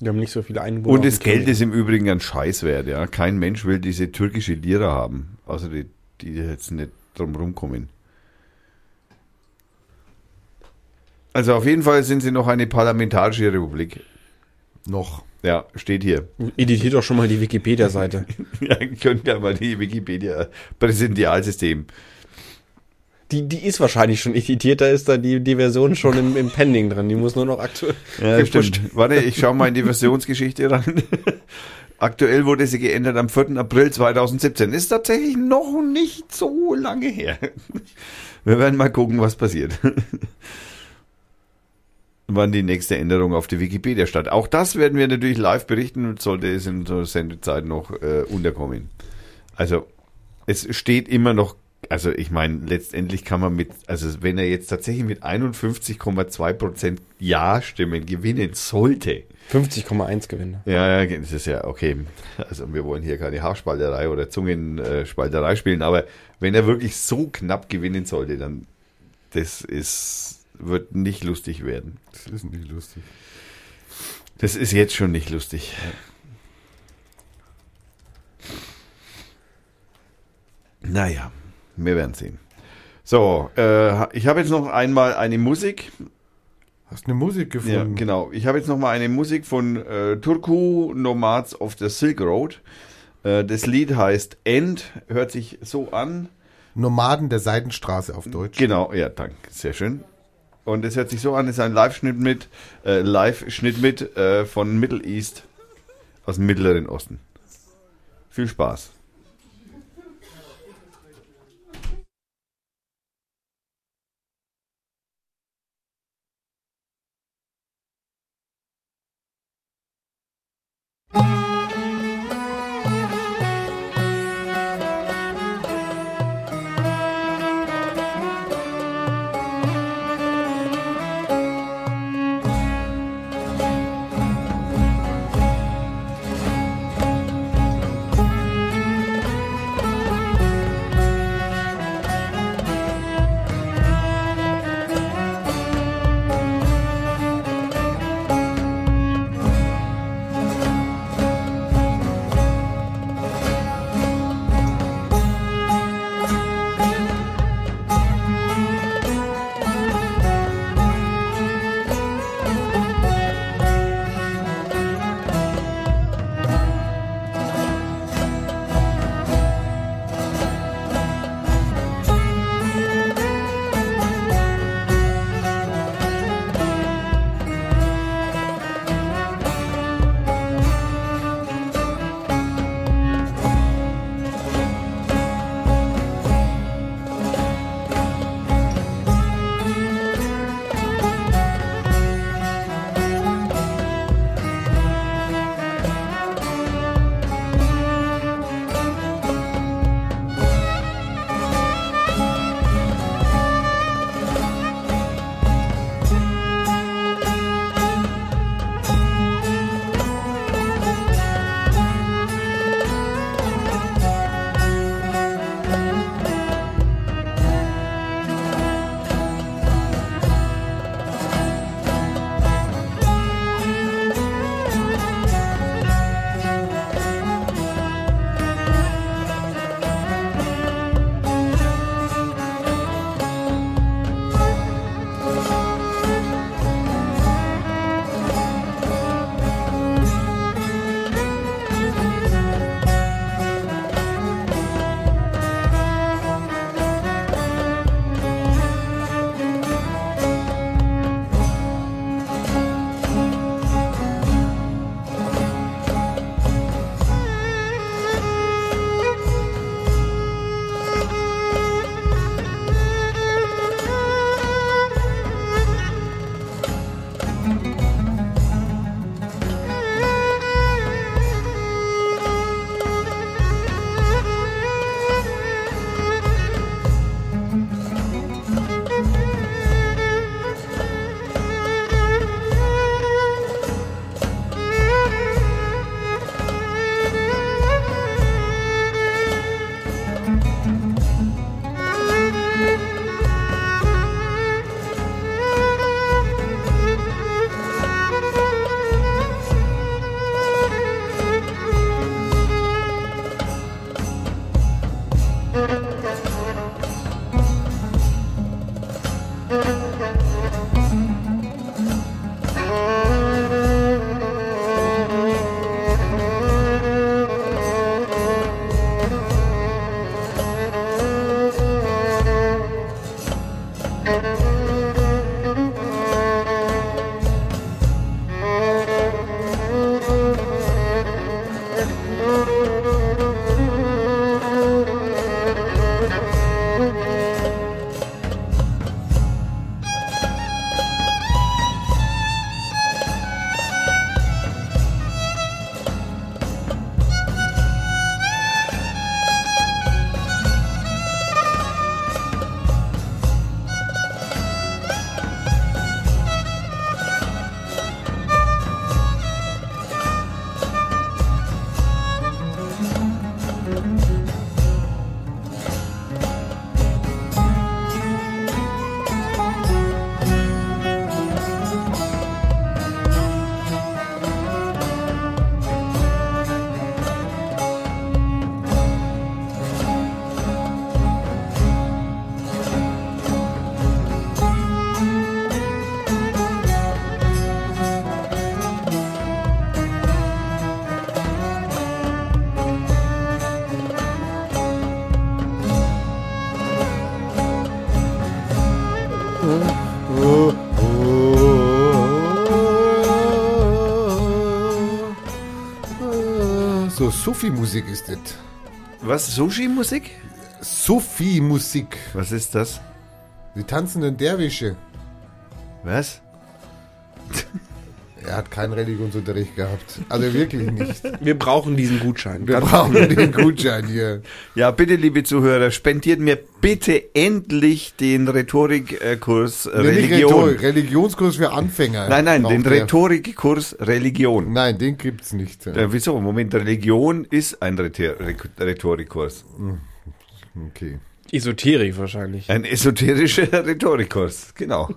D: Wir haben nicht so viele Einwohner.
B: Und das Geld ist im Übrigen ein Scheißwert, ja. Kein Mensch will diese türkische Lira haben. Außer die, die jetzt nicht drum rumkommen. Also auf jeden Fall sind sie noch eine parlamentarische Republik.
C: Noch.
B: Ja, steht hier.
D: Editiert doch schon mal die Wikipedia-Seite.
B: Ja, könnt ja mal die Wikipedia Präsidialsystem.
D: Die, die ist wahrscheinlich schon editiert, da ist da die, die Version schon im, im Pending drin. Die muss nur noch aktuell.
B: Ja,
D: gepusht.
B: stimmt. Warte, ich schaue mal in die Versionsgeschichte ran. Aktuell wurde sie geändert am 4. April 2017. Ist tatsächlich noch nicht so lange her. Wir werden mal gucken, was passiert. Wann die nächste Änderung auf die Wikipedia statt. Auch das werden wir natürlich live berichten und sollte es in der Sendezeit noch äh, unterkommen. Also, es steht immer noch, also ich meine, letztendlich kann man mit, also wenn er jetzt tatsächlich mit 51,2% Ja-Stimmen gewinnen sollte,
D: 50,1 Gewinne.
B: ja, ja, das ist ja okay. Also wir wollen hier keine Haarspalterei oder Zungenspalterei spielen, aber wenn er wirklich so knapp gewinnen sollte, dann das ist wird nicht lustig werden.
C: Das ist nicht lustig.
B: Das ist jetzt schon nicht lustig. Naja, wir werden sehen. So, äh, ich habe jetzt noch einmal eine Musik.
C: Hast eine Musik
B: Ja,
C: gefunden?
B: genau. Ich habe jetzt noch mal eine Musik von äh, Turku Nomads of the Silk Road. Äh, das Lied heißt End, hört sich so an.
C: Nomaden der Seidenstraße auf Deutsch.
B: Genau, ja, danke, sehr schön. Und es hört sich so an, es ist ein Live-Schnitt mit, äh, Live-Schnitt mit äh, von Middle East aus dem Mittleren Osten. Viel Spaß.
C: Sufi-Musik ist das.
B: Was? Sushi-Musik?
C: Sufi-Musik.
B: Was ist das?
C: Die tanzenden Derwische.
B: Was?
C: Keinen Religionsunterricht gehabt. Also wirklich nicht.
D: Wir brauchen diesen Gutschein.
C: Wir brauchen den Gutschein hier.
B: Ja, bitte, liebe Zuhörer, spendiert mir bitte endlich den Rhetorikkurs äh,
C: Nee,
B: Religion.
C: Rhetorik, Religionskurs für Anfänger.
B: Nein, nein, den. Rhetorikkurs Religion.
C: Nein, den gibt's nicht.
B: Äh, wieso? Moment, Religion ist ein Rhetor- Rhetorikkurs.
C: Okay.
D: Esoterik wahrscheinlich.
B: Ein esoterischer Rhetorikkurs, genau.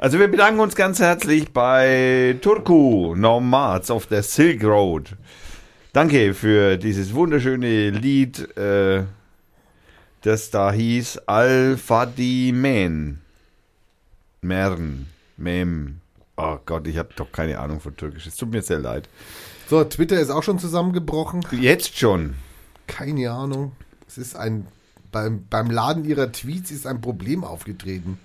B: Also wir bedanken uns ganz herzlich bei Turku Nomads auf der Silk Road. Danke für dieses wunderschöne Lied, äh, das da hieß Al-Fadimen. Mern. Mem. Oh Gott, ich habe doch keine Ahnung von Türkisch. Es tut mir sehr leid.
C: So, Twitter ist auch schon zusammengebrochen.
B: Jetzt schon.
C: Keine Ahnung. Es ist ein beim, beim Laden ihrer Tweets ist ein Problem aufgetreten.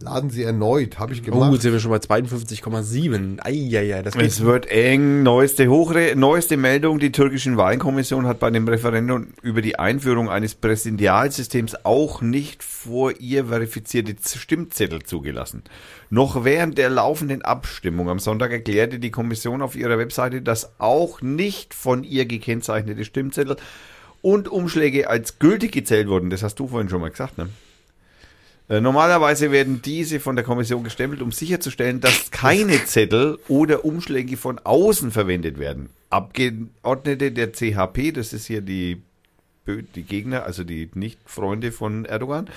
C: Laden sie erneut, habe ich
D: Oh,
C: gemacht.
D: jetzt sind wir schon bei 52,7. Eieiei, das geht.
B: Es wird eng. Neueste, Hochre neueste Meldung. Die türkische Wahlkommission hat bei dem Referendum über die Einführung eines Präsidialsystems auch nicht vor ihr verifizierte Stimmzettel zugelassen. Noch während der laufenden Abstimmung am Sonntag erklärte die Kommission auf ihrer Webseite, dass auch nicht von ihr gekennzeichnete Stimmzettel und Umschläge als gültig gezählt wurden. Das hast du vorhin schon mal gesagt, ne? Äh, Normalerweise werden diese von der Kommission gestempelt, um sicherzustellen, dass keine Zettel oder Umschläge von außen verwendet werden. Abgeordnete der CHP, das ist hier die, die Gegner, also die Nicht-Freunde von Erdogan,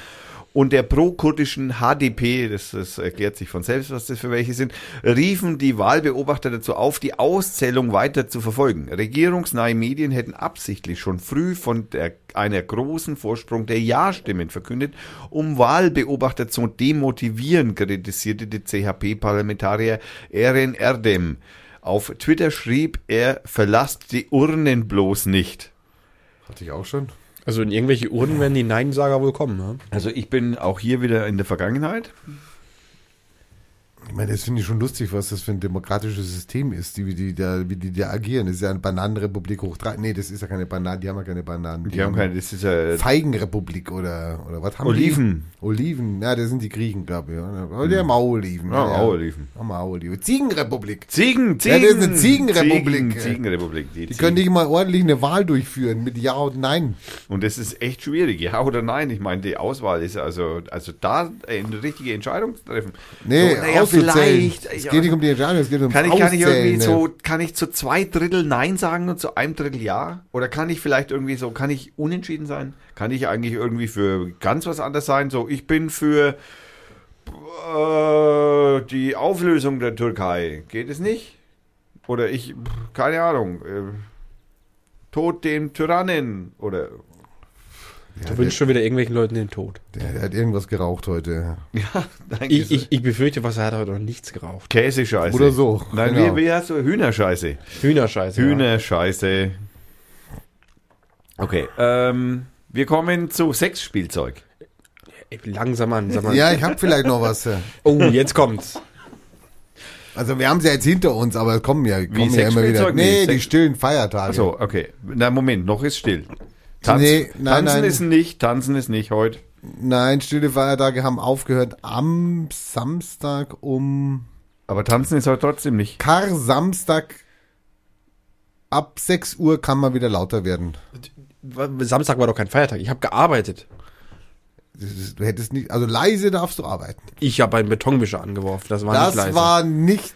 B: und der pro-kurdischen HDP, das, das erklärt sich von selbst, was das für welche sind, riefen die Wahlbeobachter dazu auf, die Auszählung weiter zu verfolgen. Regierungsnahe Medien hätten absichtlich schon früh von der, einer großen Vorsprung der Ja-Stimmen verkündet, um Wahlbeobachter zu demotivieren, kritisierte der CHP-Parlamentarier Eren Erdem. Auf Twitter schrieb er, verlasst die Urnen bloß nicht.
C: Hatte ich auch schon.
D: Also in irgendwelche Urnen werden die Neinsager wohl kommen, ne?
B: Also ich bin auch hier wieder in der Vergangenheit.
C: Ich meine, das finde ich schon lustig, was das für ein demokratisches System ist, die, wie, die da, wie die da agieren. Das ist ja eine Bananenrepublik hoch drei. Nee, das ist ja keine Bananen, die haben ja keine Bananen.
B: Die haben keine, das ist ja
C: Feigenrepublik oder, oder was haben
B: Oliven.
C: die? Oliven. Ja, das sind die Griechen, glaube ich. ja. Aber die haben auch Oliven.
B: Ja, auch Oliven.
C: Haben auch Oliven. Ziegenrepublik.
B: Ziegen,
C: Ja,
B: Ziegen.
C: das ist eine Ziegenrepublik.
B: Ziegen, Ziegenrepublik. Die,
C: Die
B: Ziegen.
C: können nicht mal ordentlich eine Wahl durchführen mit Ja und Nein.
B: Und das ist echt schwierig, ja oder nein. Ich meine, die Auswahl ist also, also da eine richtige Entscheidung zu treffen.
C: Nee,
B: so, naja. Vielleicht.
C: Es geht nicht um die Entscheidung, es geht ums
B: kann ich, kann ich irgendwie so, kann ich zu zwei Drittel Nein sagen und zu einem Drittel Ja? Oder kann ich vielleicht irgendwie so, kann ich unentschieden sein? Kann ich eigentlich irgendwie für ganz was anderes sein? So, ich bin für äh, die Auflösung der Türkei. Geht es nicht? Oder ich, keine Ahnung, äh, Tod dem Tyrannen oder
D: Du wünschst schon wieder irgendwelchen Leuten den Tod.
C: Der, der hat irgendwas geraucht heute.
B: ja, danke.
D: Ich, ich, ich befürchte, was er hat heute noch nichts geraucht.
B: Käsescheiße.
C: Oder so,
B: Nein,
C: genau.
B: wie, wie hast du Hühnerscheiße?
D: Hühnerscheiße.
B: Hühnerscheiße. Okay, ähm, wir kommen zu Sexspielzeug.
D: Ja. Langsam an, sag mal.
C: Ja, ich habe vielleicht noch was.
D: Oh, jetzt kommt's.
C: Also wir haben sie ja jetzt hinter uns, aber es kommen ja, kommen ja immer wieder.
B: Sexspielzeug? Nee,
C: die stillen Feiertage.
B: Achso, okay. Na, Moment, noch ist still. Tanz,
C: Nee, nein,
B: tanzen
C: nein.
B: ist nicht, tanzen ist nicht heute.
C: Nein, stille Feiertage haben aufgehört am Samstag um
B: Aber tanzen ist heute trotzdem nicht.
C: Kar Samstag ab 6 Uhr kann man wieder lauter werden.
D: Samstag war doch kein Feiertag. Ich habe gearbeitet.
C: Das Du hättest nicht, also leise darfst du arbeiten.
D: Ich habe einen Betonmischer angeworfen. Das war nicht
C: Das
D: leise.
C: war nicht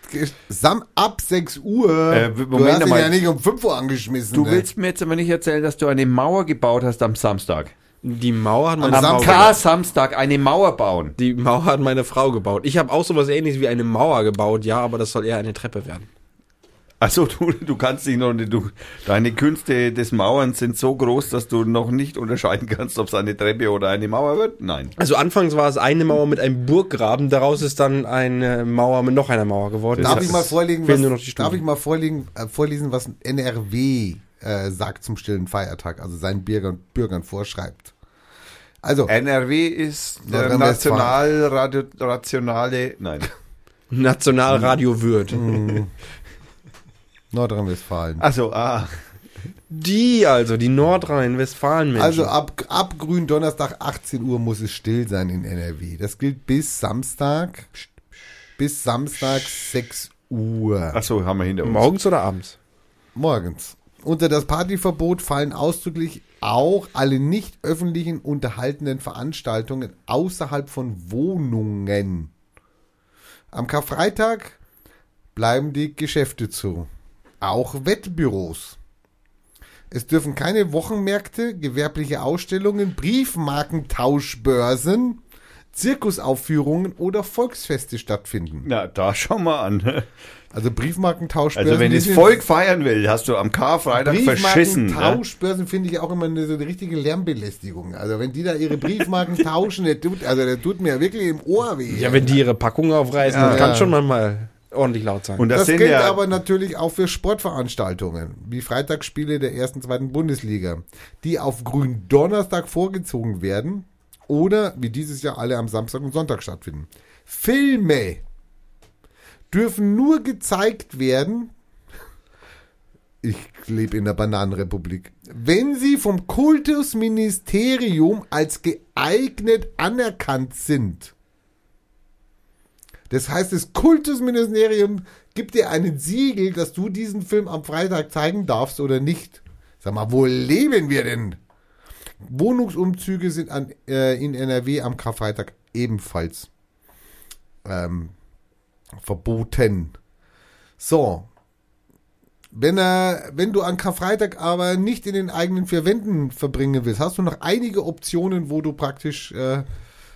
C: Sam ab 6 Uhr.
B: Äh,
C: du
B: Moment
C: hast ihn
B: mal.
C: ja nicht um 5 Uhr angeschmissen.
B: Du
C: ne?
B: willst mir jetzt aber nicht erzählen, dass du eine Mauer gebaut hast am Samstag.
D: die Mauer hat meine
C: Am
D: Frau.
C: Samstag
B: eine Mauer bauen.
D: Die Mauer hat meine Frau gebaut. Ich habe auch sowas ähnliches wie eine Mauer gebaut, ja, aber das soll eher eine Treppe werden.
B: Also du, du kannst dich noch nicht, du, deine Künste des Mauerns sind so groß, dass du noch nicht unterscheiden kannst, ob es eine Treppe oder eine Mauer wird. Nein.
D: Also anfangs war es eine Mauer mit einem Burggraben, daraus ist dann eine Mauer mit noch einer Mauer geworden.
C: Darf
D: Das
C: ich mal vorlegen, was, darf ich mal vorlegen, äh, vorlesen, was NRW äh, sagt zum stillen Feiertag, also seinen Bürgern, Bürgern vorschreibt. Also,
B: NRW ist der national rationale, nein.
D: Nationalradio Würth.
C: Nordrhein-Westfalen.
B: Achso, ah.
D: Die also, die Nordrhein-Westfalen-Menschen.
C: Also ab, ab Gründonnerstag 18 Uhr muss es still sein in NRW. Das gilt bis Samstag. Bis Samstag 6 Uhr.
B: Achso, haben wir hinter uns.
D: morgens oder abends?
C: Morgens. Unter das Partyverbot fallen ausdrücklich auch alle nicht öffentlichen unterhaltenden Veranstaltungen außerhalb von Wohnungen. Am Karfreitag bleiben die Geschäfte zu. Auch Wettbüros. Es dürfen keine Wochenmärkte, gewerbliche Ausstellungen, Briefmarkentauschbörsen, Zirkusaufführungen oder Volksfeste stattfinden.
B: Na, da schau mal an.
C: Also Briefmarkentauschbörsen.
B: Also wenn das Volk feiern will, hast du am Karfreitag verschissen. Ne?
C: Briefmarkentauschbörsen finde ich auch immer eine, so eine richtige Lärmbelästigung. Also wenn die da ihre Briefmarken tauschen, der tut, also der tut mir wirklich im Ohr weh.
D: Ja, wenn die ihre Packung aufreißen,
B: Ja,
D: dann kann
C: ja.
D: schon manchmal ordentlich laut sein.
B: Und das,
C: das
B: sind
C: gilt
B: ja,
C: aber natürlich auch für Sportveranstaltungen, wie Freitagsspiele der ersten, zweiten Bundesliga, die auf Gründonnerstag vorgezogen werden oder wie dieses Jahr alle am Samstag und Sonntag stattfinden. Filme dürfen nur gezeigt werden, ich lebe in der Bananenrepublik, wenn sie vom Kultusministerium als geeignet anerkannt sind. Das heißt, das Kultusministerium gibt dir einen Siegel, dass du diesen Film am Freitag zeigen darfst oder nicht. Sag mal, wo leben wir denn? Wohnungsumzüge sind an, äh, in NRW am Karfreitag ebenfalls ähm, verboten. So. Wenn, er, wenn du an Karfreitag aber nicht in den eigenen vier Wänden verbringen willst, hast du noch einige Optionen, wo du praktisch äh,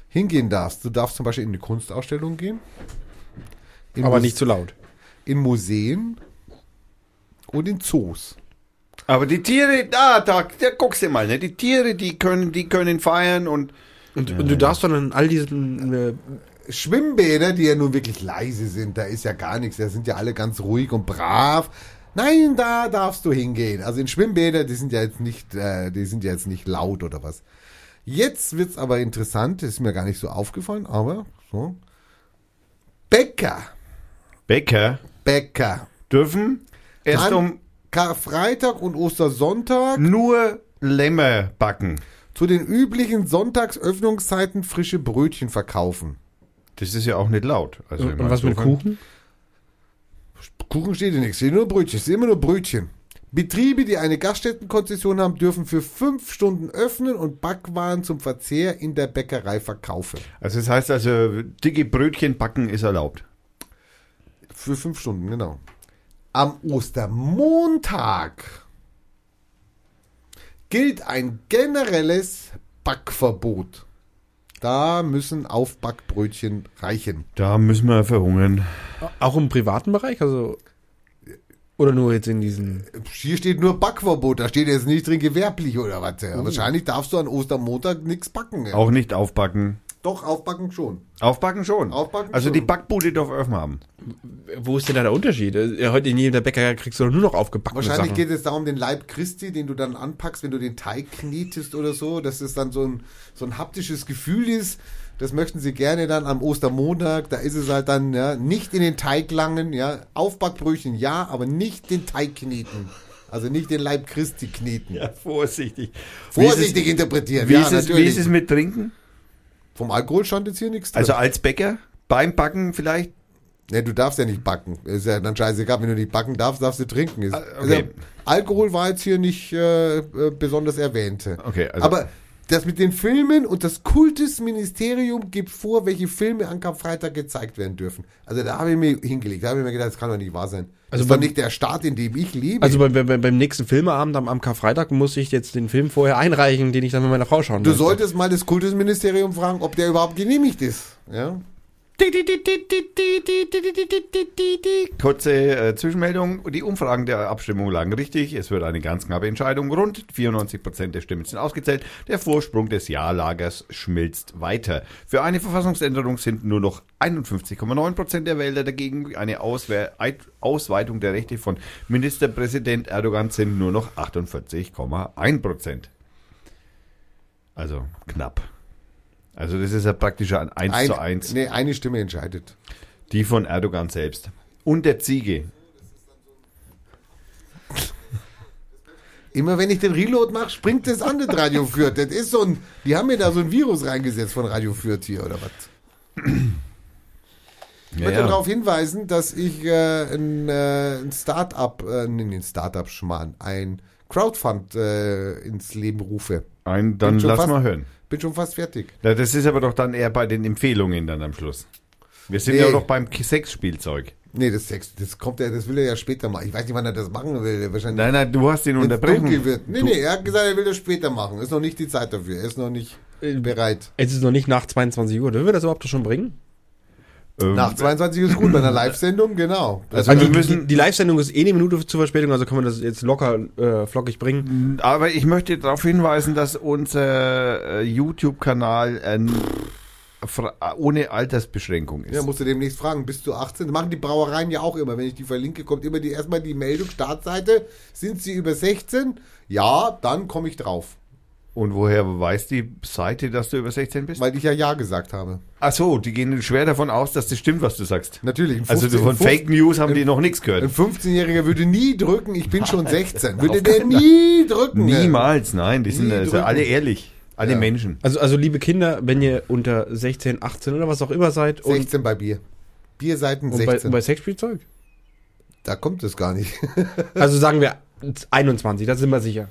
C: hingehen darfst. Du darfst zum Beispiel in eine Kunstausstellung gehen. In
D: aber
C: Mus-
D: nicht zu laut.
C: In Museen und in Zoos.
B: aber die Tiere, da, da, da guckst du mal, ne? Die Tiere, die können, die können feiern und
D: Und, und du darfst dann in all diesen äh,
C: Schwimmbäder, die ja nun wirklich leise sind, da ist ja gar nichts, da sind ja alle ganz ruhig und brav. Nein, da darfst du hingehen. Also in Schwimmbäder, die sind ja jetzt nicht, äh, die sind ja jetzt nicht laut oder was. Jetzt wird's aber interessant, das ist mir gar nicht so aufgefallen, aber so. Bäcker,
B: Bäcker
C: Bäcker.
B: dürfen erst
C: An
B: um
C: Karfreitag und Ostersonntag
B: nur Lämmer backen.
C: zu den üblichen Sonntagsöffnungszeiten frische Brötchen verkaufen.
B: Das ist ja auch nicht laut. Also
D: und, und was mit Kuchen?
C: Kuchen steht hier nichts, steht nur Brötchen, es sind immer nur Brötchen. Betriebe, die eine Gaststättenkonzession haben, dürfen für fünf Stunden öffnen und Backwaren zum Verzehr in der Bäckerei verkaufen.
B: Also das heißt also, dicke Brötchen backen ist erlaubt.
C: Für fünf Stunden, genau. Am Ostermontag gilt ein generelles Backverbot. Da müssen Aufbackbrötchen reichen.
B: Da müssen wir verhungern.
D: Auch im privaten Bereich? Also. Oder nur jetzt in diesen.
C: Hier steht nur Backverbot, da steht jetzt nicht drin gewerblich oder was. Ja. Wahrscheinlich darfst du an Ostermontag nichts backen. Ja.
B: Auch nicht aufbacken.
C: Doch, aufbacken schon.
B: Aufbacken schon.
C: Aufbacken
B: also
C: schon.
B: die Backbude darf offen haben.
D: Wo ist denn da der Unterschied? Äh, Heute in jedem Bäcker kriegst du nur noch aufgebackene
C: Wahrscheinlich
D: Sachen.
C: geht es darum, den Leib Christi, den du dann anpackst, wenn du den Teig knietest oder so, dass es dann so ein, so ein haptisches Gefühl ist. Das möchten sie gerne dann am Ostermontag. Da ist es halt dann ja, nicht in den Teig langen, ja. Aufbackbrötchen ja, aber nicht den Teig kneten. Also nicht den Leib Christi kneten.
B: Ja, vorsichtig.
C: Vorsichtig interpretieren.
B: Wie,
C: ja,
B: ist es, wie ist es mit Trinken?
C: Vom Alkohol stand jetzt hier nichts drin.
B: Also als Bäcker? Beim Backen vielleicht?
C: Ne, du darfst ja nicht backen. Ist ja dann scheißegal, wenn du nicht backen darfst, darfst du trinken. Ist,
B: Ah, okay.
C: also, Alkohol war jetzt hier nicht äh, äh, besonders erwähnt.
B: Okay, also-
C: Aber das mit den Filmen und das Kultusministerium gibt vor, welche Filme an Karfreitag gezeigt werden dürfen. Also da habe ich mir hingelegt. Da habe ich mir gedacht, das kann doch nicht wahr sein.
D: Also
C: das ist doch nicht der Staat, in dem ich lebe.
D: Also bei, bei, beim nächsten Filmeabend am, am Karfreitag muss ich jetzt den Film vorher einreichen, den ich dann mit meiner Frau schauen
C: du
D: möchte.
C: solltest mal das Kultusministerium fragen, ob der überhaupt genehmigt ist. Ja?
B: Kurze äh, Zwischenmeldung. Die Umfragen der Abstimmung lagen richtig. Es wird eine ganz knappe Entscheidung. Rund 94 Prozent der Stimmen sind ausgezählt. Der Vorsprung des Ja-Lagers schmilzt weiter. Für eine Verfassungsänderung sind nur noch 51,9 Prozent der Wähler dagegen. Eine Auswe Eit- Ausweitung der Rechte von Ministerpräsident Erdogan sind nur noch 48,1 Prozent. Also knapp. Also das ist ja praktisch ein 1
C: Ein,
B: zu 1.
C: Nee, eine Stimme entscheidet.
B: Die von Erdogan selbst. Und der Ziege.
C: Immer wenn ich den Reload mache, springt das an, das Radio Fürth. Das ist so ein, die haben mir da so ein Virus reingesetzt von Radio Fürth hier, oder was? Ich möchte
B: ja.
C: darauf hinweisen, dass ich äh, ein, äh, ein Start-up, äh, nee, ein Start-up-Schmarrn, ein Crowdfund äh, ins Leben rufe.
B: Ein, dann lass
C: fast-
B: mal hören.
C: Bin schon fast fertig.
B: Na, das ist aber doch dann eher bei den Empfehlungen dann am Schluss. Wir sind
C: Nee.
B: ja noch beim Sexspielzeug.
C: Nee, das Sex, das kommt er, das will er ja später machen. Ich weiß nicht, wann er das machen will. Wahrscheinlich.
B: Nein, nein, du hast ihn
C: dunkel wird. Nee,
B: Du-
C: nee, er hat gesagt, er will das später machen. Ist noch nicht die Zeit dafür. Er ist noch nicht
B: Äh,
C: bereit.
D: Es ist noch nicht nach 22 Uhr. Dürfen wir das überhaupt schon bringen?
B: Ähm,
C: Nach 22 ist gut, bei einer Live-Sendung, genau.
B: Also
D: Also
B: wir
D: die,
B: müssen-
D: die, die Live-Sendung ist eh eine Minute zur Verspätung, also können wir das jetzt locker äh, flockig bringen.
B: Aber ich möchte darauf hinweisen, dass unser äh, YouTube-Kanal fra- ohne Altersbeschränkung ist.
C: Ja, musst du demnächst fragen, bist du 18? Das machen die Brauereien ja auch immer. Wenn ich die verlinke, kommt immer die erstmal die Meldung, Startseite. Sind sie über 16? Ja, dann komme ich drauf.
B: Und woher weiß die Seite, dass du über 16 bist?
C: Weil ich ja Ja gesagt habe.
B: Ach so, die gehen schwer davon aus, dass das stimmt, was du sagst.
C: Natürlich. ein
B: Also
C: 15
B: von Fake News haben die noch nichts
C: Ein
B: gehört.
C: 15-Jähriger würde nie drücken, ich bin schon 16. Würde der nie drücken.
B: Niemals, nein, die sind also alle ehrlich. Alle
C: Ja.
B: Menschen.
D: Also, also liebe Kinder, wenn ihr unter 16, 18 oder was auch immer seid und,
C: 16 bei Bier. Bierseiten
D: und bei,
C: 16.
D: und bei Sexspielzeug,
C: da kommt es gar nicht.
D: also sagen wir 21, da sind wir sicher.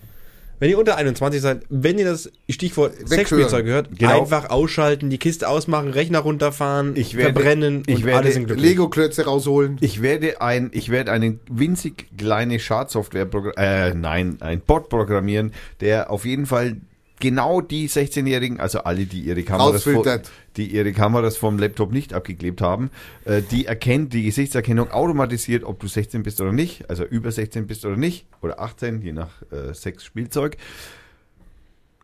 D: Wenn ihr unter 21 seid, wenn ihr das Stichwort Sexspielzeug hört,
B: Genau.
D: einfach ausschalten, die Kiste ausmachen, Rechner runterfahren,
B: Ich werde-
D: verbrennen
B: ich
D: und
B: werde
D: glücklich.
C: Lego-Klötze rausholen.
B: Ich werde ein, ich werde eine winzig kleine Schadsoftware, äh, nein, ein Bot programmieren, der auf jeden Fall genau die 16-Jährigen, also alle, die ihre Kameras, vo-
C: Rausfiltert.
B: die ihre Kameras vom Laptop nicht abgeklebt haben, äh, die erkennt die Gesichtserkennung automatisiert, ob du 16 bist oder nicht, also über 16 bist oder nicht, oder 18, je nach äh, Sexspielzeug.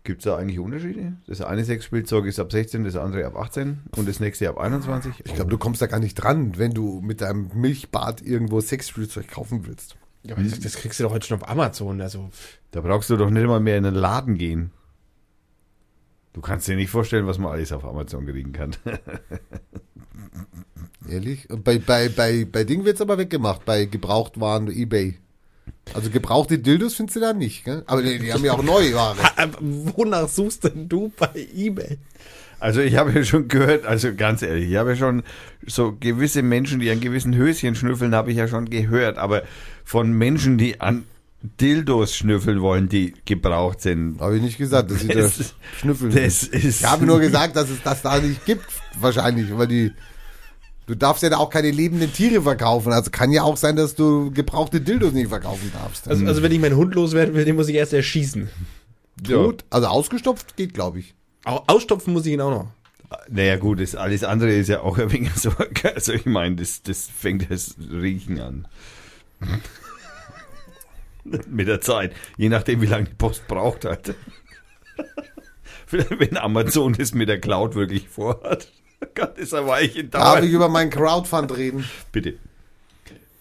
B: Gibt es da eigentlich Unterschiede? Das eine Sexspielzeug ist ab 16, das andere ab 18 und das nächste ab 21?
C: Ich glaube, du kommst da gar nicht dran, wenn du mit deinem Milchbad irgendwo Sexspielzeug kaufen willst.
D: Ja, aber das, das kriegst du doch heute schon auf Amazon. Also,
B: Da brauchst du doch nicht mal mehr in einen Laden gehen. Du kannst dir nicht vorstellen, was man alles auf Amazon kriegen kann.
C: Ehrlich? Bei, bei, bei, bei Ding wird's aber weggemacht, bei Gebrauchtwaren, Ebay. Also gebrauchte Dildos findest du da nicht, gell? Aber die, die haben ja auch neue Ware.
D: wonach suchst denn du bei Ebay?
B: Also ich habe ja schon gehört, also ganz ehrlich, ich habe ja schon so gewisse Menschen, die an gewissen Höschen schnüffeln, habe ich ja schon gehört. Aber von Menschen, die an Dildos schnüffeln wollen, die gebraucht sind.
C: Habe ich nicht gesagt, dass sie da
B: Das-
C: schnüffeln.
B: Das ist.
C: Ich habe nur gesagt, dass es das da nicht gibt, wahrscheinlich, weil die. Du darfst ja da auch keine lebenden Tiere verkaufen. Also kann ja auch sein, dass du gebrauchte Dildos nicht verkaufen darfst.
D: Also, also wenn ich meinen Hund loswerden will, den muss ich erst erschießen.
C: Tot, also ausgestopft geht, glaube ich.
D: Au- Ausstopfen muss ich ihn auch noch.
B: Naja gut, das alles andere ist ja auch ein wenig so. Also ich meine, das, das fängt das Riechen an. Mit der Zeit. Je nachdem, wie lange die Post braucht halt. Vielleicht, Wenn Amazon das mit der Cloud wirklich vorhat, kann das ein Weilchen
C: Darf ich über meinen Crowdfund reden?
B: Bitte.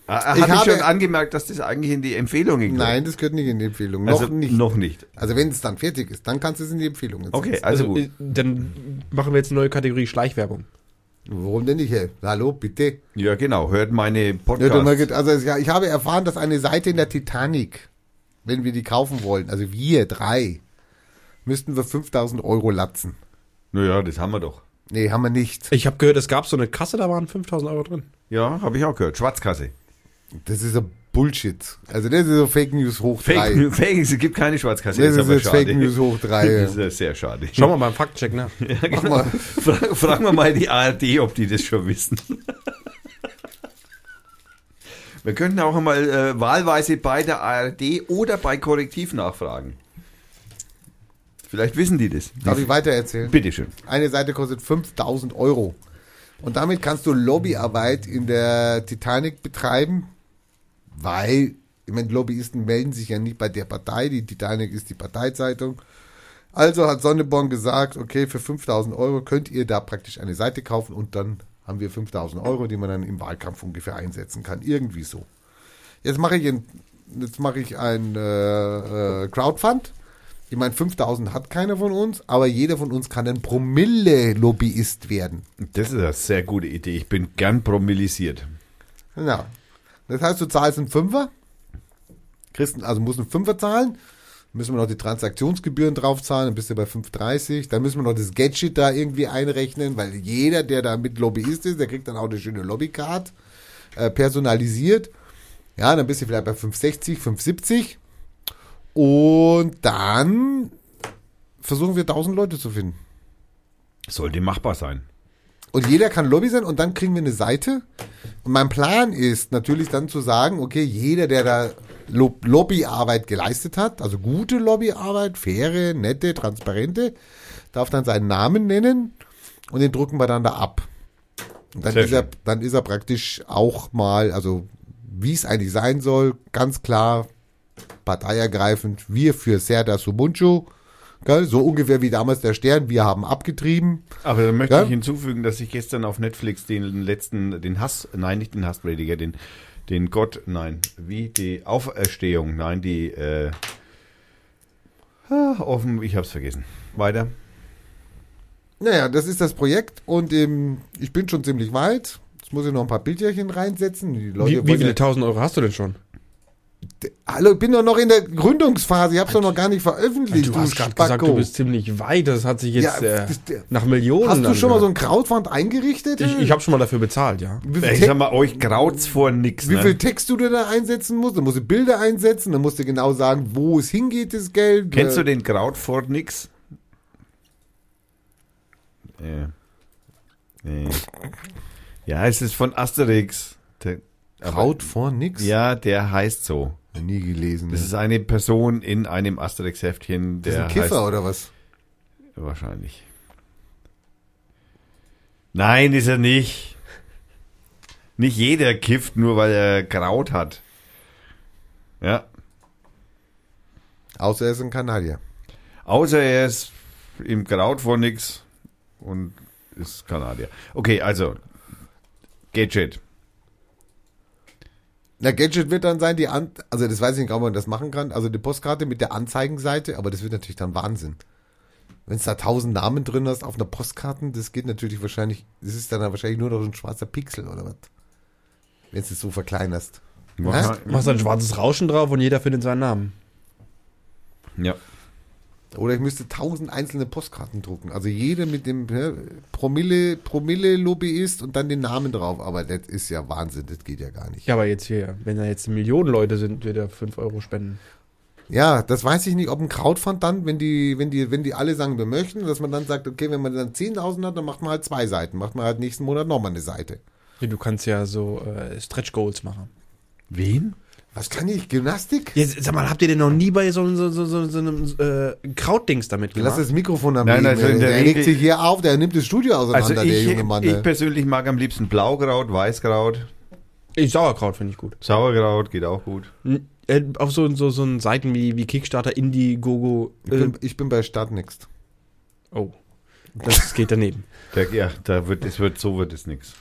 B: Ah,
C: Ich
B: Habe ich schon angemerkt, dass das eigentlich in die Empfehlungen gehört?
C: Nein, das gehört nicht in die Empfehlung.
B: also
C: noch nicht.
B: Noch nicht.
C: Also wenn es dann fertig ist, dann kannst du es in die Empfehlung setzen.
B: Okay, also, gut.
D: äh, dann machen wir jetzt eine neue Kategorie Schleichwerbung.
C: Warum denn nicht? Hey? Hallo, bitte.
B: Ja, genau. Hört meine Podcasts.
C: also ja, ich habe erfahren, dass eine Seite in der Titanic, wenn wir die kaufen wollen, also wir drei, müssten wir 5000 Euro latzen.
B: naja, das haben wir doch.
C: Nee, haben wir nicht.
D: Ich habe gehört, es gab so eine Kasse, da waren 5000 Euro drin.
B: Ja, habe ich auch gehört. Schwarzkasse.
C: Das ist so Bullshit. Also das ist so Fake News hoch
B: Fake,
C: drei.
B: News- Fake, es gibt keine Schwarzkasse.
C: Das ist
B: aber
C: jetzt
B: schade.
C: Fake News hoch drei.
B: Das ist ja sehr schade.
D: Schauen wir mal beim Faktcheck nach.
C: Mach mal.
B: Fra fragen wir mal die ARD, ob die das schon wissen. Wir könnten auch einmal äh, wahlweise bei der ARD oder bei Korrektiv nachfragen. Vielleicht wissen die das.
C: Darf ich weiter erzählen?
B: Bitteschön.
C: Eine Seite kostet 5000 Euro. Und damit kannst du Lobbyarbeit in der Titanic betreiben, weil, ich meine, Lobbyisten melden sich ja nicht bei der Partei, die Titanic ist die Parteizeitung. Also hat Sonneborn gesagt, okay, für 5000 Euro könnt ihr da praktisch eine Seite kaufen und dann haben wir 5000 Euro, die man dann im Wahlkampf ungefähr einsetzen kann. Irgendwie so. Jetzt mache ich ein, jetzt mache ich ein äh, äh, Crowdfund. Ich meine, 5000 hat keiner von uns, aber jeder von uns kann ein Promille-Lobbyist werden.
B: Das ist eine sehr gute Idee. Ich bin gern promillisiert.
C: Genau. Das heißt, du zahlst einen Fünfer, kriegst, also musst einen Fünfer zahlen Müssen wir noch die Transaktionsgebühren draufzahlen, dann bist du bei 5,30. Dann müssen wir noch das Gadget da irgendwie einrechnen, weil jeder, der da mit Lobbyist ist, der kriegt dann auch eine schöne Lobbycard, äh, personalisiert. Ja, dann bist du vielleicht bei 5,60, 5,70. Und dann versuchen wir 1000 Leute zu finden.
B: Sollte machbar sein.
C: Und jeder kann Lobby sein und dann kriegen wir eine Seite. Und mein Plan ist natürlich dann zu sagen, okay, jeder, der da Lo Lobbyarbeit geleistet hat, also gute Lobbyarbeit, faire, nette, transparente, darf dann seinen Namen nennen und den drucken wir dann da ab. Und dann
B: Sehr
C: ist, er, dann ist er praktisch auch mal, also wie es eigentlich sein soll, ganz klar parteiergreifend, wir für Serda Sumunchu, gell, so ungefähr wie damals der Stern, wir haben abgetrieben.
B: Aber dann möchte
C: Ja?
B: ich hinzufügen, dass ich gestern auf Netflix den letzten, den Hass, nein, nicht den Hassprediger, den, den Gott, nein, wie die Auferstehung, nein, die, äh, ah, offen, ich hab's vergessen. Weiter.
C: Naja, das ist das Projekt und ähm, ich bin schon ziemlich weit. Jetzt muss ich noch ein paar Bildchen reinsetzen. Die Leute
D: Wie, wie viele tausend Euro hast du denn schon?
C: Hallo, ich bin doch noch in der Gründungsphase. Ich hab's doch noch gar nicht veröffentlicht.
D: Du hast gerade gesagt, du bist ziemlich weit. Das hat sich jetzt
C: Ja,
D: äh, nach Millionen.
C: Hast du schon mal so
D: angehört.
C: ein Crowdfund eingerichtet?
D: Ich, ich habe schon mal dafür bezahlt, ja.
B: Ich sag mal, euch graut's vor nix,
C: wie
B: ne?
C: viel Text du da einsetzen musst? Dann musst du Bilder einsetzen, dann musst du genau sagen, wo es hingeht, das Geld.
B: Kennst
C: Äh,
B: du den Kraut vor nix? Ja. Nee. Ja, es ist von Asterix. Der, aber-
C: Kraut vor nix?
B: Ja, der heißt so.
C: Nie gelesen.
B: Das ist eine Person in einem Asterix-Heftchen,
C: Das ist
B: der
C: ein Kiffer
B: heißt,
C: oder was?
B: Wahrscheinlich. Nein, ist er nicht. Nicht jeder kifft, nur weil er Kraut hat. Ja.
C: Außer er ist ein Kanadier.
B: Außer er ist im Kraut vor nix und ist Kanadier. Okay, also. Gadget.
C: Na, Gadget wird dann sein, die An also das weiß ich nicht, ob man das machen kann, also die Postkarte mit der Anzeigenseite, aber das wird natürlich dann Wahnsinn. Wenn es da tausend Namen drin hast auf einer Postkarte, das geht natürlich wahrscheinlich, das ist dann wahrscheinlich nur noch ein schwarzer Pixel oder was. Wenn du es so verkleinerst.
D: Machst ein schwarzes Rauschen drauf und jeder findet seinen Namen.
B: Ja.
C: Oder ich müsste tausend einzelne Postkarten drucken. Also jeder mit dem ja, Promille, Promille-Lobbyist und dann den Namen drauf. Aber das ist ja Wahnsinn, das geht ja gar nicht.
D: Ja, aber jetzt hier, wenn da jetzt Millionen Leute sind, wird er 5 Euro spenden.
C: Ja, das weiß ich nicht, ob ein Crowdfund dann, wenn die, wenn die, wenn die alle sagen, wir möchten, dass man dann sagt, okay, wenn man dann 10.000 hat, dann macht man halt zwei Seiten, macht man halt nächsten Monat nochmal eine Seite.
D: Ja, du kannst ja so äh, Stretch Goals machen.
B: Wen?
C: Was kann ich? Gymnastik?
D: Jetzt, sag mal, habt ihr denn noch nie bei so, so, so, so, so einem äh, Krautdings damit
C: Lass
D: gemacht?
C: das Mikrofon am
B: Nein,
C: Leben.
B: also in der
C: der regt sich hier auf, der nimmt das Studio auseinander,
B: Also
C: der
B: ich,
C: junge Mann.
B: ich persönlich mag am liebsten Blaukraut, Weißkraut,
D: Ich, Sauerkraut finde ich gut.
B: Sauerkraut geht auch gut.
D: N- Äh, auf so, so, so einen Seiten wie, wie Kickstarter, Indiegogo.
C: ich,
D: Äh,
C: bin, ich bin bei Startnext.
D: oh, das geht daneben.
B: Da, ja, da wird es wird so wird es nichts.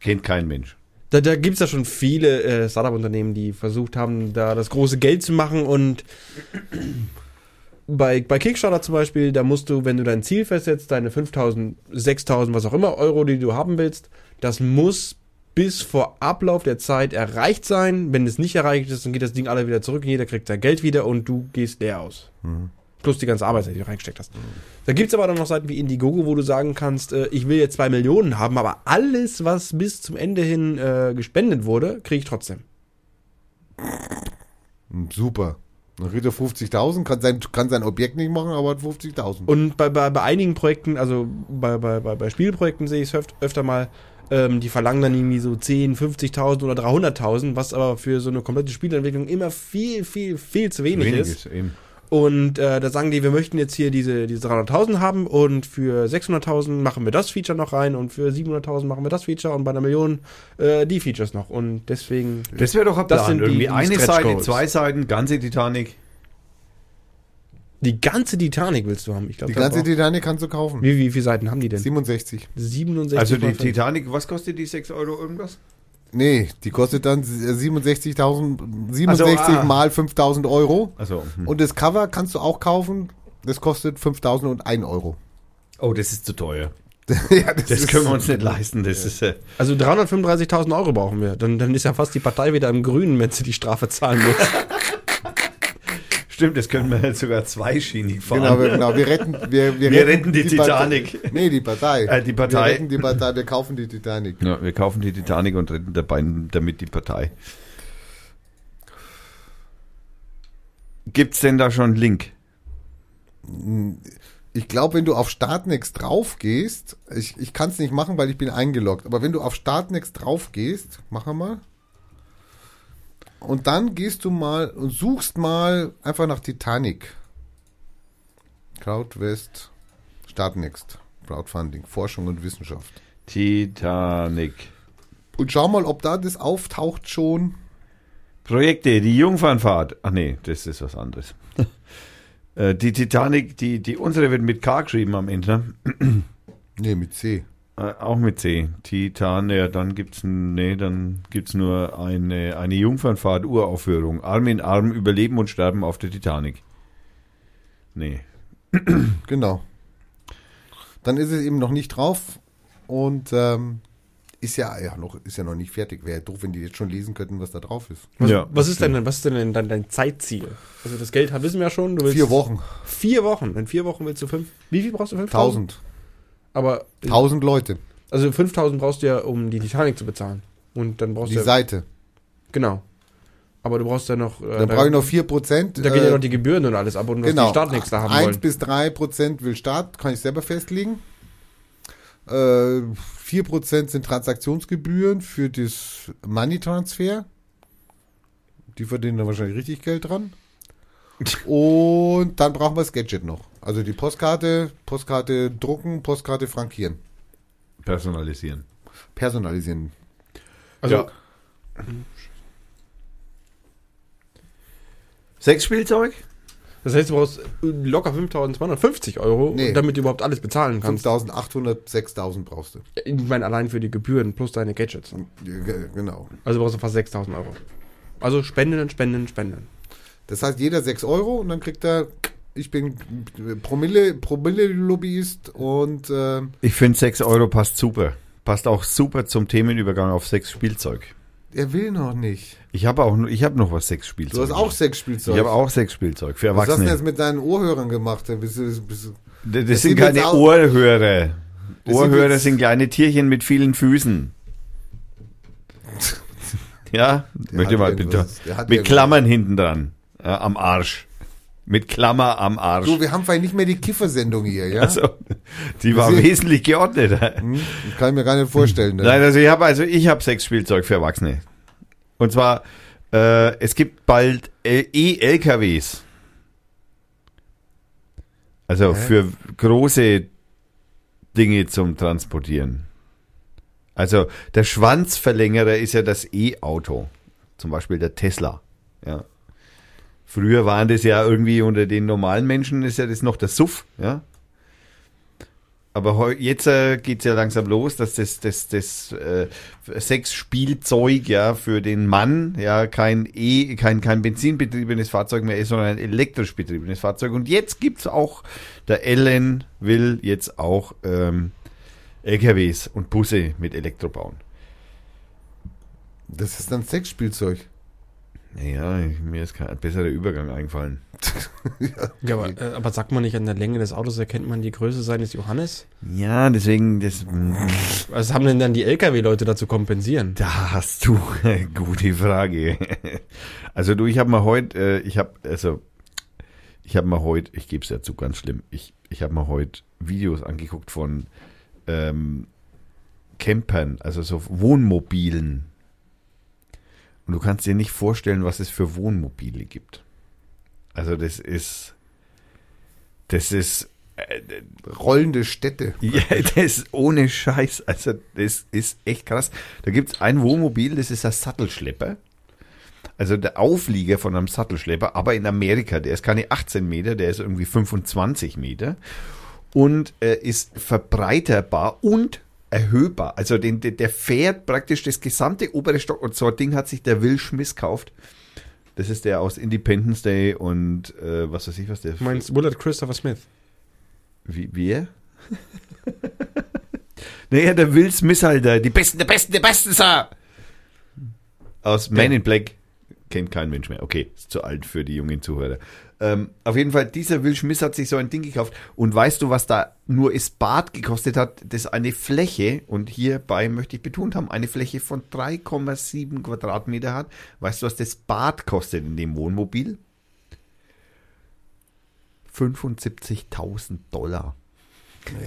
B: Kennt kein Mensch.
D: Da, da gibt es ja schon viele äh, Startup-Unternehmen, die versucht haben, da das große Geld zu machen und bei, bei Kickstarter zum Beispiel, da musst du, wenn du dein Ziel festsetzt, deine 5000, 6000, was auch immer Euro, die du haben willst, das muss bis vor Ablauf der Zeit erreicht sein. Wenn es nicht erreicht ist, dann geht das Ding alle wieder zurück, jeder kriegt sein Geld wieder und du gehst leer aus. Plus die ganze Arbeit, die du reingesteckt hast. Da gibt's aber dann noch Seiten wie Indiegogo, wo du sagen kannst, äh, ich will jetzt zwei Millionen haben, aber alles, was bis zum Ende hin äh, gespendet wurde, kriege ich trotzdem.
C: Hm, Super. Dann kriegt er 50.000, kann sein, kann sein Objekt nicht machen, aber hat 50.000.
D: Und bei, bei, bei einigen Projekten, also bei, bei, bei, Spielprojekten sehe ich es öf öfter mal, ähm, die verlangen dann irgendwie so 10, 50.000 oder 300.000, was aber für so eine komplette Spielentwicklung immer viel, viel, viel zu wenig,
B: Wenig
D: ist.
B: ist eben.
D: Und äh, da sagen die, wir möchten jetzt hier diese, diese 300.000 haben und für 600.000 machen wir das Feature noch rein und für 700.000 machen wir das Feature und bei einer Million äh, die Features noch. Und deswegen,
B: Das wäre doch ein
D: Das sind die-
B: Irgendwie
D: die
B: eine
D: Stretch
B: Seite, zwei Seiten, ganze Titanic.
D: die ganze Titanic willst du haben. Ich glaube,
C: Die ganze Titanic kannst du kaufen.
D: wie, wie viele Seiten haben die denn?
C: 67.
D: 67
B: Also die. Titanic, was kostet die 6 Euro irgendwas?
C: Nee, die kostet dann 67.000, 67
B: Also, ah.
C: mal 5.000 Euro.
B: Also, hm.
C: Und das Cover kannst du auch kaufen. Das kostet 5.001 Euro.
B: oh, das ist zu teuer.
C: ja,
B: Das
C: ist-
B: können wir uns nicht leisten. Das ist äh,
D: Also 335.000 Euro brauchen wir. Dann, dann ist ja fast die Partei wieder im Grünen, wenn sie die Strafe zahlen muss.
B: Stimmt, das können wir jetzt sogar zweischienig fahren.
C: Genau, wir, genau, wir retten, wir, wir,
B: Wir retten die
C: Partei.
B: Titanic.
C: Nee, die Partei.
B: Äh, die Partei.
C: Wir retten die Partei, wir kaufen die Titanic.
B: Ja, wir kaufen die Titanic und retten dabei damit die Partei. Gibt's denn da schon einen Link?
C: Ich glaube, wenn du auf Startnext drauf gehst, ich, ich kann es nicht machen, weil ich bin eingeloggt, aber wenn du auf Startnext drauf gehst, mach mal. Und dann gehst du mal und suchst mal einfach nach Titanic. Crowdwest, Startnext, Crowdfunding, Forschung und Wissenschaft.
B: Titanic.
C: Und schau mal, ob da das auftaucht schon.
B: Projekte, die Jungfernfahrt. Ach nee, das ist was anderes. Äh, die Titanic, die, die unsere wird mit K geschrieben am Ende. ne?
C: Nee, mit C.
B: Äh, auch mit C. Titan, ja, dann gibt's nee, dann gibt's nur eine, eine Jungfernfahrt Uraufführung. Arm in Arm überleben und sterben auf der Titanic. Nee.
C: Genau. Dann ist es eben noch nicht drauf und ähm, ist ja, ja noch ist ja noch nicht fertig. Wäre doof, wenn die jetzt schon lesen könnten, was da drauf ist.
D: Was,
B: Ja,
D: was ist denn, was ist denn dein, dein Zeitziel? Also das Geld wissen wir ja schon. Du willst
C: Vier Wochen,
D: Vier Wochen. In vier Wochen willst du fünf. Wie viel brauchst du? 5000?
C: tausend,
D: Aber
C: tausend Leute.
D: also 5000 brauchst du ja, um die Titanic zu bezahlen. Und dann brauchst
C: Die
D: du ja,
C: Seite.
D: genau. Aber du brauchst ja noch. Äh,
C: Dann
D: da-
C: brauche ich noch vier Prozent.
D: Da gehen ja noch die Gebühren und alles ab und
C: genau.
D: die Startnext da haben
C: 1
D: wollen.
C: bis 3 Prozent will Start, kann ich selber festlegen. Äh, 4 Prozent sind Transaktionsgebühren für das Money Transfer. Die verdienen da wahrscheinlich richtig Geld dran. Und dann brauchen wir das Gadget noch. Also die Postkarte, Postkarte drucken, Postkarte frankieren.
B: Personalisieren.
C: Personalisieren.
D: Also
B: Ja. Sexspielzeug?
D: das heißt, du brauchst locker 5250 Euro,
C: Nee.
D: damit du überhaupt alles bezahlen kannst.
C: 5800, 6000 brauchst du.
D: Ich meine, allein für die Gebühren plus deine Gadgets.
C: Genau.
D: Also brauchst du fast 6000 Euro. Also spenden, spenden, spenden.
C: Das heißt, jeder 6 Euro und dann kriegt er, ich bin Promille, Promille-Lobbyist und äh,
B: Ich finde 6 Euro passt super. Passt auch super zum Themenübergang auf Sexspielzeug.
C: er will noch nicht.
B: Ich habe auch, ich habe noch was Sexspielzeug.
C: Du hast auch Sexspielzeug.
B: Ich habe auch Sexspielzeug für
C: Was hast du denn
B: Erwachsene.
C: jetzt mit deinen Ohrhörern gemacht? Bist du, bist du,
B: Das, das sind
C: sind
B: keine Ohrhörer. Ohrhörer
C: sind
B: sind kleine Tierchen mit vielen Füßen. Ja, möchte
C: hat
B: mal bitte.
C: Der
B: Mit. Klammern hinten dran. Ja, am Arsch. Mit Klammer am Arsch.
C: du, wir haben vielleicht nicht mehr die Kiffersendung hier, ja?
B: also, die war wesentlich geordneter.
C: Hm? Kann ich mir gar nicht vorstellen. Ne?
B: Nein, also ich habe also ich habe Sexspielzeug für Erwachsene. Und zwar äh, es gibt bald L- E-LKWs. Also für große Dinge zum Transportieren. Also der Schwanzverlängerer ist ja das E-Auto. Zum Beispiel der Tesla. Ja. Früher waren das ja irgendwie unter den normalen Menschen ist ja das noch der Suff, ja. Aber jetzt äh, geht es ja langsam los, dass das, das, das äh, Sexspielzeug ja für den Mann ja kein E, kein, kein benzinbetriebenes Fahrzeug mehr ist, sondern ein elektrisch betriebenes Fahrzeug. Und jetzt gibt's auch, der Ellen will jetzt auch ähm, LKWs und Busse mit Elektro bauen.
C: Das ist dann Sexspielzeug.
B: Naja, mir ist kein besserer Übergang eingefallen.
D: Ja, aber, äh, aber sagt man nicht an der Länge des Autos erkennt man die Größe seines Johannes?
B: Ja, deswegen, das,
D: Was haben denn dann die LKW-Leute dazu kompensieren?
B: Da hast du eine gute Frage. Also du, ich habe mal heute, äh, ich habe also ich habe mal heute, ich gebe es ja zu ganz schlimm. Ich ich habe mal heute Videos angeguckt von ähm, Campern, also so Wohnmobilen. Und du kannst dir nicht vorstellen, was es für Wohnmobile gibt. Also das ist das ist äh,
C: Rollende Städte.
B: ja, das ist ohne Scheiß. Also, das ist echt krass. Da gibt's ein Wohnmobil, das ist ein Sattelschlepper. Also der Auflieger von einem Sattelschlepper, aber in Amerika, der ist keine 18 Meter, der ist irgendwie 25 Meter und äh, ist verbreiterbar und erhöhbar. Also den, der, der fährt praktisch das gesamte obere Stock und so ein Ding hat sich der Will Schmiss gekauft. Das ist der aus Independence Day und äh, was weiß ich was der.
D: Meinst Willard Christopher Smith?
B: Wie, wer? naja, der Will Smith halt, der, die Besten, der Besten, der Besten, Sir! Aus Man in Black. kennt kein Mensch mehr. Okay, ist zu alt für die jungen Zuhörer. Ähm, auf jeden Fall, dieser Will Schmiss hat sich so ein Ding gekauft. Und weißt du, was da nur ist Bad gekostet hat? Das ist eine Fläche, und hierbei möchte ich betont haben, eine Fläche von 3,7 Quadratmeter hat. Weißt du, was das Bad kostet in dem Wohnmobil? 75.000 Dollar.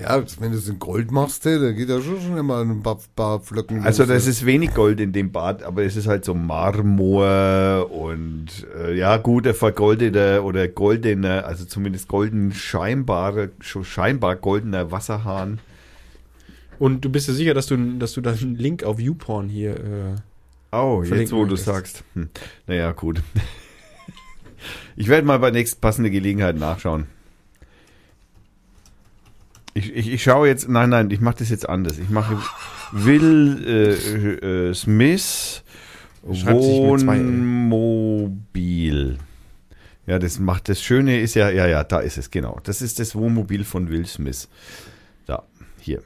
C: Ja, wenn du es in Gold machst, hey, da geht ja schon schon immer ein paar, paar Flöcken.
B: Also das ist wenig Gold in dem Bad, aber es ist halt so Marmor und äh, ja guter vergoldeter oder goldener, also zumindest golden scheinbare, schon scheinbar goldener Wasserhahn.
D: Und du bist dir sicher, dass du, dass du dann einen Link auf YouPorn hier. Äh,
B: Oh, jetzt wo du
D: möchtest.
B: sagst. Hm. Naja, gut. Ich werde mal bei nächster passende Gelegenheit nachschauen. Ich, ich, ich schaue jetzt, nein, nein, ich mache das jetzt anders. Ich mache Will äh, äh, Smith
D: Schreibt sich mit zwei L.
B: Wohnmobil. Ja, das macht das Schöne ist ja, ja, ja, da ist es, genau. Das ist das Wohnmobil von Will Smith. Da, hier.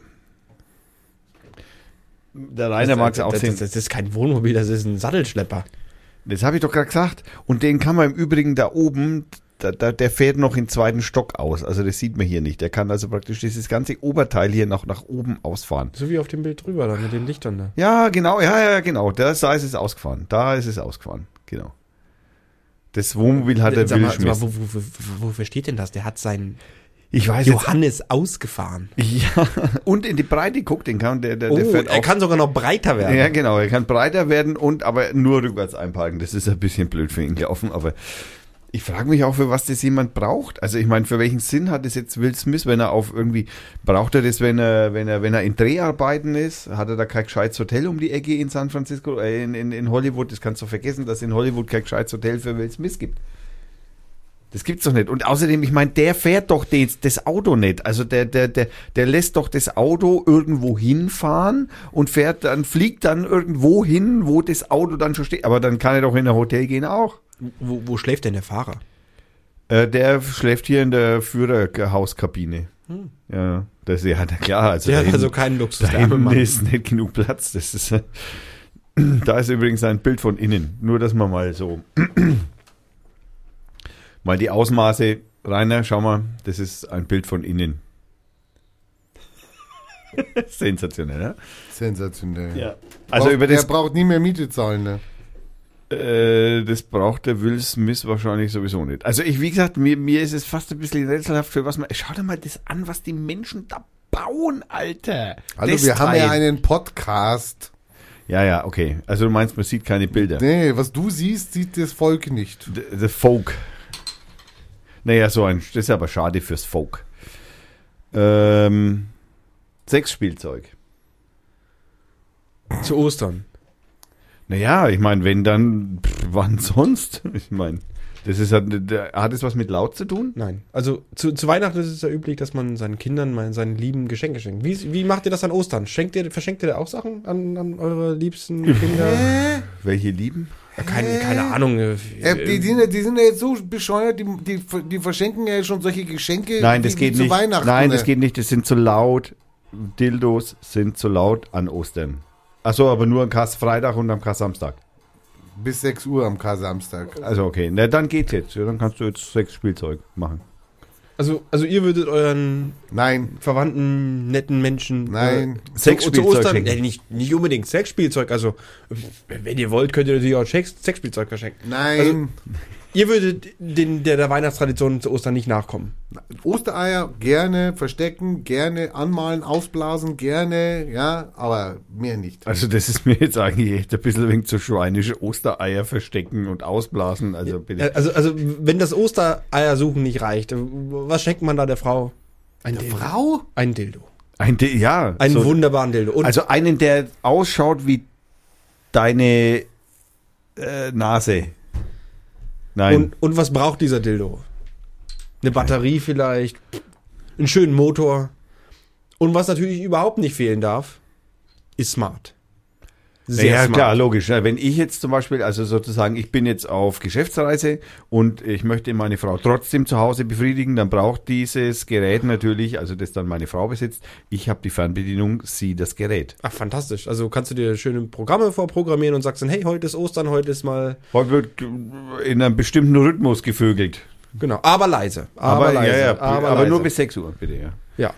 B: Der Rainer mag es auch
D: das,
B: sehen.
D: das, das ist kein Wohnmobil, das ist ein Sattelschlepper.
B: Das habe ich doch gerade gesagt. Und den kann man im Übrigen da oben, da, da, der fährt noch im zweiten Stock aus. Also das sieht man hier nicht. Der kann also praktisch dieses ganze Oberteil hier noch nach oben ausfahren.
D: So wie auf dem Bild drüber, da mit den Lichtern da.
B: Ja, genau, ja, ja, genau. Da, da ist es ausgefahren. Da ist es ausgefahren. Genau. Das Wohnmobil hat der
D: Sag mal, mal, wo, wo, wo, wofür steht denn das? Der hat seinen
B: Ich weiß jetzt.
D: Johannes ausgefahren.
B: Ja, und in die Breite guckt, den kann der, der, der
D: Oh,
B: fährt
D: er
B: auch.
D: kann sogar noch breiter werden.
B: Ja, genau, er kann breiter werden und aber nur rückwärts einparken. Das ist ein bisschen blöd für ihn gelaufen, aber ich frage mich auch, für was das jemand braucht. Also ich meine, für welchen Sinn hat es jetzt Will Smith, wenn er auf irgendwie, braucht er das, wenn er, wenn er, wenn er in Dreharbeiten ist? Hat er da kein gescheites Hotel um die Ecke in San Francisco, äh, in, in, in Hollywood? Das kannst du vergessen, dass es in Hollywood kein gescheites Hotel für Will Smith gibt. Das gibt's doch nicht. Und außerdem, ich meine, der fährt doch das, das Auto nicht. Also der, der, der, der lässt doch das Auto irgendwo hinfahren und fährt dann, fliegt dann irgendwo hin, wo das Auto dann schon steht. Aber dann kann er doch in ein Hotel gehen auch.
D: Wo, wo schläft denn der Fahrer?
B: Äh, der schläft hier in der Führerhauskabine. Ja, das ist ja na klar. Also
D: Der hat also keinen Luxus.
B: da hinten ist nicht genug Platz. Das ist, äh, da ist übrigens ein Bild von innen. Nur, dass man mal so mal die Ausmaße, Rainer, schau mal, das ist ein Bild von innen. Sensationell, ne?
C: Sensationell.
B: Ja. Also
C: braucht,
B: über
C: Er
B: das,
C: braucht nie mehr Miete zahlen, ne?
B: Äh, das braucht der Will Smith wahrscheinlich sowieso nicht. Also ich, wie gesagt, mir, mir ist es fast ein bisschen rätselhaft, für was man. Schau dir mal das an, was die Menschen da bauen, Alter.
C: Also
B: Das
C: wir haben ja einen Podcast.
B: Ja, ja, okay. Also du meinst, man sieht keine Bilder.
C: Nee, was du siehst, sieht das Volk nicht.
B: The, the Folk. Naja, so ein, das ist aber schade fürs Folk. Ähm, Sexspielzeug.
D: Zu Ostern.
B: Naja, ich meine, wenn dann, pff, wann sonst? Ich meine, das ist halt, der- hat es was mit laut zu tun?
D: Nein. Also zu, zu Weihnachten ist es ja üblich, dass man seinen Kindern mal seinen lieben Geschenke schenkt. Wie, wie macht ihr das an Ostern? Schenkt ihr, verschenkt ihr da auch Sachen an, an eure liebsten Kinder?
B: Welche lieben?
D: Ja, keine, keine Ahnung. äh,
C: Äh, die, sind ja, die sind ja jetzt so bescheuert, die, die, die verschenken ja schon solche Geschenke
B: Nein, das geht
C: zu
B: nicht.
C: Weihnachten.
B: Nein,
C: ne?
B: das geht nicht. Das sind zu laut. Dildos sind zu laut an Ostern. Achso, aber nur am Karfreitag und am Samstag.
C: Bis 6 Uhr am Kar-Samstag.
B: Also okay, na dann geht's jetzt. Ja, dann kannst du jetzt Sexspielzeug machen.
D: Also, also ihr würdet euren
C: Nein,
D: verwandten, netten Menschen
C: Nein.
D: äh,
B: Sexspielzeug
D: zu Ostern, äh, nicht, nicht unbedingt Sexspielzeug, also wenn ihr wollt, könnt ihr natürlich auch Sex, Sexspielzeug verschenken.
C: nein.
D: Also- Ihr würdet den, der, der Weihnachtstradition zu Ostern nicht nachkommen.
C: Ostereier gerne verstecken, gerne anmalen, ausblasen, gerne, ja, aber mehr nicht.
B: Also das ist mir jetzt eigentlich echt ein bisschen wegen zu schweinisch. Ostereier verstecken und ausblasen. Also bitte.
D: Also, also wenn das Ostereiersuchen nicht reicht, was schenkt man da der Frau? Ein Dildo.
C: Frau?
D: Ein Dildo.
B: Ein, Di- ja.
D: Einen
B: so-
D: wunderbaren Dildo. Und
B: also einen, der ausschaut wie deine äh, Nase. Nein.
D: Und, und was braucht dieser Dildo? Eine Batterie vielleicht, einen schönen Motor. Und was natürlich überhaupt nicht fehlen darf, ist smart. Sehr
B: ja,
D: smart.
B: klar, logisch. Wenn ich jetzt zum Beispiel, also sozusagen, ich bin jetzt auf Geschäftsreise und ich möchte meine Frau trotzdem zu Hause befriedigen, dann braucht dieses Gerät natürlich, also das dann meine Frau besitzt, ich habe die Fernbedienung, sie das Gerät.
D: Ach, fantastisch. Also kannst du dir schöne Programme vorprogrammieren und sagst dann, hey, heute ist Ostern, heute ist mal.
B: Heute wird in einem bestimmten Rhythmus gevögelt.
D: Genau, aber leise. Aber,
B: Aber,
D: leise.
B: ja, ja,
D: aber,
B: aber,
D: leise.
B: nur bis 6 Uhr, bitte, ja.
D: Ja.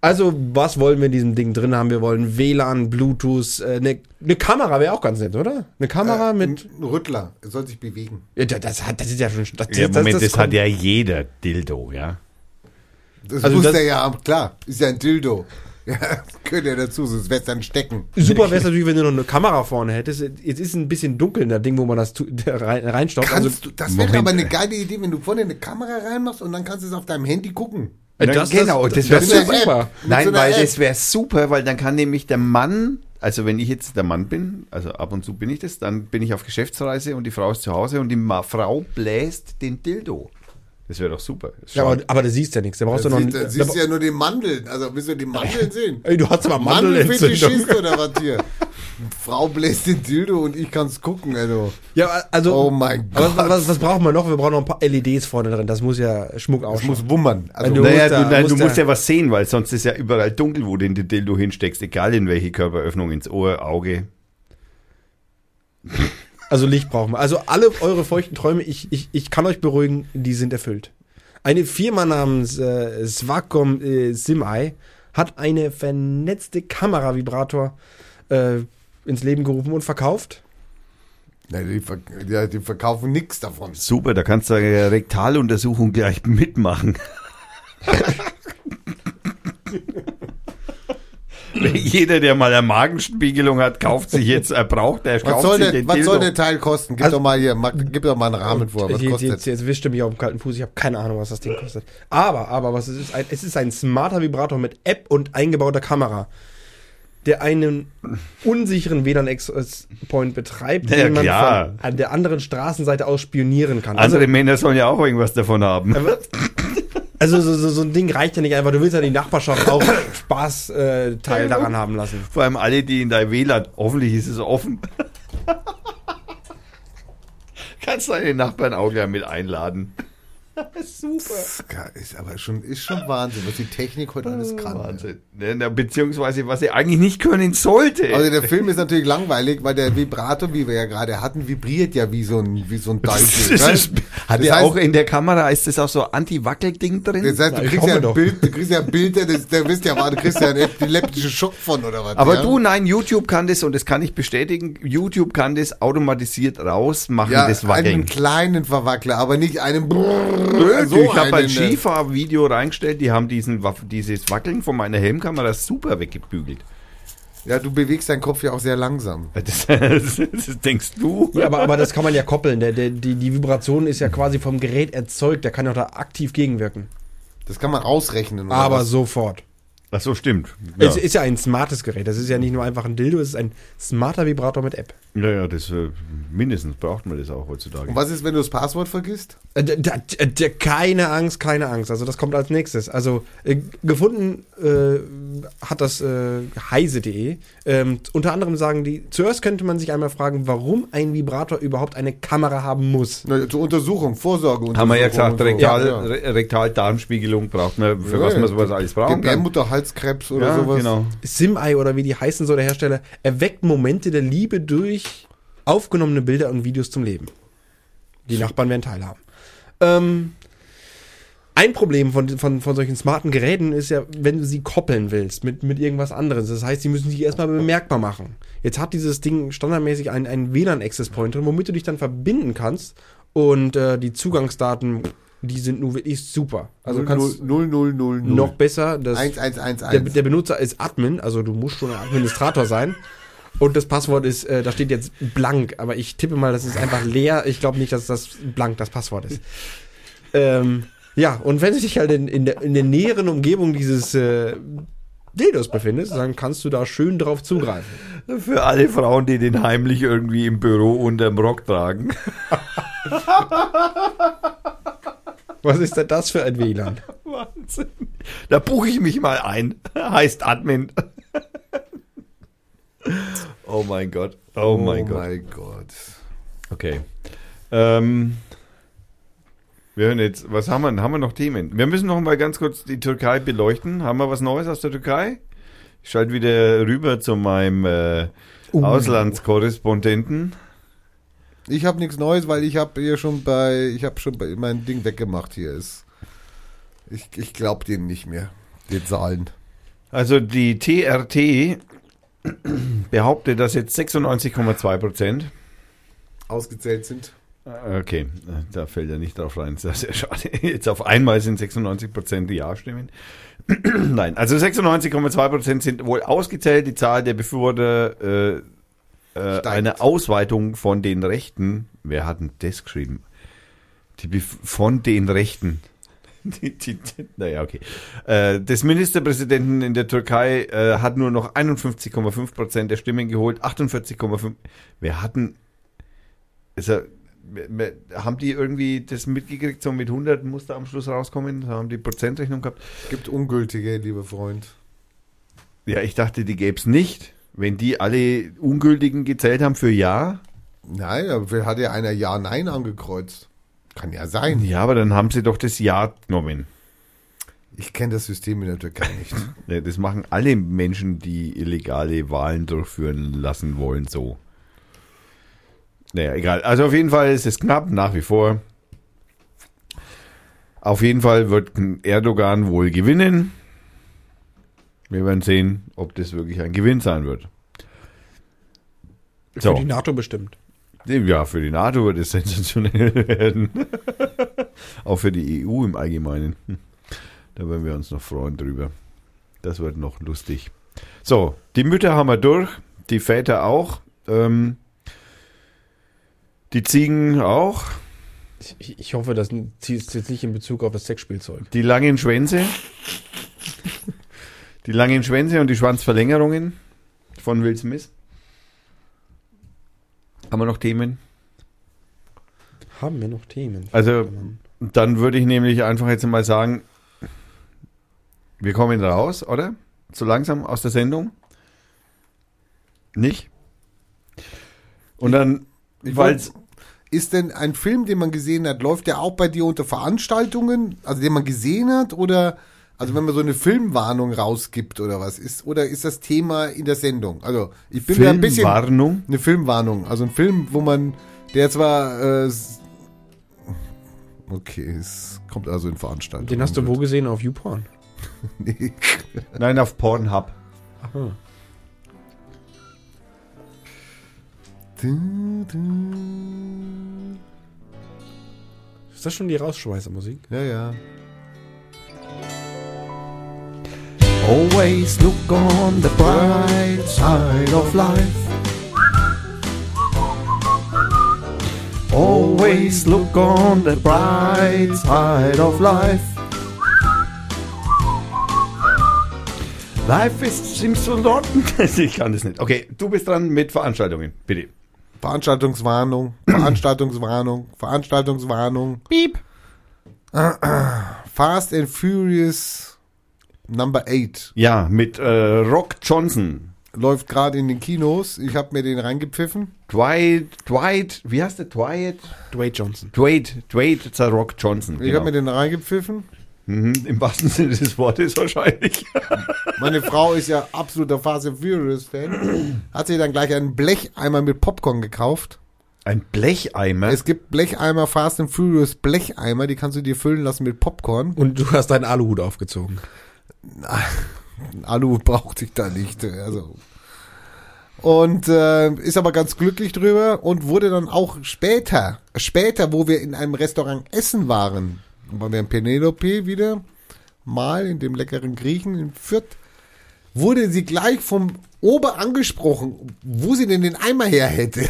D: Also, was wollen wir in diesem Ding drin haben? Wir wollen WLAN, Bluetooth, äh, eine ne Kamera wäre auch ganz nett, oder? Eine Kamera mit.
C: Ein Rüttler, er soll sich bewegen.
D: Ja, das, das, hat, das ist ja schon. Das,
B: ja Moment, das,
D: kommt-
B: hat ja jeder Dildo, ja.
C: Das
D: Also
C: muss
D: das-
C: er ja, klar, ist ja ein Dildo. Ja, das gehört ja dazu, sonst wäre es dann stecken.
D: Super wäre es natürlich, wenn du noch eine Kamera vorne hättest. Jetzt ist ein bisschen dunkel in der Ding, wo man das rein, reinstoppt. Also,
C: Kannst du, das wäre aber eine geile Idee, wenn du vorne eine Kamera reinmachst und dann kannst du es auf deinem Handy gucken.
D: Äh,
B: Das- genau, das
D: wäre
C: das wär
D: super.
C: App.
B: Nein,
C: so
B: weil
C: App.
B: das wäre super, weil dann kann nämlich der Mann, also wenn ich jetzt der Mann bin, also ab und zu bin ich das, dann bin ich auf Geschäftsreise und die Frau ist zu Hause und die Frau bläst den Dildo. Das wäre doch super.
D: Ja, aber, aber da siehst du ja nichts. Da brauchst
C: Da
D: du noch
C: siehst, da
D: da
C: siehst du ja nur die Mandeln. Also willst du die Mandeln sehen?
D: Ey, du hast aber Mandelentzündung.
C: Mandelfetischist oder was hier? Frau bläst den Dildo und ich kann's gucken, also.
D: Ja, also.
C: Oh mein Gott.
D: Was, was, was brauchen wir noch? Wir brauchen noch ein paar LEDs vorne drin. Das muss ja Schmuck
C: Das
D: ausschauen.
C: muss wummern. Also,
D: du-
B: naja,
D: musst da-
B: du, nein, du
D: musst
B: musst
D: da-
B: ja was sehen, weil sonst ist ja überall dunkel, wo du den Dildo hinsteckst, egal in welche Körperöffnung, ins Ohr, Auge.
D: Also Licht brauchen wir. Also alle eure feuchten Träume, ich, ich, ich kann euch beruhigen, die sind erfüllt. Eine Firma namens äh, Swacom äh, Simei hat eine vernetzte Kameravibrator äh, ins Leben gerufen und verkauft.
C: Na, die, ver ja, die verkaufen nichts davon.
B: Super, da kannst du eine Rektaluntersuchung gleich mitmachen. Jeder, der mal eine Magenspiegelung hat, kauft sich jetzt, er braucht, er
C: Was
B: kauft
C: soll,
B: sich
C: der,
B: den
C: was
B: Dildo.
C: soll der Teil kosten? Gib
D: Also-
C: doch mal hier, gib doch mal einen Rahmen vor. Was
D: jetzt,
C: kostet
D: jetzt, jetzt wischt ihr mich auf dem kalten Fuß. Ich habe keine Ahnung, was das Ding kostet. Aber, aber, was es ist, ein, es ist ein smarter Vibrator mit App und eingebauter Kamera, der einen unsicheren WLAN-Access-Point betreibt,
B: Ja,
D: den man
B: klar.
D: von an der anderen Straßenseite aus spionieren kann. Also,
B: Andere Männer sollen ja auch irgendwas davon haben.
D: also so, so, so ein Ding reicht ja nicht einfach. Du willst ja die Nachbarschaft auch Spaß äh, Teil daran haben lassen.
B: Vor allem alle, die in dein WLAN, hoffentlich ist es offen. Kannst deine Nachbarn auch gleich mit einladen.
C: Das ist aber schon, ist schon Wahnsinn, was die Technik heute alles kann.
B: Wahnsinn. Na, Beziehungsweise, was sie eigentlich nicht können sollte.
C: Also der Film ist natürlich langweilig, weil der Vibrator, wie wir ja gerade hatten, vibriert ja wie so ein, wie so ein
B: das
C: Teufel.
B: ist,
C: ne?
B: ist, hat
C: Das
B: ja auch in der Kamera, ist das auch so Anti-Wackel-Ding drin?
C: Das heißt, du kriegst ja ein. Bild, du kriegst ja ein Bild, das, der wisst ja, du kriegst ja einen epileptischen Schock von oder was.
B: Aber
C: ja?
B: du, nein, YouTube kann das und das kann ich bestätigen. YouTube kann das automatisiert rausmachen,
C: ja,
B: das
C: einen
B: Wackeln.
C: kleinen Verwackler, aber nicht einen
B: Nö,
C: so
B: du, ich habe ein Skifahrvideo reingestellt, die haben diesen, dieses Wackeln von meiner Helmkamera super weggebügelt.
C: Ja, du bewegst deinen Kopf ja auch sehr langsam.
B: Das, das, das denkst du?
D: Ja, aber, aber das kann man ja koppeln. Der, der, die, die Vibration ist ja quasi vom Gerät erzeugt. Der kann ja auch da aktiv gegenwirken.
C: Das kann man ausrechnen. Oder
D: Aber
C: was?
D: sofort.
B: Ach so, stimmt. Ja,
D: Es ist ja ein smartes Gerät. Das ist ja nicht nur einfach ein Dildo, es ist ein smarter Vibrator mit App.
B: Ja, ja das, äh, mindestens braucht man das auch heutzutage.
C: Und was ist, wenn du das Passwort vergisst?
D: Äh, d- d- d- d- keine Angst, keine Angst. Also das kommt als nächstes. Also äh, gefunden äh, hat das äh, heise.de. Ähm, unter anderem sagen die, zuerst könnte man sich einmal fragen, warum ein Vibrator überhaupt eine Kamera haben muss.
C: Na, zur Untersuchung, Vorsorge.
B: Haben wir ja gesagt, Rektal,
C: Ja, ja.
B: Re- Rektal-Darmspiegelung braucht man, für
C: Ja,
B: was man sowas alles brauchen kann.
C: Gebärmutterhalskrebs oder
B: Ja,
C: sowas.
B: genau.
D: Simei oder wie die heißen soll, der Hersteller, erweckt Momente der Liebe durch aufgenommene Bilder und Videos zum Leben. Die Nachbarn werden teilhaben. Ähm, ein Problem von, von, von solchen smarten Geräten ist ja, wenn du sie koppeln willst mit, mit irgendwas anderes. Das heißt, sie müssen sich erstmal bemerkbar machen. Jetzt hat dieses Ding standardmäßig einen, einen WLAN-Access-Point drin, womit du dich dann verbinden kannst. Und äh, die Zugangsdaten, die sind nur wirklich super. Also du kannst
C: 0, 0, 0, 0.
D: noch besser das
C: 1, 1, 1,
D: der,
C: 1.
D: der Benutzer ist Admin, also du musst schon ein Administrator sein. Und das Passwort ist, äh, da steht jetzt blank, aber ich tippe mal, das ist einfach leer. Ich glaube nicht, dass das blank das Passwort ist. Ähm, ja, und wenn du dich halt in, in, der, in der näheren Umgebung dieses äh, Dildos befindest, dann kannst du da schön drauf zugreifen.
B: Für alle Frauen, die den heimlich irgendwie im Büro unterm Rock tragen.
D: Was ist denn das für ein WLAN?
B: Wahnsinn. Da buche ich mich mal ein. Heißt Admin. Oh mein Gott. Oh, mein Gott.
C: mein Gott.
B: Okay. Ähm, wir hören jetzt, was haben wir denn? Haben wir noch Themen? Wir müssen noch mal ganz kurz die Türkei beleuchten. Haben wir was Neues aus der Türkei? Ich schalte wieder rüber zu meinem äh, Auslandskorrespondenten.
C: Ich habe nichts Neues, weil ich habe hier schon bei, ich habe schon bei mein Ding weggemacht hier ist. Ich, ich glaube denen nicht mehr, den Zahlen.
B: Also die TRT behauptet, dass jetzt 96,2 Prozent
C: Ausgezählt sind.
B: Okay, da fällt er nicht drauf rein. Das ist ja schade. Jetzt auf einmal sind 96 Prozent Ja-Stimmen. Nein, also 96,2 Prozent sind wohl ausgezählt. Die Zahl der Befürworter äh, äh, eine Ausweitung von den Rechten. Wer hat denn das geschrieben? Die Bef von den Rechten. Die, die, naja, okay. Äh, des Ministerpräsidenten in der Türkei äh, hat nur noch 51,5 Prozent der Stimmen geholt. 48,5. Wer hatten. Also, wir- wir- haben die irgendwie das mitgekriegt, so mit 100 musste am Schluss rauskommen? Haben die Prozentrechnung gehabt?
C: Gibt ungültige, lieber Freund.
B: Ja, ich dachte, die gäbe es nicht. Wenn die alle Ungültigen gezählt haben für Ja.
C: Nein, aber hat ja einer Ja, Nein angekreuzt. Kann ja sein.
B: Ja, aber dann haben sie doch das Ja genommen.
C: Ich kenne das System in der Türkei nicht.
B: Ja, das machen alle Menschen, die illegale Wahlen durchführen lassen wollen, so. Naja, egal. Also auf jeden Fall ist es knapp, nach wie vor. Auf jeden Fall wird Erdogan wohl gewinnen. Wir werden sehen, ob das wirklich ein Gewinn sein wird.
D: Für
B: So.
D: die NATO bestimmt.
B: Ja, für die NATO wird es sensationell werden. Auch für die EU im Allgemeinen. Da werden wir uns noch freuen drüber. Das wird noch lustig. So, die Mütter haben wir durch, die Väter auch, ähm, die Ziegen auch,
D: Ich, ich hoffe, das ist jetzt nicht in Bezug auf das Sexspielzeug.
B: die langen Schwänze, die langen Schwänze und die Schwanzverlängerungen von Will Smith. Haben wir noch Themen?
D: Haben wir noch Themen?
B: Also, dann würde ich nämlich einfach jetzt mal sagen, wir kommen raus, oder? So langsam aus der Sendung? Nicht? Und dann,
C: Ich
B: weil's,
C: Ist denn ein Film, den man gesehen hat, läuft der auch bei dir unter Veranstaltungen, also den man gesehen hat, oder also wenn man so eine Filmwarnung rausgibt oder was ist, oder ist das Thema in der Sendung? Also ich bin mir ein bisschen
B: Filmwarnung?
C: eine Filmwarnung, also ein Film, wo man, der zwar äh, okay, es kommt also in Veranstaltungen.
D: Den hast du wo gesehen? Auf YouPorn?
C: Nee.
B: Nein, auf Pornhub.
D: Aha.
C: Du, du.
D: Ist das schon die Rausschmeißermusik?
C: Ja, ja.
B: Always look on the bright side of life. Always look on the bright side of life. Life is seems so lot. ich kann das nicht. Okay, du bist dran mit Veranstaltungen, bitte.
C: Veranstaltungswarnung, Veranstaltungswarnung, Veranstaltungswarnung.
B: Piep.
C: Fast and Furious Number 8
B: Ja, mit äh, Rock Johnson.
C: läuft gerade in den Kinos. Ich habe mir den reingepfiffen.
B: Dwight, Dwight, wie heißt der? Dwight?
D: Dwayne Johnson.
B: Dwight, Dwight The Rock Johnson.
C: Ich
B: genau.
C: habe mir den reingepfiffen.
B: Mhm, Im wahrsten Sinne des Wortes wahrscheinlich.
C: Meine Frau ist ja absoluter Fast and Furious Fan. Hat sich dann gleich einen Blecheimer mit Popcorn gekauft.
B: Ein Blecheimer.
C: Es gibt Blecheimer, Fast and Furious Blecheimer, die kannst du dir füllen lassen mit Popcorn.
D: Und du hast deinen Aluhut aufgezogen.
C: Alu brauchte ich da nicht. Also. Und äh, ist aber ganz glücklich drüber und wurde dann auch später, später, wo wir in einem Restaurant essen waren, waren wir in Penelope wieder, mal in dem leckeren Griechen in Fürth, wurde sie gleich vom Ober angesprochen, wo sie denn den Eimer her hätte.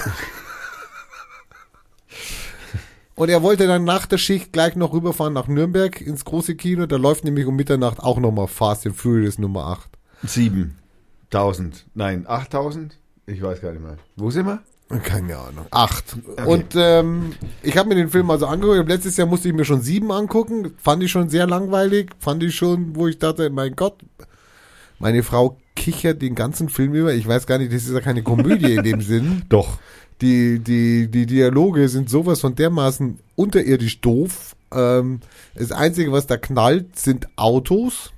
C: Und er wollte dann nach der Schicht gleich noch rüberfahren nach Nürnberg ins große Kino. Da läuft nämlich um Mitternacht auch nochmal Fast and Furious Nummer 8.
B: 7000. Nein, 8000? Ich weiß gar nicht mehr. Wo sind wir?
C: Keine Ahnung. Acht. Und ähm, ich habe mir den Film also angeguckt. Letztes Jahr musste ich mir schon sieben angucken. Fand ich schon sehr langweilig. Fand ich schon, wo ich dachte, mein Gott, meine Frau gekichert den ganzen Film über. Ich weiß gar nicht, das ist ja keine Komödie in dem Sinn.
B: Doch.
C: Die, die, die Dialoge sind sowas von dermaßen unterirdisch doof. Ähm, das Einzige, was da knallt, sind Autos.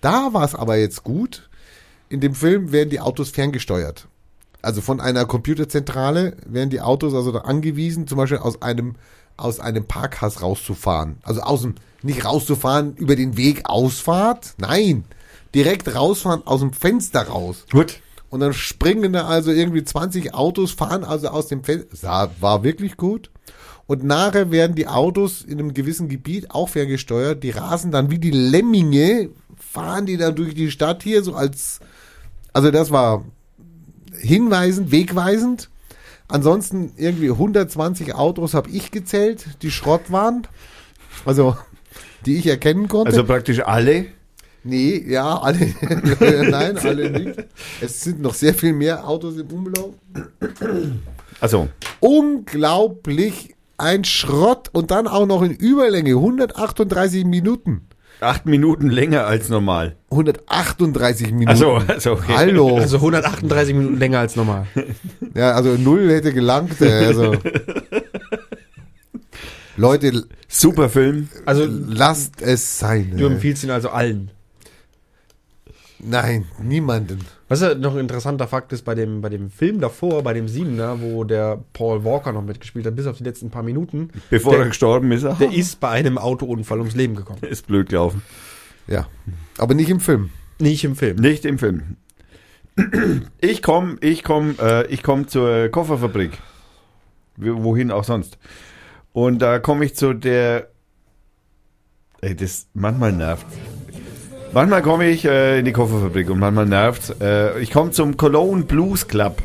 C: Da war es aber jetzt gut. In dem Film werden die Autos ferngesteuert. Also von einer Computerzentrale werden die Autos also da angewiesen, zum Beispiel aus einem, aus einem Parkhaus rauszufahren. Also aus dem, nicht rauszufahren über den Weg Ausfahrt. Nein. Direkt rausfahren aus dem Fenster raus.
B: Gut.
C: Und dann springen da also irgendwie 20 Autos, fahren also aus dem Fenster. War wirklich gut. Und nachher werden die Autos in einem gewissen Gebiet auch ferngesteuert. Die rasen dann wie die Lemminge, fahren die dann durch die Stadt hier so als, also das war hinweisend, wegweisend. Ansonsten irgendwie 120 Autos habe ich gezählt, die Schrott waren. Also, die ich erkennen konnte.
B: Also praktisch alle.
C: Nee, ja, alle. Nein, alle nicht. Es sind noch sehr viel mehr Autos im Umlauf.
B: Also,
C: Unglaublich ein Schrott und dann auch noch in Überlänge. 138 Minuten.
B: acht Minuten länger als normal.
C: 138 Minuten.
B: Also, also okay.
C: Hallo.
D: Also 138 Minuten länger als normal.
C: Ja, also null hätte gelangt. äh, Also. Leute,
B: Super Film.
D: Also
C: lasst es sein.
D: du
C: äh.
D: empfiehlst ihn also allen.
C: Nein, niemanden.
D: Was ja noch ein interessanter Fakt ist, bei dem, bei dem Film davor, bei dem Siebener, wo der Paul Walker noch mitgespielt hat, bis auf die letzten paar Minuten,
B: Bevor
D: der,
B: er gestorben ist,
D: der ist bei einem Autounfall ums Leben gekommen.
B: ist blöd gelaufen.
C: Ja. Aber nicht im Film.
D: Nicht im Film.
B: Nicht im Film. Ich komme, ich komme, äh, ich komme zur Kofferfabrik. Wo- Wohin auch sonst. Und da komme ich zu der. Ey, das manchmal nervt. Manchmal komme ich äh, in die Kofferfabrik und manchmal nervt. Äh, ich komme zum Cologne Blues Club.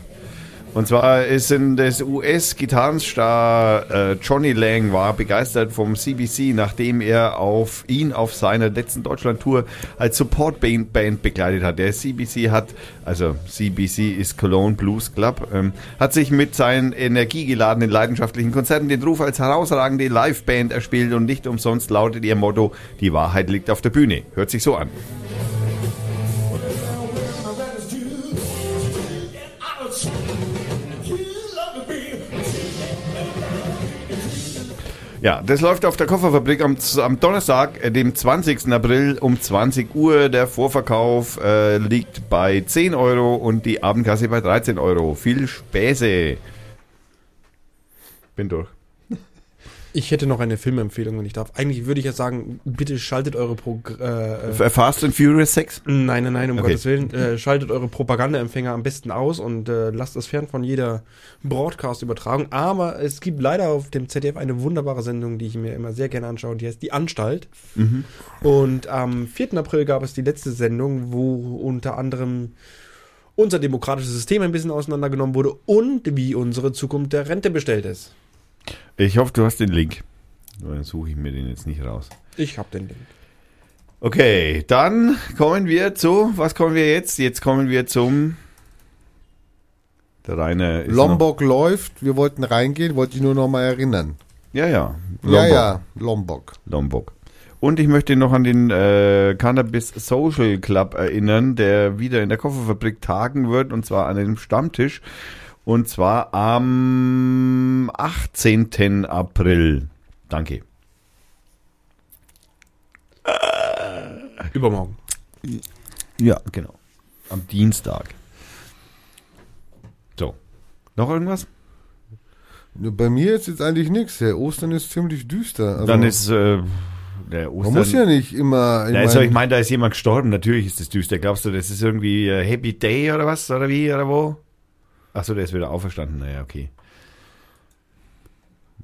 B: Und zwar ist in das US-Gitarrenstar äh, Johnny Lang war begeistert vom CBC, nachdem er auf ihn auf seiner letzten Deutschland-Tour als Support-Band Band begleitet hat. Der CBC hat, also CBC ist Cologne Blues Club, ähm, hat sich mit seinen energiegeladenen, leidenschaftlichen Konzerten den Ruf als herausragende Liveband erspielt und nicht umsonst lautet ihr Motto, die Wahrheit liegt auf der Bühne. Hört sich so an. Ja, das läuft auf der Kofferfabrik am, am Donnerstag, äh, dem 20. April um 20 Uhr. Der Vorverkauf äh, liegt bei 10 Euro und die Abendkasse bei 13 Euro. Viel Späße. Bin durch.
D: Ich hätte noch eine Filmempfehlung, wenn ich darf. Eigentlich würde ich ja sagen, bitte schaltet eure Pro äh, äh,
B: Fast and Furious 6?
D: Nein, nein, nein, um
B: Okay.
D: Gottes Willen. Äh, schaltet eure Propagandaempfänger am besten aus und äh, lasst es fern von jeder Broadcast-Übertragung. Aber es gibt leider auf dem ZDF eine wunderbare Sendung, die ich mir immer sehr gerne anschaue, die heißt Die Anstalt. Und am 4. April gab es die letzte Sendung, wo unter anderem unser demokratisches System ein bisschen auseinandergenommen wurde und wie unsere Zukunft der Rente bestellt ist.
B: Ich hoffe, du hast den Link. Dann suche ich mir den jetzt nicht raus.
D: Ich hab den Link.
B: Okay, dann kommen wir zu, was kommen wir jetzt? Jetzt kommen wir zum. Der Rainer ist
C: Lombok läuft. Wir wollten reingehen, wollte ich nur noch mal erinnern.
B: Noch, ja, ja.
C: Ja, ja, Lombok.
B: Lombok. Und ich möchte noch an den äh, Cannabis Social Club erinnern, der wieder in der Kofferfabrik tagen wird, und zwar an einem Stammtisch. Und zwar am 18. April. Danke.
D: Übermorgen.
B: Ja, genau. Am Dienstag. So. Noch irgendwas?
C: Bei mir ist jetzt eigentlich nichts. Der Ostern ist ziemlich düster. Also,
B: Dann ist äh, der Ostern.
C: man muss ja nicht immer. Ich
B: also
C: mein-
B: ich meine, da ist jemand gestorben. Natürlich ist das düster. Glaubst du, das ist irgendwie äh, Happy Day oder was? Oder wie? Oder wo? Achso, der ist wieder auferstanden. Naja, okay.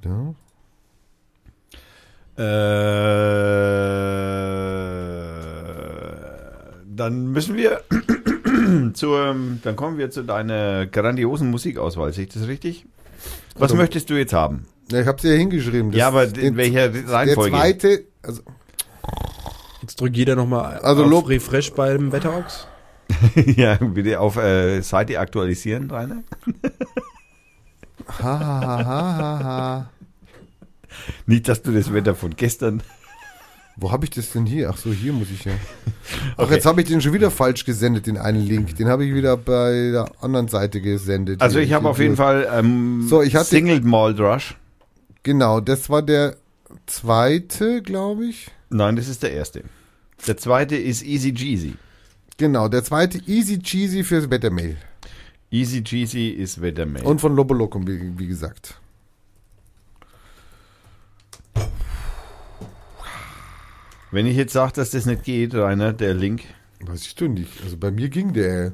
C: ja.
B: Äh, dann müssen wir zur, dann kommen wir zu deiner grandiosen Musikauswahl. Sehe ich das richtig? Was
C: Also-
B: möchtest du jetzt haben?
C: Ja, ich habe sie ja hingeschrieben. Das-
B: ja, aber in welcher
C: Der
B: Reihenfolge?
C: zweite, also
D: Jetzt drückt jeder nochmal
C: Also
D: auf
C: Lob-
D: Refresh beim Wetterox.
B: ja, bitte auf äh, Seite aktualisieren, Rainer.
C: ha, ha, ha, ha, ha.
B: Nicht, dass du das Wetter von gestern.
C: Wo habe ich das denn hier? Ach so, hier muss ich ja. Ach, jetzt habe ich den schon wieder falsch gesendet, den einen Link. Den habe ich wieder bei der anderen Seite gesendet.
B: Also ich habe auf jeden. Fall ähm,
C: So, ich hatte-
B: Single Malt Rush.
C: Genau, das war der zweite, glaube ich.
B: Nein, das ist der erste. Der zweite ist Easy Jeezy.
C: Genau, der zweite Easy Cheesy fürs Wettermail.
B: Easy Jeezy ist Wettermail.
C: Und von Lobo Locum, wie, wie gesagt.
B: wenn ich jetzt sage, dass das nicht geht, Rainer, der Link.
C: Weiß ich doch nicht. Also bei mir ging der.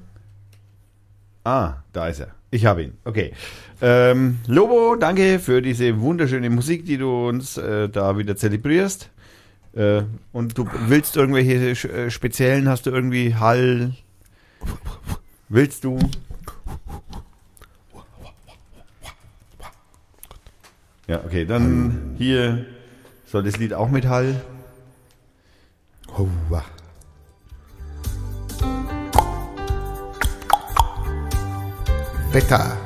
B: Ah, da ist er. Ich habe ihn. Okay. Ähm, Lobo, danke für diese wunderschöne Musik, die du uns äh, da wieder zelebrierst. Äh, und du willst irgendwelche äh, speziellen, hast du irgendwie Hall? Willst du? Ja, okay, dann hier soll das Lied auch mit Hall.
C: Wetter.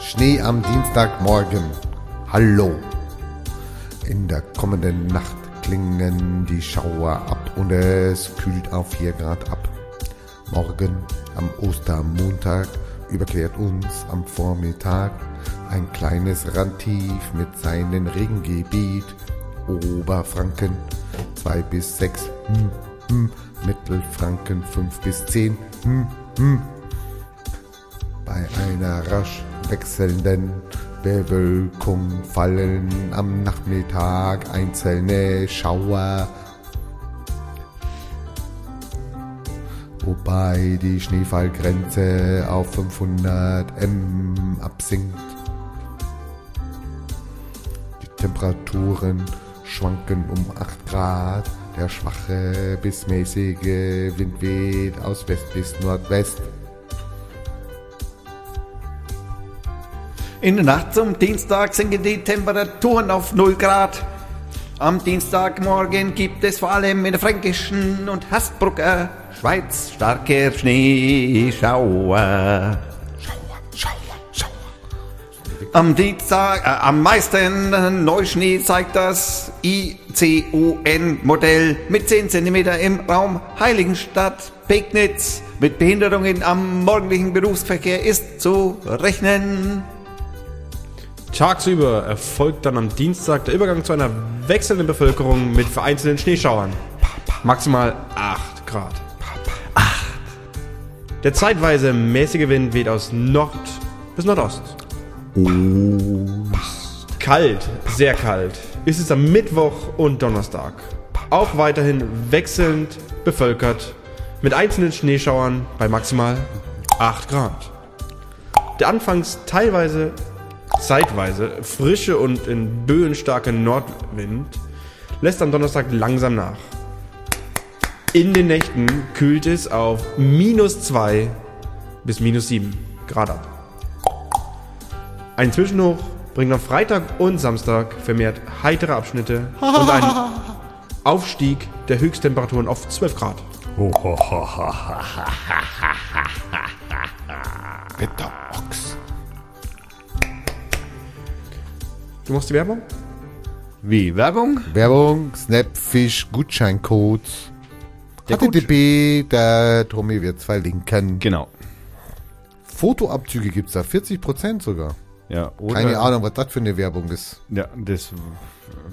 C: Schnee am Dienstagmorgen. Hallo. In der kommenden Nacht klingen die Schauer ab und es kühlt auf 4 Grad ab. Morgen am Ostermontag überquert uns am Vormittag ein kleines Randtief mit seinem Regengebiet. Oberfranken 2 bis 6, hm, hm. Mittelfranken 5 bis 10, hm, hm. Bei einer rasch wechselnden Bewölkung fallen am Nachmittag einzelne Schauer. Wobei die Schneefallgrenze auf 500 m absinkt. Die Temperaturen schwanken um 8 Grad. Der schwache bis mäßige Wind weht aus West bis Nordwest.
B: In der Nacht zum Dienstag sinken die Temperaturen auf 0 Grad. Am Dienstagmorgen gibt es vor allem in der Fränkischen und Hasbrucker Schweiz starke Schneeschauer. Am Dienstag, äh, am meisten Neuschnee zeigt das ICUN-Modell mit 10 cm im Raum Heiligenstadt Pegnitz. Mit Behinderungen am morgendlichen Berufsverkehr ist zu rechnen.
D: Tagsüber erfolgt dann am Dienstag der Übergang zu einer wechselnden Bevölkerung mit vereinzelten Schneeschauern. Maximal 8 Grad. Der zeitweise mäßige Wind weht aus Nord bis Nordost. Kalt, sehr kalt ist es am Mittwoch und Donnerstag. Auch weiterhin wechselnd bevölkert mit einzelnen Schneeschauern bei maximal 8 Grad. Der anfangs teilweise, zeitweise frische und in Böen starke Nordwind lässt am Donnerstag langsam nach. In den Nächten kühlt es auf minus 2 bis minus 7 Grad ab. Ein Zwischenhoch bringt am Freitag und Samstag vermehrt heitere Abschnitte und einen Aufstieg der Höchsttemperaturen auf 12 Grad.
C: Wetterochs.
D: Du machst die Werbung?
B: Wie? Werbung?
C: Werbung, Snapfish, Gutscheincodes.
B: Der
C: HTTP, der Tommy wird verlinken.
B: Genau.
C: Fotoabzüge gibt's da, 40% sogar.
B: Ja, oder,
C: Keine Ahnung, was das für eine Werbung ist.
B: Ja, das,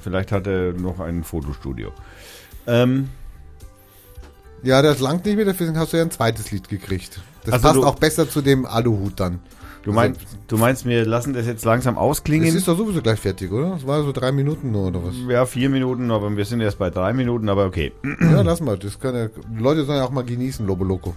B: vielleicht hat er noch ein Fotostudio. Ähm,
C: Ja, das langt nicht mehr, dafür hast du ja ein zweites Lied gekriegt. Das
B: Also
C: passt
B: du-
C: auch besser zu dem Aluhut dann.
B: Du, meinst, du meinst, wir lassen das jetzt langsam
C: Es
B: ausklingen?
C: ist doch sowieso gleich fertig, oder? Das war so drei Minuten nur, oder was?
B: ja, vier Minuten, aber wir sind erst bei drei Minuten, aber okay.
C: ja, lass mal. Das kann ja, Leute sollen ja auch mal genießen, Lobo Loco.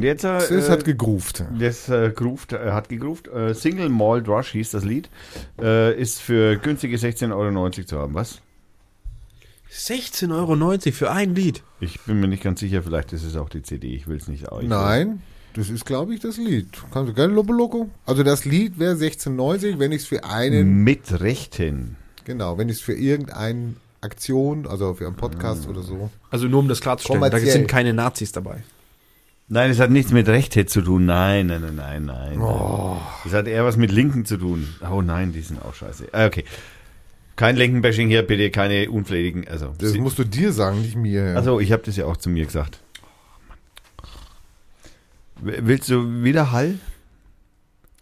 B: Und jetzt. Äh,
C: Das hat gegruft.
B: Das äh, groovt, äh, hat gegruft. Äh, Single Malt Rush hieß das Lied. Äh, ist für günstige 16,90 Euro zu haben. Was?
D: 16,90 Euro für ein Lied.
B: Ich bin mir nicht ganz sicher, vielleicht ist es auch die CD. Ich will es nicht. Ich
C: Nein, das ist, glaube ich, das Lied. Kannst du gerne Lobo Loco? Also das Lied wäre 16,90, wenn ich es für einen,
B: Mit Rechten.
C: genau, wenn ich es für irgendeine Aktion, also für einen Podcast oder so.
D: Also nur um das klarzustellen, da
C: Kommerziell.
D: sind keine Nazis dabei.
B: Nein, es hat nichts mit Rechte zu tun. Nein, nein, nein, nein, nein.
C: Oh.
B: Es hat eher was mit Linken zu tun. Oh nein, die sind auch scheiße. Ah, Okay. Kein Linken-Bashing hier, bitte keine unflätigen. Also,
C: Das musst du dir sagen, nicht mir.
B: also ich habe das ja auch zu mir gesagt. Willst du wieder Hall?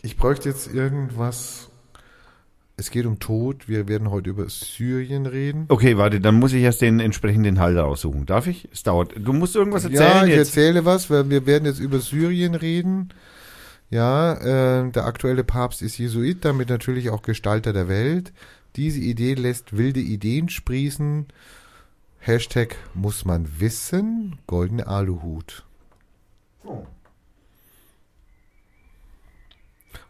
C: Ich bräuchte jetzt irgendwas. Es geht um Tod. Wir werden heute über Syrien reden.
B: Okay, warte, dann muss ich erst den entsprechenden Hall raussuchen. Darf ich? Es dauert. Du musst irgendwas
C: Ja,
B: erzählen
C: ich
B: jetzt.
C: erzähle was, weil wir werden jetzt über Syrien reden. Ja, äh, der aktuelle Papst ist Jesuit, damit natürlich auch Gestalter der Welt. Diese Idee lässt wilde Ideen sprießen. Hashtag muss man wissen. Goldene Aluhut.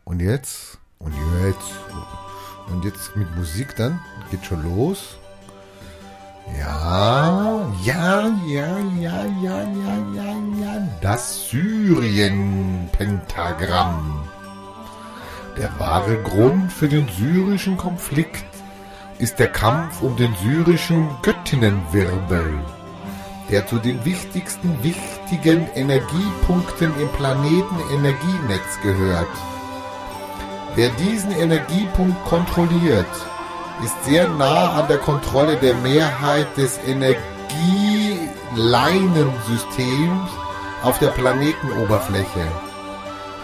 C: Und jetzt, und jetzt, und jetzt mit Musik dann, geht schon los. Ja, ja, ja, ja, ja, ja, ja, ja. Das Syrien-Pentagramm. Der wahre Grund für den syrischen Konflikt ist der Kampf um den syrischen Göttinnenwirbel, der zu den wichtigsten wichtigen Energiepunkten im Planetenenergienetz gehört. Wer diesen Energiepunkt kontrolliert, ist sehr nah an der Kontrolle der Mehrheit des Energieleinensystems auf der Planetenoberfläche.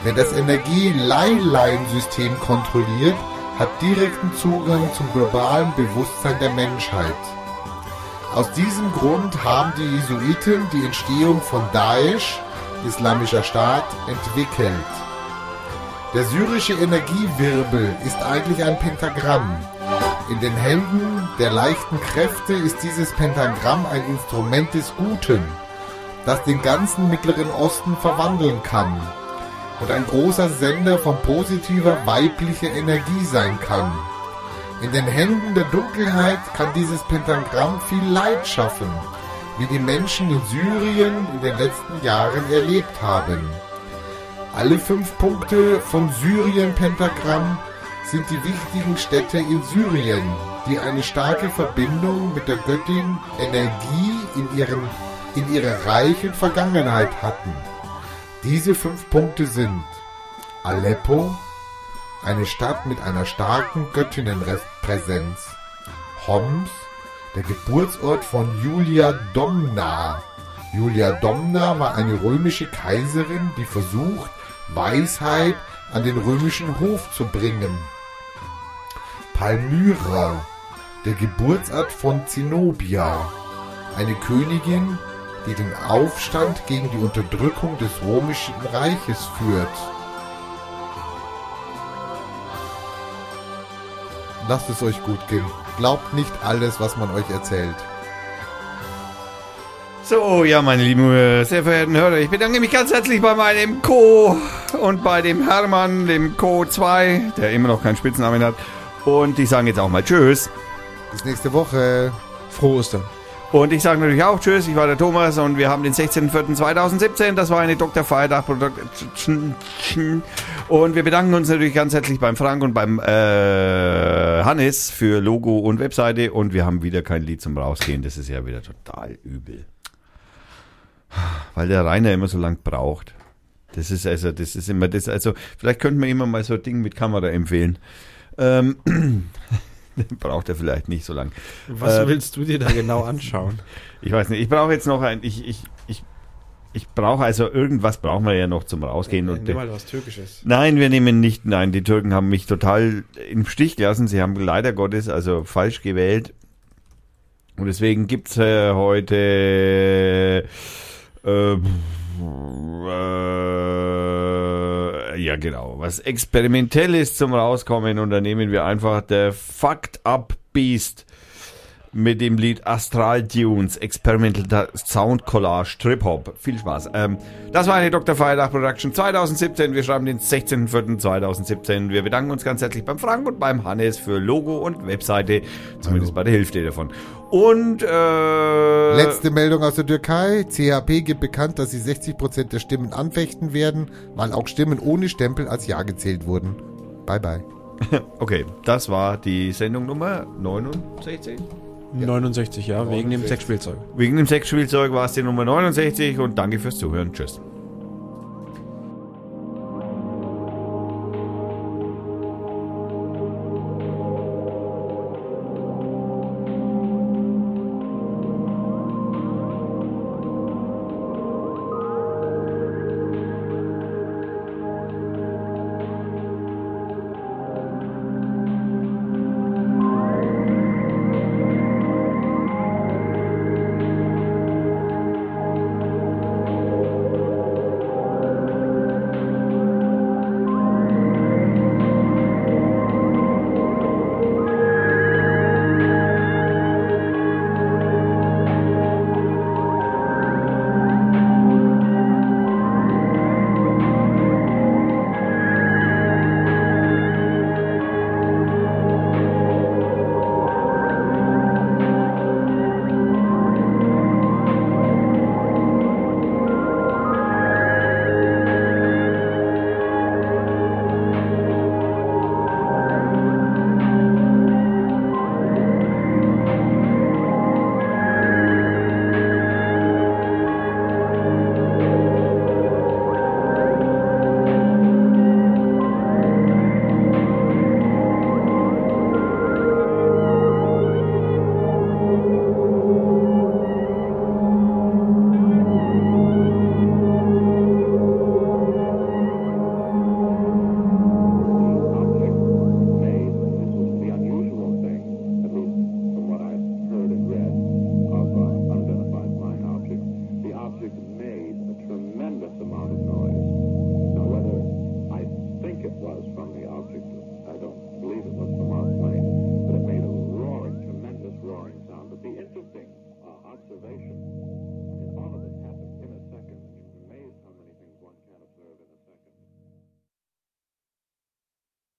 C: Wer das Energieleinleinsystem kontrolliert, hat direkten Zugang zum globalen Bewusstsein der Menschheit. Aus diesem Grund haben die Jesuiten die Entstehung von Daesh, Islamischer Staat, entwickelt. Der syrische Energiewirbel ist eigentlich ein Pentagramm. In den Händen der leichten Kräfte ist dieses Pentagramm ein Instrument des Guten, das den ganzen Mittleren Osten verwandeln kann und ein großer Sender von positiver weiblicher Energie sein kann. In den Händen der Dunkelheit kann dieses Pentagramm viel Leid schaffen, wie die Menschen in Syrien in den letzten Jahren erlebt haben. Alle fünf Punkte vom Syrien-Pentagramm sind die wichtigen Städte in Syrien, die eine starke Verbindung mit der Göttin Energie in, ihrem, in ihrer reichen Vergangenheit hatten. Diese fünf Punkte sind Aleppo, eine Stadt mit einer starken Göttinnenpräsenz. Homs, der Geburtsort von Julia Domna. Julia Domna war eine römische Kaiserin, die versucht, Weisheit an den römischen Hof zu bringen. Palmyra, der Geburtsort von Zenobia, eine Königin, die den Aufstand gegen die Unterdrückung des römischen Reiches führt. Lasst es euch gut gehen. Glaubt nicht alles, was man euch erzählt.
B: So, ja, meine lieben, äh, sehr verehrten Hörer, ich bedanke mich ganz herzlich bei meinem Co. und bei dem Hermann, dem Co. 2, der immer noch keinen Spitznamen hat. Und die sagen jetzt auch mal Tschüss.
C: Bis nächste Woche.
D: Frohe Ostern.
B: Und ich sage natürlich auch Tschüss, ich war der Thomas und wir haben den 16.04.2017. Das war eine Dr. Freitag Production. Und wir bedanken uns natürlich ganz herzlich beim Frank und beim äh, Hannes für Logo und Webseite. Und wir haben wieder kein Lied zum Rausgehen. Das ist ja wieder total übel. Weil der Rainer immer so lang braucht. Das ist also, das ist immer das, also, vielleicht könnten wir immer mal so ein Ding mit Kamera empfehlen. Ähm, braucht er vielleicht nicht so lang.
D: Was
B: Äh,
D: willst du dir da genau anschauen?
B: Ich weiß nicht, ich brauche jetzt noch ein, ich, ich, ich, ich brauche also irgendwas brauchen wir ja noch zum Rausgehen. Und
D: Nimm mal was Türkisches.
B: nein, wir nehmen nicht, nein, die Türken haben mich total im Stich gelassen. Sie haben leider Gottes also falsch gewählt. Und deswegen gibt's äh, heute äh, äh, ja genau, was Experimentelles zum Rauskommen und da nehmen wir einfach der Fucked Up Beast mit dem Lied Astral Dunes, Experimental Sound Collage, Trip Hop. Viel Spaß. Ähm, das war eine Dr. Feiertag Production 2017. Wir schreiben den 16.04.2017. Wir bedanken uns ganz herzlich beim Frank und beim Hannes für Logo und Webseite, zumindest bei der Hälfte davon. Und äh,
C: Letzte Meldung aus der Türkei. CHP gibt bekannt, dass sie 60% der Stimmen anfechten werden, weil auch Stimmen ohne Stempel als Ja gezählt wurden. Bye bye.
B: okay, das war die Sendung Nummer 69.
D: 69, ja, wegen dem Sexspielzeug.
B: Wegen dem Sexspielzeug war es die Nummer 69 und danke fürs Zuhören. Tschüss.